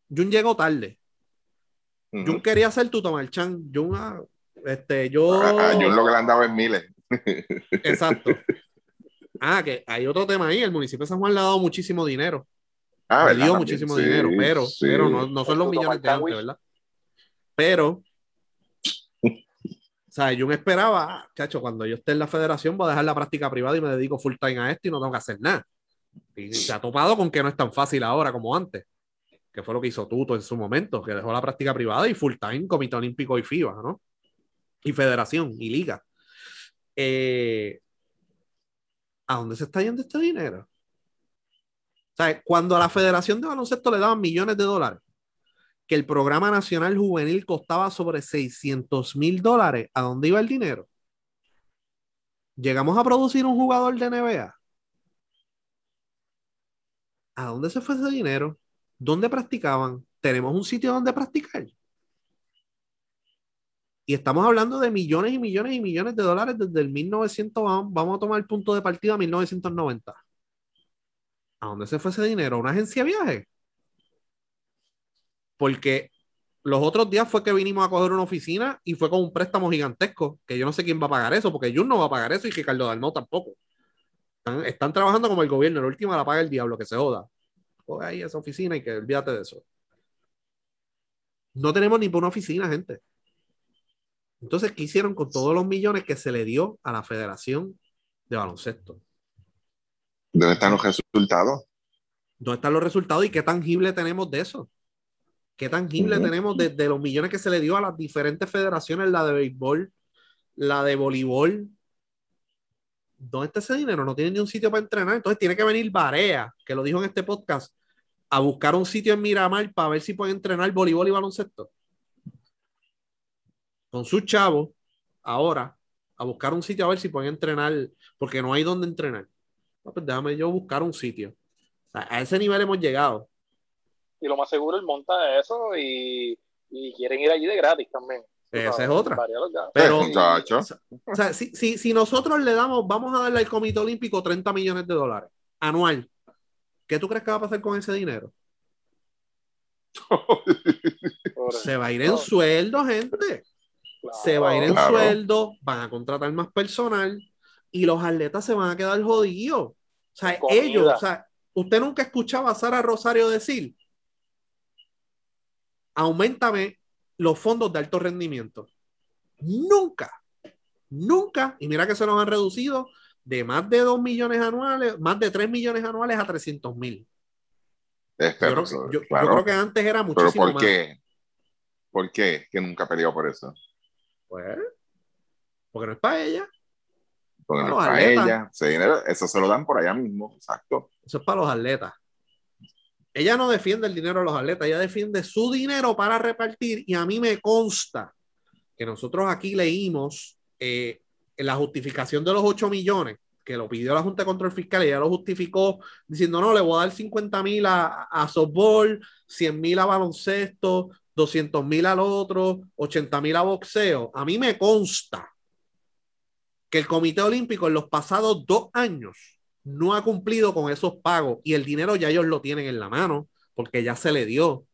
Speaker 3: Jun llegó tarde. Jun quería ser tu Chan. Jun, ah, este, yo.
Speaker 2: A- a Jun lo que le han dado en miles.
Speaker 3: Exacto. (laughs) Ah, que hay otro tema ahí. El municipio de San Juan le ha dado muchísimo dinero.
Speaker 2: Ah,
Speaker 3: le dio
Speaker 2: También,
Speaker 3: muchísimo
Speaker 2: sí,
Speaker 3: dinero, pero,
Speaker 2: sí.
Speaker 3: pero no, no son los millones de antes. ¿verdad? Pero, o sea, yo me esperaba, ah, chacho, cuando yo esté en la federación voy a dejar la práctica privada y me dedico full time a esto y no tengo que hacer nada. Y se ha topado con que no es tan fácil ahora como antes, que fue lo que hizo Tuto en su momento, que dejó la práctica privada y full time Comité Olímpico y FIBA, ¿no? Y federación y liga. Eh, ¿A dónde se está yendo este dinero? O sea, cuando a la Federación de Baloncesto le daban millones de dólares, que el programa nacional juvenil costaba sobre 600 mil dólares, ¿a dónde iba el dinero? Llegamos a producir un jugador de NBA. ¿A dónde se fue ese dinero? ¿Dónde practicaban? ¿Tenemos un sitio donde practicar? Y estamos hablando de millones y millones y millones de dólares desde el 1900, vamos a tomar el punto de partida 1990. ¿A dónde se fue ese dinero? ¿A una agencia de viaje? Porque los otros días fue que vinimos a coger una oficina y fue con un préstamo gigantesco, que yo no sé quién va a pagar eso, porque Jun no va a pagar eso y Ricardo Dalmau tampoco. Están, están trabajando como el gobierno, la última la paga el diablo, que se joda. Coge ahí esa oficina y que olvídate de eso. No tenemos ni por una oficina, gente. Entonces, ¿qué hicieron con todos los millones que se le dio a la Federación de Baloncesto?
Speaker 2: ¿Dónde están los resultados?
Speaker 3: ¿Dónde están los resultados y qué tangible tenemos de eso? ¿Qué tangible tenemos de, de los millones que se le dio a las diferentes federaciones, la de béisbol, la de voleibol? ¿Dónde está ese dinero? No tienen ni un sitio para entrenar. Entonces tiene que venir Barea, que lo dijo en este podcast, a buscar un sitio en Miramar para ver si pueden entrenar voleibol y baloncesto. Con sus chavos, ahora, a buscar un sitio a ver si pueden entrenar, porque no hay donde entrenar. No, pues déjame yo buscar un sitio. O sea, a ese nivel hemos llegado.
Speaker 1: Y lo más seguro, él monta eso y, y quieren ir allí de gratis también.
Speaker 3: Esa
Speaker 1: sabes,
Speaker 3: es otra. Pero, o sea, si, si, si nosotros le damos, vamos a darle al Comité Olímpico 30 millones de dólares anual, ¿qué tú crees que va a pasar con ese dinero? (laughs) Se va a ir en sueldo, gente.
Speaker 1: Claro.
Speaker 3: Se va a ir en
Speaker 2: Claro.
Speaker 3: sueldo, van a contratar más personal y los atletas se van a quedar jodidos. O sea,
Speaker 1: Comida.
Speaker 3: ellos, o sea, usted nunca escuchaba a Sara Rosario decir, aumentame los fondos de alto rendimiento. Nunca, nunca. Y mira que se nos han reducido de más de 2 millones anuales, más de 3 millones anuales a 300 mil.
Speaker 2: Este,
Speaker 3: Yo, creo- yo- yo creo que antes era
Speaker 2: Pero
Speaker 3: muchísimo
Speaker 2: ¿por
Speaker 3: más.
Speaker 2: qué? ¿Por qué? Que nunca peleó por eso.
Speaker 3: Pues, porque no es para ella,
Speaker 2: Porque no es para
Speaker 3: atletas.
Speaker 2: ella. Ese dinero, eso se lo dan por allá mismo. Exacto.
Speaker 3: eso es para los atletas. Ella no defiende el dinero de los atletas, ella defiende su dinero para repartir y a mí me consta que nosotros aquí leímos eh, la justificación de los 8 millones que lo pidió la Junta de Control Fiscal y ella lo justificó diciendo, no, le voy a dar 50 mil a, a softball, 100 mil a baloncesto, 200 mil al otro, 80 mil a boxeo. A mí me consta que el Comité Olímpico en los pasados dos años no ha cumplido con esos pagos y el dinero ya ellos lo tienen en la mano porque ya se le dio.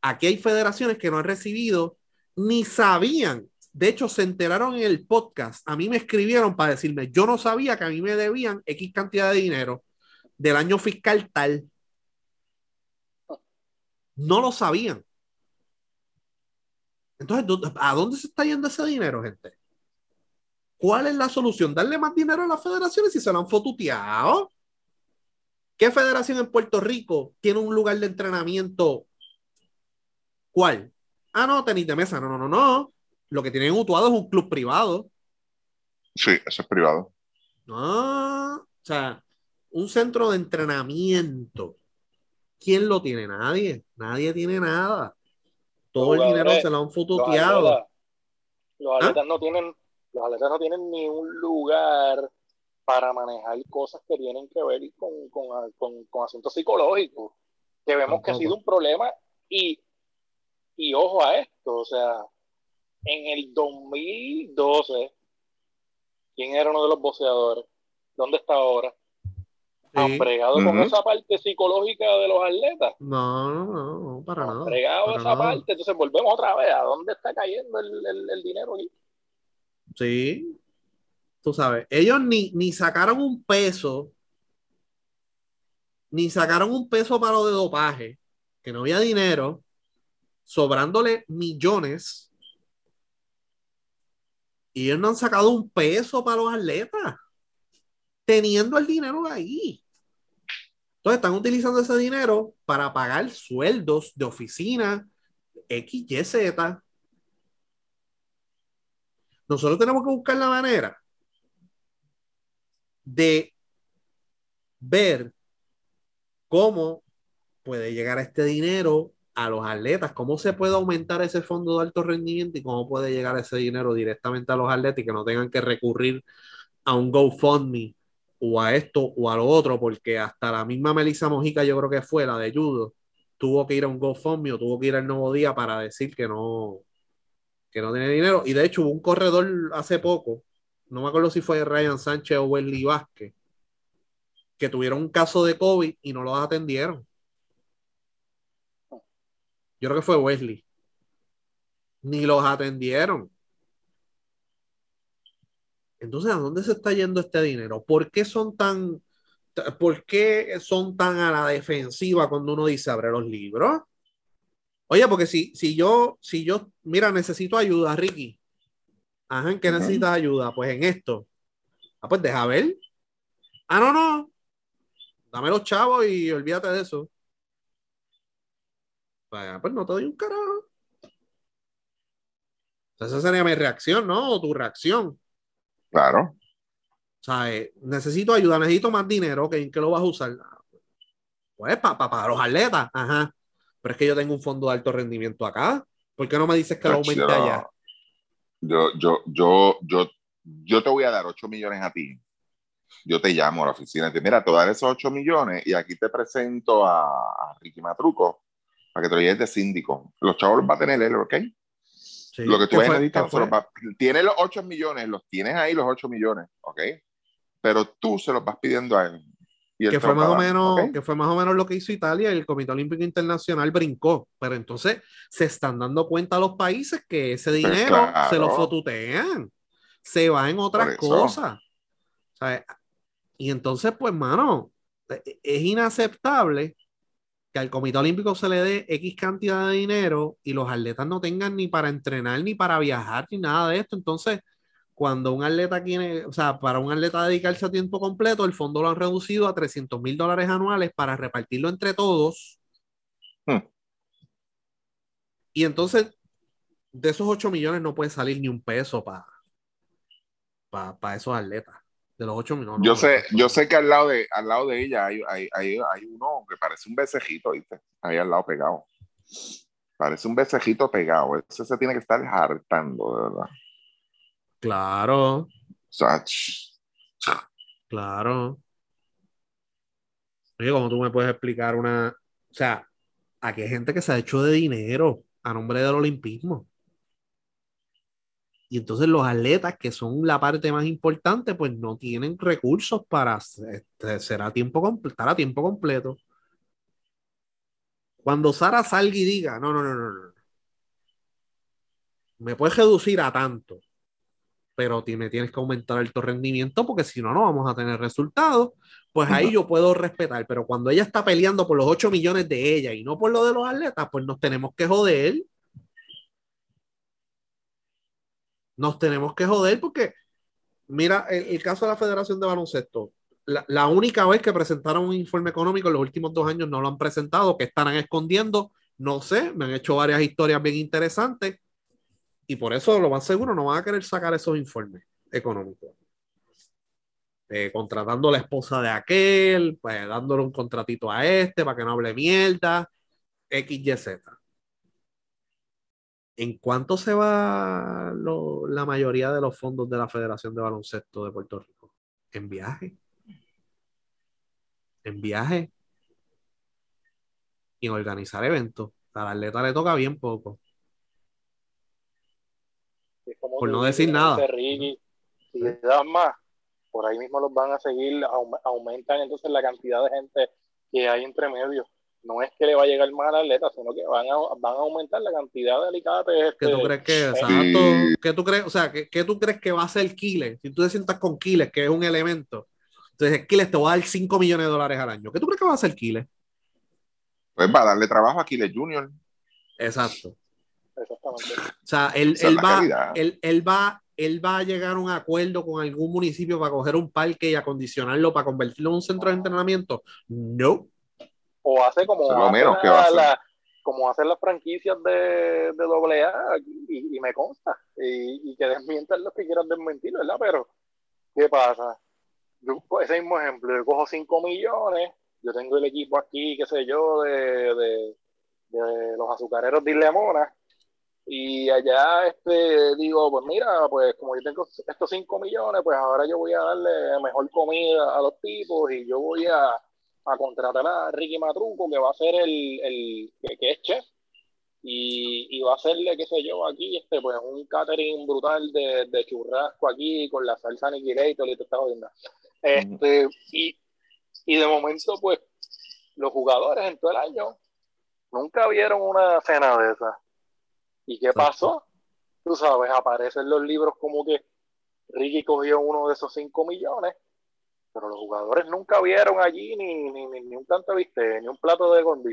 Speaker 3: Aquí hay federaciones que no han recibido ni sabían. De hecho, se enteraron en el podcast. A mí me escribieron para decirme, yo no sabía que a mí me debían X cantidad de dinero del año fiscal tal. No lo sabían. Entonces, ¿dó- ¿a dónde se está yendo ese dinero, gente? ¿Cuál es la solución? ¿Darle más dinero a las federaciones si se lo han fotuteado? ¿Qué federación en Puerto Rico tiene un lugar de entrenamiento? ¿Cuál? Ah, no, tenis de mesa. No, no, no, no. Lo que tienen Utuado es un club privado.
Speaker 2: Sí, eso es privado.
Speaker 3: No. O sea, un centro de entrenamiento. ¿Quién lo tiene? Nadie. Nadie tiene nada. Todo el dinero se lo han
Speaker 1: Los
Speaker 3: fotuteado.
Speaker 1: atletas, no tienen, los atletas no tienen ni un lugar para manejar cosas que tienen que ver con, con, con, con asuntos psicológicos, que vemos que ha sido un problema y, y ojo a esto, o sea, en el 2012, ¿quién era uno de los boxeadores? ¿Dónde está ahora? Han bregado con esa parte psicológica de los atletas.
Speaker 3: No, no, no, no, para
Speaker 1: Han
Speaker 3: nada.
Speaker 1: bregado
Speaker 3: para
Speaker 1: esa
Speaker 3: nada.
Speaker 1: parte. Entonces volvemos otra vez. ¿A dónde está cayendo el, el- el dinero aquí?
Speaker 3: Sí. Tú sabes, ellos ni, ni sacaron un peso, ni sacaron un peso para lo de dopaje, que no había dinero, sobrándole millones. Y ellos no han sacado un peso para los atletas, teniendo el dinero ahí. Entonces están utilizando ese dinero para pagar sueldos de oficina X, Y, Z. Nosotros tenemos que buscar la manera de ver cómo puede llegar este dinero a los atletas, cómo se puede aumentar ese fondo de alto rendimiento y cómo puede llegar ese dinero directamente a los atletas y que no tengan que recurrir a un GoFundMe o a esto o a lo otro, porque hasta la misma Melissa Mojica, yo creo que fue la de judo, tuvo que ir a un GoFundMe o tuvo que ir al Nuevo Día para decir que no, que no tiene dinero. Y de hecho hubo un corredor hace poco, no me acuerdo si fue Ryan Sánchez o Wesley Vázquez, que tuvieron un caso de COVID y no los atendieron. Yo creo que fue Wesley. Ni los atendieron. Entonces, ¿a dónde se está yendo este dinero? ¿Por qué son tan, por qué son tan a la defensiva cuando uno dice abre los libros? Oye, porque si, si yo, si yo, mira, necesito ayuda, Ricky. Ajá, ¿en qué necesitas ayuda? Pues en esto. Ah, pues deja ver. Ah, no, no. Dame los chavos y olvídate de eso. Pues, pues no te doy un carajo. Esa sería mi reacción, ¿no? O tu reacción.
Speaker 2: Claro.
Speaker 3: O sea, eh, necesito ayuda, necesito más dinero. ¿En qué lo vas a usar? Pues para los atletas. Ajá. Pero es que yo tengo un fondo de alto rendimiento acá. ¿Por qué no me dices que lo aumente
Speaker 2: yo,
Speaker 3: allá?
Speaker 2: yo, yo, yo, yo, yo te voy a dar 8 millones a ti. Yo te llamo a la oficina y te mira, te voy a dar esos 8 millones y aquí te presento a, a Ricky Matruco para que te lo lleves de síndico. Los chavos los va a tener él, ¿ok?
Speaker 3: Sí.
Speaker 2: Lo que tú
Speaker 3: ¿Qué
Speaker 2: se los
Speaker 3: fue?
Speaker 2: va- tienes los 8 millones, los tienes ahí los 8 millones, ¿ok? Pero tú se los vas pidiendo a él. Y
Speaker 3: que fue más o menos,
Speaker 2: ¿ok?
Speaker 3: que fue más o menos lo que hizo Italia el Comité Olímpico Internacional brincó. Pero entonces se están dando cuenta los países que ese dinero
Speaker 2: Pues claro.
Speaker 3: se lo fotutean, se va en otras cosas. Sea, y entonces, pues, mano, e- es inaceptable que al Comité Olímpico se le dé X cantidad de dinero y los atletas no tengan ni para entrenar, ni para viajar, ni nada de esto. Entonces, cuando un atleta tiene, o sea, para un atleta dedicarse a tiempo completo, el fondo lo han reducido a 300 mil dólares anuales para repartirlo entre todos.
Speaker 2: Hmm.
Speaker 3: Y entonces, de esos 8 millones no puede salir ni un peso para para esos atletas. De los 8 millones.
Speaker 2: Yo sé, yo sé que al lado de, al lado de ella hay, hay, hay, hay uno que parece un becejito, ¿viste? Ahí al lado pegado. Parece un becejito pegado. Ese se tiene que estar hartando, de verdad.
Speaker 3: Claro, claro. Oye, como tú me puedes explicar una. O sea, aquí hay gente que se ha hecho de dinero a nombre del olimpismo. Y entonces los atletas, que son la parte más importante, pues no tienen recursos para este, ser a tiempo estar a tiempo completo. Cuando Sara salga y diga, no, no, no, no, no. Me puedes reducir a tanto, pero me tienes que aumentar el tu rendimiento porque si no, no vamos a tener resultados. Pues ahí yo puedo respetar, pero cuando ella está peleando por los 8 millones de ella y no por lo de los atletas, pues nos tenemos que joder. Nos tenemos que joder porque, mira, el, caso de la Federación de Baloncesto, la, la única vez que presentaron un informe económico en los últimos dos años no lo han presentado, que estarán escondiendo, no sé, me han hecho varias historias bien interesantes y por eso lo más seguro no van a querer sacar esos informes económicos. Eh, contratando a la esposa de aquel, pues dándole un contratito a este para que no hable mierda, X, Y, Z. ¿En cuánto se va lo- la mayoría de los fondos de la Federación de Baloncesto de Puerto Rico? En viaje. En viaje. Y en organizar eventos. Al atleta le toca bien poco. Por no decir nada.
Speaker 1: Ricky, si le das más, por ahí mismo los van a seguir, aumentan entonces la cantidad de gente que hay entre medios. No es que le va a llegar más al atleta, sino que van a, van a aumentar la cantidad de alicates.
Speaker 3: ¿Qué tú este, crees que,
Speaker 1: eh,
Speaker 3: exacto, ¿qué tú crees, o sea, ¿qué, tú crees que va a ser Kiles? Si tú te sientas con Kiles, que es un elemento, entonces Kiles te va a dar 5 millones de dólares al año. ¿Qué tú crees que va a hacer Kiles?
Speaker 2: Pues va a darle trabajo a Kiles Junior.
Speaker 3: Exacto.
Speaker 1: Exactamente.
Speaker 3: O sea, él, él va, él, él, va, él va a llegar a un acuerdo con algún municipio para coger un parque y acondicionarlo para convertirlo en un centro de entrenamiento. No.
Speaker 1: O hace como, hace como hacen las franquicias de, de AA y, y, me consta. Y, y que desmientan los que quieran desmentir, ¿verdad? Pero, ¿qué pasa? Yo, ese mismo ejemplo, yo cojo 5 millones, yo tengo el equipo aquí, qué sé yo, de, de, de los azucareros de Islemona, y allá este, digo, pues mira, pues como yo tengo estos 5 millones, pues ahora yo voy a darle mejor comida a los tipos y yo voy a, a contratar a Ricky Matruco, que va a ser el, el que, es chef, y, y, va a hacerle, qué sé yo, aquí, este, pues un catering brutal de, de churrasco aquí, con la salsa aniquilator y te está jodiendo. Este, y, y de momento, pues, los jugadores en todo el año nunca vieron una cena de esas ¿Y qué pasó? Tú sabes, aparecen los libros como que Ricky cogió uno de esos 5 millones, pero los jugadores nunca vieron allí ni, ni, ni, un tanto viste, ni un plato de gondi.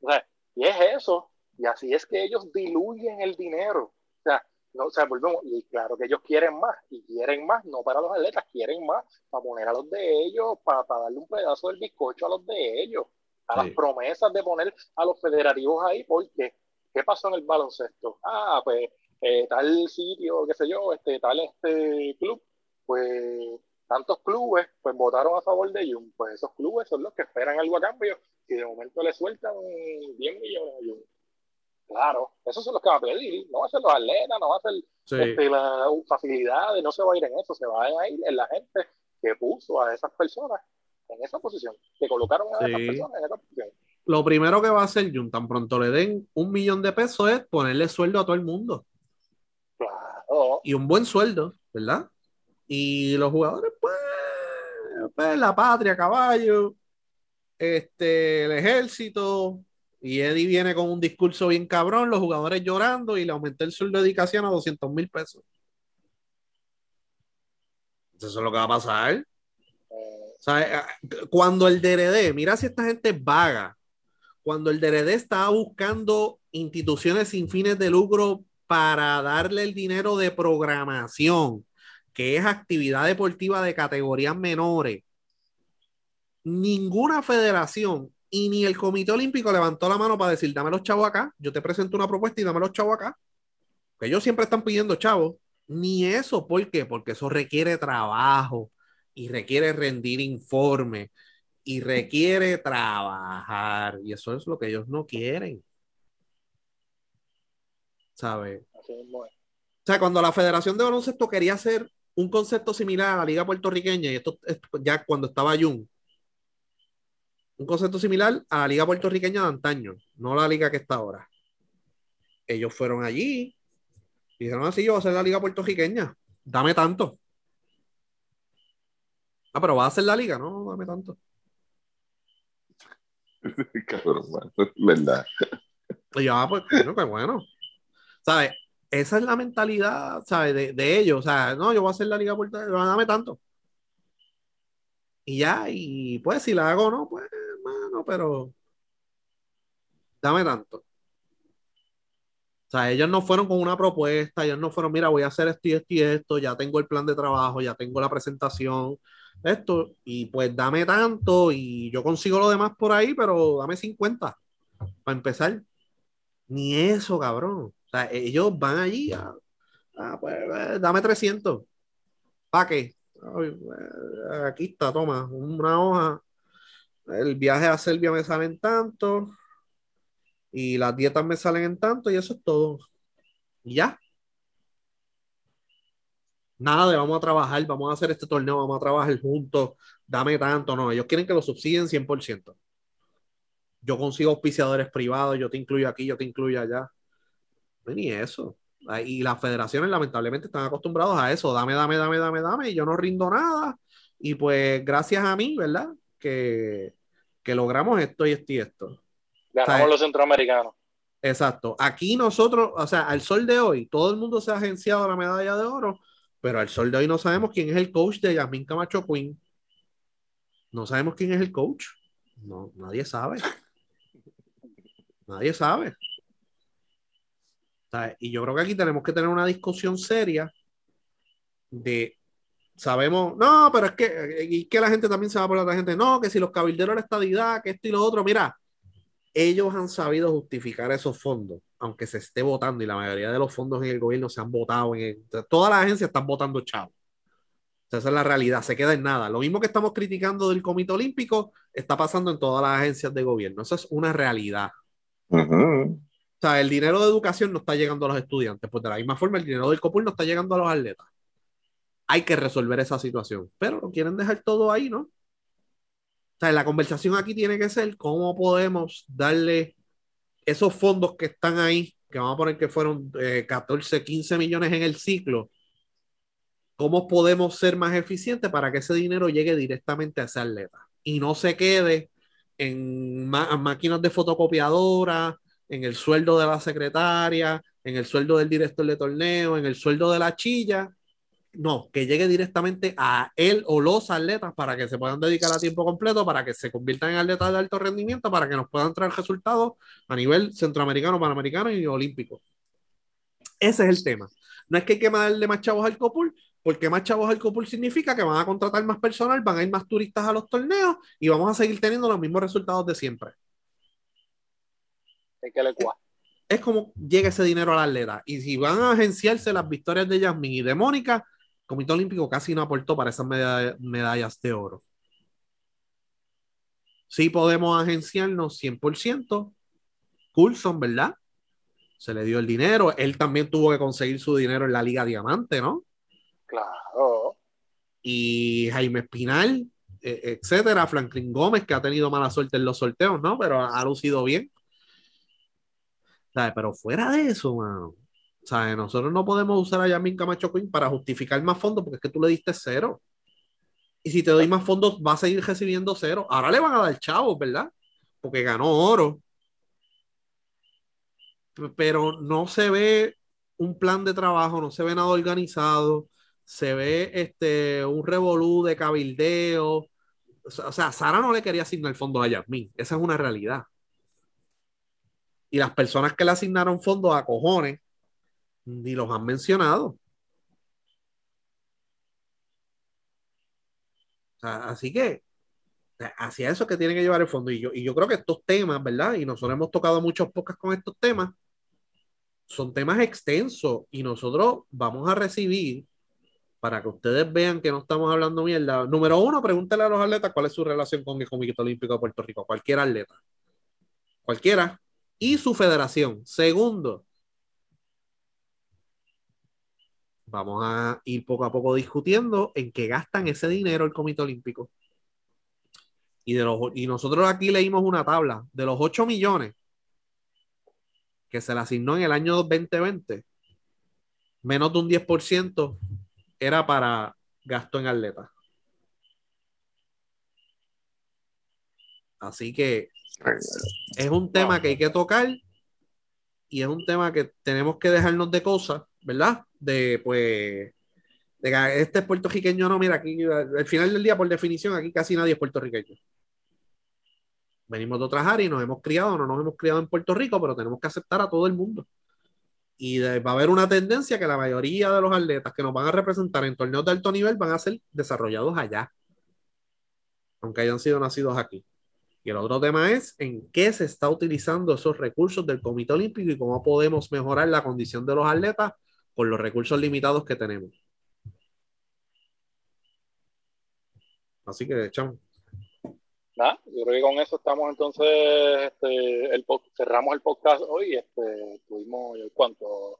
Speaker 1: O sea, y es eso, y así es que ellos diluyen el dinero. O sea, no, o sea, volvemos, y claro que ellos quieren más, y quieren más, no para los atletas, quieren más para poner a los de ellos, para, darle un pedazo del bizcocho a los de ellos, a las promesas de poner a los federativos ahí, porque ¿Qué pasó en el baloncesto? Ah, pues eh, tal sitio, qué sé yo, este, tal este club, pues tantos clubes pues votaron a favor de Jung. Pues esos clubes son los que esperan algo a cambio y de momento le sueltan 10 millones a Jung. Claro, esos son los que van a pedir, no va a ser los atletas, no va a ser este, las facilidades, no se va a ir en eso, se va a ir en la gente que puso a esas personas en esa posición, que colocaron a esas personas en esa posición
Speaker 3: lo primero que va a hacer Jun, tan pronto le den un millón de pesos, es ponerle sueldo a todo el mundo. Y un buen sueldo, ¿verdad? Y los jugadores, pues, pues, la patria, caballo, este, el ejército. Y Eddie viene con un discurso bien cabrón, los jugadores llorando y le aumenté el sueldo de dedicación a 200 mil pesos. Eso es lo que va a pasar. Eh, cuando el DRD, mira si esta gente es vaga, cuando el DRD estaba buscando instituciones sin fines de lucro para darle el dinero de programación, que es actividad deportiva de categorías menores, ninguna federación y ni el Comité Olímpico levantó la mano para decir, dame los chavos acá, yo te presento una propuesta y dame los chavos acá. Que ellos siempre están pidiendo chavos. Ni eso, ¿por qué? Porque eso requiere trabajo y requiere rendir informe y requiere trabajar. Y eso es lo que ellos no quieren. ¿Sabes? O sea, cuando la Federación de Baloncesto quería hacer un concepto similar a la Liga Puertorriqueña, y esto ya cuando estaba Jun, un concepto similar a la Liga Puertorriqueña de antaño, no la liga que está ahora. Ellos fueron allí y dijeron así, yo voy a hacer la Liga Puertorriqueña, dame tanto. Ah, pero va a hacer la liga, no, dame tanto. (laughs)
Speaker 2: Cabrón, verdad.
Speaker 3: Y yo, ah, pues, bueno, qué bueno. ¿Sabes? Esa es la mentalidad, ¿sabes? De, ellos. O sea, no, yo voy a hacer la liga puerta, dame tanto. Y ya, y pues si la hago no, pues, hermano, pero dame tanto. O sea, ellos no fueron con una propuesta, ellos no fueron, mira, voy a hacer esto y esto y esto, ya tengo el plan de trabajo, ya tengo la presentación, esto, y pues dame tanto y yo consigo lo demás por ahí, pero dame 50 para empezar. Ni eso, cabrón. Ellos van allí a, pues, dame 300. ¿Para qué? Eh, aquí está, toma, una hoja. El viaje a Serbia me salen tanto y las dietas me salen en tanto y eso es todo. Y ya nada de vamos a trabajar, vamos a hacer este torneo, vamos a trabajar juntos, dame tanto, no, ellos quieren que lo subsidien 100%. Yo consigo auspiciadores privados, yo te incluyo aquí, yo te incluyo allá. No ni eso. Y las federaciones lamentablemente están acostumbrados a eso, dame, dame, dame, dame, dame, y yo no rindo nada. Y pues gracias a mí, ¿verdad? Que, que logramos esto y esto y esto.
Speaker 1: Ganamos los centroamericanos.
Speaker 3: Exacto. Aquí nosotros, o sea, al sol de hoy, todo el mundo se ha agenciado la medalla de oro, pero al sol de hoy no sabemos quién es el coach de Yasmin Camacho Queen. No sabemos quién es el coach. No, nadie sabe. Nadie sabe. Y yo creo que aquí tenemos que tener una discusión seria de, sabemos, no, pero es que, y que la gente también se va por la gente, no, que si los cabilderos de la estadidad, que esto y lo otro, mira, ellos han sabido justificar esos fondos, aunque se esté votando y la mayoría de los fondos en el gobierno se han votado, en todas las agencias están votando chavos. esa es la realidad, se queda en nada. Lo mismo que estamos criticando del Comité Olímpico está pasando en todas las agencias de gobierno. Eso es una realidad. O sea, el dinero de educación no está llegando a los estudiantes, pues de la misma forma el dinero del COPUL no está llegando a los atletas. Hay que resolver esa situación, pero no quieren dejar todo ahí, ¿no? O sea, la conversación aquí tiene que ser cómo podemos darle esos fondos que están ahí, que vamos a poner que fueron 14, eh, 15 millones en el ciclo, cómo podemos ser más eficientes para que ese dinero llegue directamente a ese atleta y no se quede en máquinas de fotocopiadora, en el sueldo de la secretaria, en el sueldo del director de torneo, en el sueldo de la chilla. No, que llegue directamente a él o los atletas para que se puedan dedicar a tiempo completo, para que se conviertan en atletas de alto rendimiento, para que nos puedan traer resultados a nivel centroamericano, panamericano y olímpico. Ese es el tema. No es que hay que darle más chavos al COPUL, porque más chavos al COPUL significa que van a contratar más personal, van a ir más turistas a los torneos y vamos a seguir teniendo los mismos resultados de siempre
Speaker 1: que le
Speaker 3: Es como llega ese dinero al atleta. Y si van a agenciarse las victorias de Yasmin y de Mónica, el Comité Olímpico casi no aportó para esas medallas de oro. Sí podemos agenciarnos 100%. Coulson, ¿verdad? Se le dio el dinero. Él también tuvo que conseguir su dinero en la Liga Diamante, ¿no?
Speaker 1: Claro.
Speaker 3: Y Jaime Espinal, e, etcétera. Franklin Gómez, que ha tenido mala suerte en los sorteos, ¿no? Pero ha lucido bien. Pero fuera de eso, mano, nosotros no podemos usar a Yamin Camacho Queen para justificar más fondos porque es que tú le diste cero. Y si te doy más fondos, va a seguir recibiendo cero. Ahora le van a dar chavos, ¿verdad? Porque ganó oro. Pero no se ve un plan de trabajo, no se ve nada organizado. Se ve este, un revolú de cabildeo. O sea, Sara no le quería asignar fondos a Yasmin. Esa es una realidad y las personas que le asignaron fondos a cojones ni los han mencionado. así que hacia eso que tiene que llevar el fondo. Y yo, y yo creo que estos temas, ¿verdad? Y nosotros hemos tocado muchos pocas con estos temas. Son temas extensos y nosotros vamos a recibir para que ustedes vean que no estamos hablando mierda. Número uno, pregúntele a los atletas cuál es su relación con el Comité Olímpico de Puerto Rico. Cualquier atleta. Cualquiera y su federación. Segundo, vamos a ir poco a poco discutiendo en qué gastan ese dinero el Comité Olímpico. Y, de los, y nosotros aquí leímos una tabla de los 8 millones que se le asignó en el año 2020, menos de un 10% era para gasto en atletas. Así que es un tema que hay que tocar y es un tema que tenemos que dejarnos de cosas, ¿verdad? De pues, de que este puertorriqueño no, mira, aquí al final del día, por definición, aquí casi nadie es puertorriqueño. Venimos de otras áreas y nos hemos criado, no nos hemos criado en Puerto Rico, pero tenemos que aceptar a todo el mundo. Y va a haber una tendencia que la mayoría de los atletas que nos van a representar en torneos de alto nivel van a ser desarrollados allá, aunque hayan sido nacidos aquí. Y el otro tema es en qué se está utilizando esos recursos del Comité Olímpico y cómo podemos mejorar la condición de los atletas con los recursos limitados que tenemos. Así que, echamos.
Speaker 1: Nada, yo creo que con eso estamos entonces, este, el, cerramos el podcast hoy, este, tuvimos, ¿cuánto?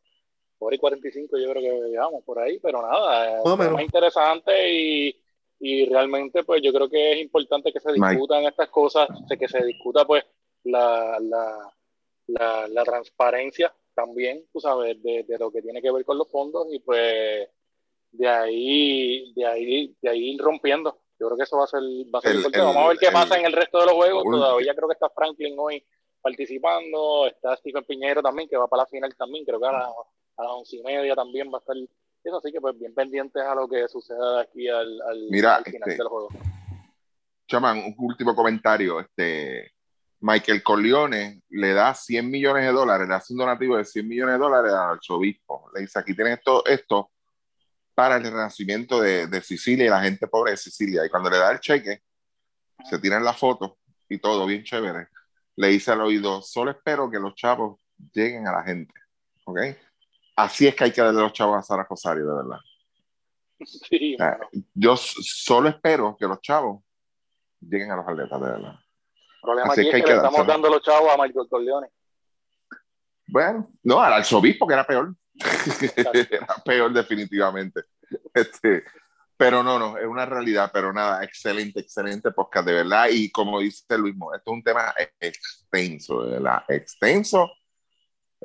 Speaker 1: Hora y 45 yo creo que llegamos por ahí, pero nada, es más interesante y y realmente pues yo creo que es importante que se discutan estas cosas, que se discuta pues la, la, la, transparencia también, tú sabes, de, de, lo que tiene que ver con los fondos y pues de ahí, de ahí, de ahí ir rompiendo. Yo creo que eso va a ser, va a ser el, Vamos a ver qué pasa en el resto de los juegos. Todavía creo que está Franklin hoy participando, está Stephen Piñero también, que va para la final también, creo que a, las once y media también va a estar eso, así que pues bien pendientes a lo que suceda aquí al, al,
Speaker 2: Mira,
Speaker 1: final
Speaker 2: este,
Speaker 1: del juego.
Speaker 2: Chaman, un último comentario, este Michael Corleone le da 100 millones de dólares, le hace un donativo de 100 millones de dólares al arzobispo. Le dice, aquí tienes esto, esto para el renacimiento de, de, Sicilia y la gente pobre de Sicilia. Y cuando le da el cheque, se tiran la foto y todo bien chévere. Le dice al oído, solo espero que los chavos lleguen a la gente. ¿Ok? Así es que hay que darle los chavos a Sara Rosario, de verdad.
Speaker 1: Sí, bueno.
Speaker 2: Yo solo espero que los chavos lleguen a los atletas, de verdad.
Speaker 1: El problema
Speaker 2: Así
Speaker 1: aquí
Speaker 2: es
Speaker 1: es
Speaker 2: que
Speaker 1: que, le
Speaker 2: que
Speaker 1: estamos dando los chavos a Michael Corleone.
Speaker 2: Bueno, no, al arzobispo, que era peor. (laughs) era peor, definitivamente. Este, pero no, no, es una realidad, pero nada, excelente, excelente podcast, de verdad. Y como dice Luismo, esto es un tema extenso, de verdad, extenso.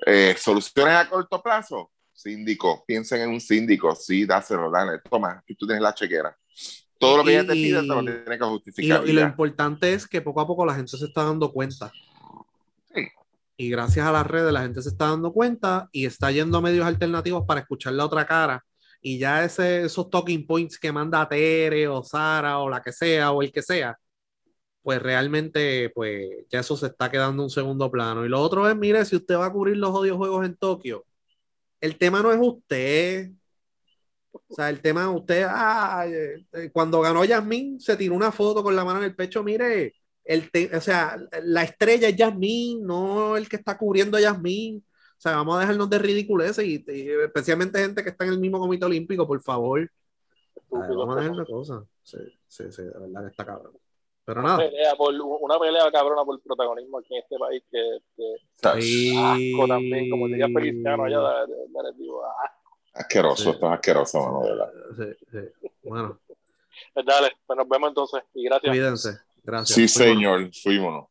Speaker 2: Eh, soluciones a corto plazo, síndico, piensen en un síndico, sí, dáselo, dale, toma, tú tienes la chequera. Todo lo que ella te
Speaker 3: Y-
Speaker 2: pide te lo tiene que
Speaker 3: Y
Speaker 2: justificar.
Speaker 3: lo, y lo importante es que poco a poco la gente se está dando cuenta.
Speaker 2: Sí.
Speaker 3: Y gracias a las redes la gente se está dando cuenta y está yendo a medios alternativos para escuchar la otra cara. Y ya ese, esos talking points que manda Tere o Sara o la que sea o el que sea, pues realmente pues ya eso se está quedando en un segundo plano. Y lo otro es, mire, si usted va a cubrir los odios juegos en Tokio, el tema no es usted. O sea, el tema, usted, ah, eh, eh, cuando ganó Yasmín, se tiró una foto con la mano en el pecho, mire, el te- o sea, la estrella es Yasmín, no el que está cubriendo a Yasmín. O sea, vamos a dejarnos de ridiculeces y, y especialmente gente que está en el mismo comité olímpico, por favor. Vamos a dejar una cosa. Sí, sí, sí, de verdad que está cabrón. Pero
Speaker 1: Una
Speaker 3: nada.
Speaker 1: pelea, por, una pelea cabrona por protagonismo aquí en este país que, que asco también, como diría Feliciano allá de, de, de Arecibo, ah,
Speaker 2: Asqueroso,
Speaker 3: Sí.
Speaker 2: esto es asqueroso, mano, de verdad.
Speaker 3: Sí, sí. Bueno,
Speaker 1: Pues dale, pues nos vemos entonces y gracias.
Speaker 3: cuídense. Gracias.
Speaker 2: Sí,
Speaker 3: Fuimos.
Speaker 2: señor, fuímonos.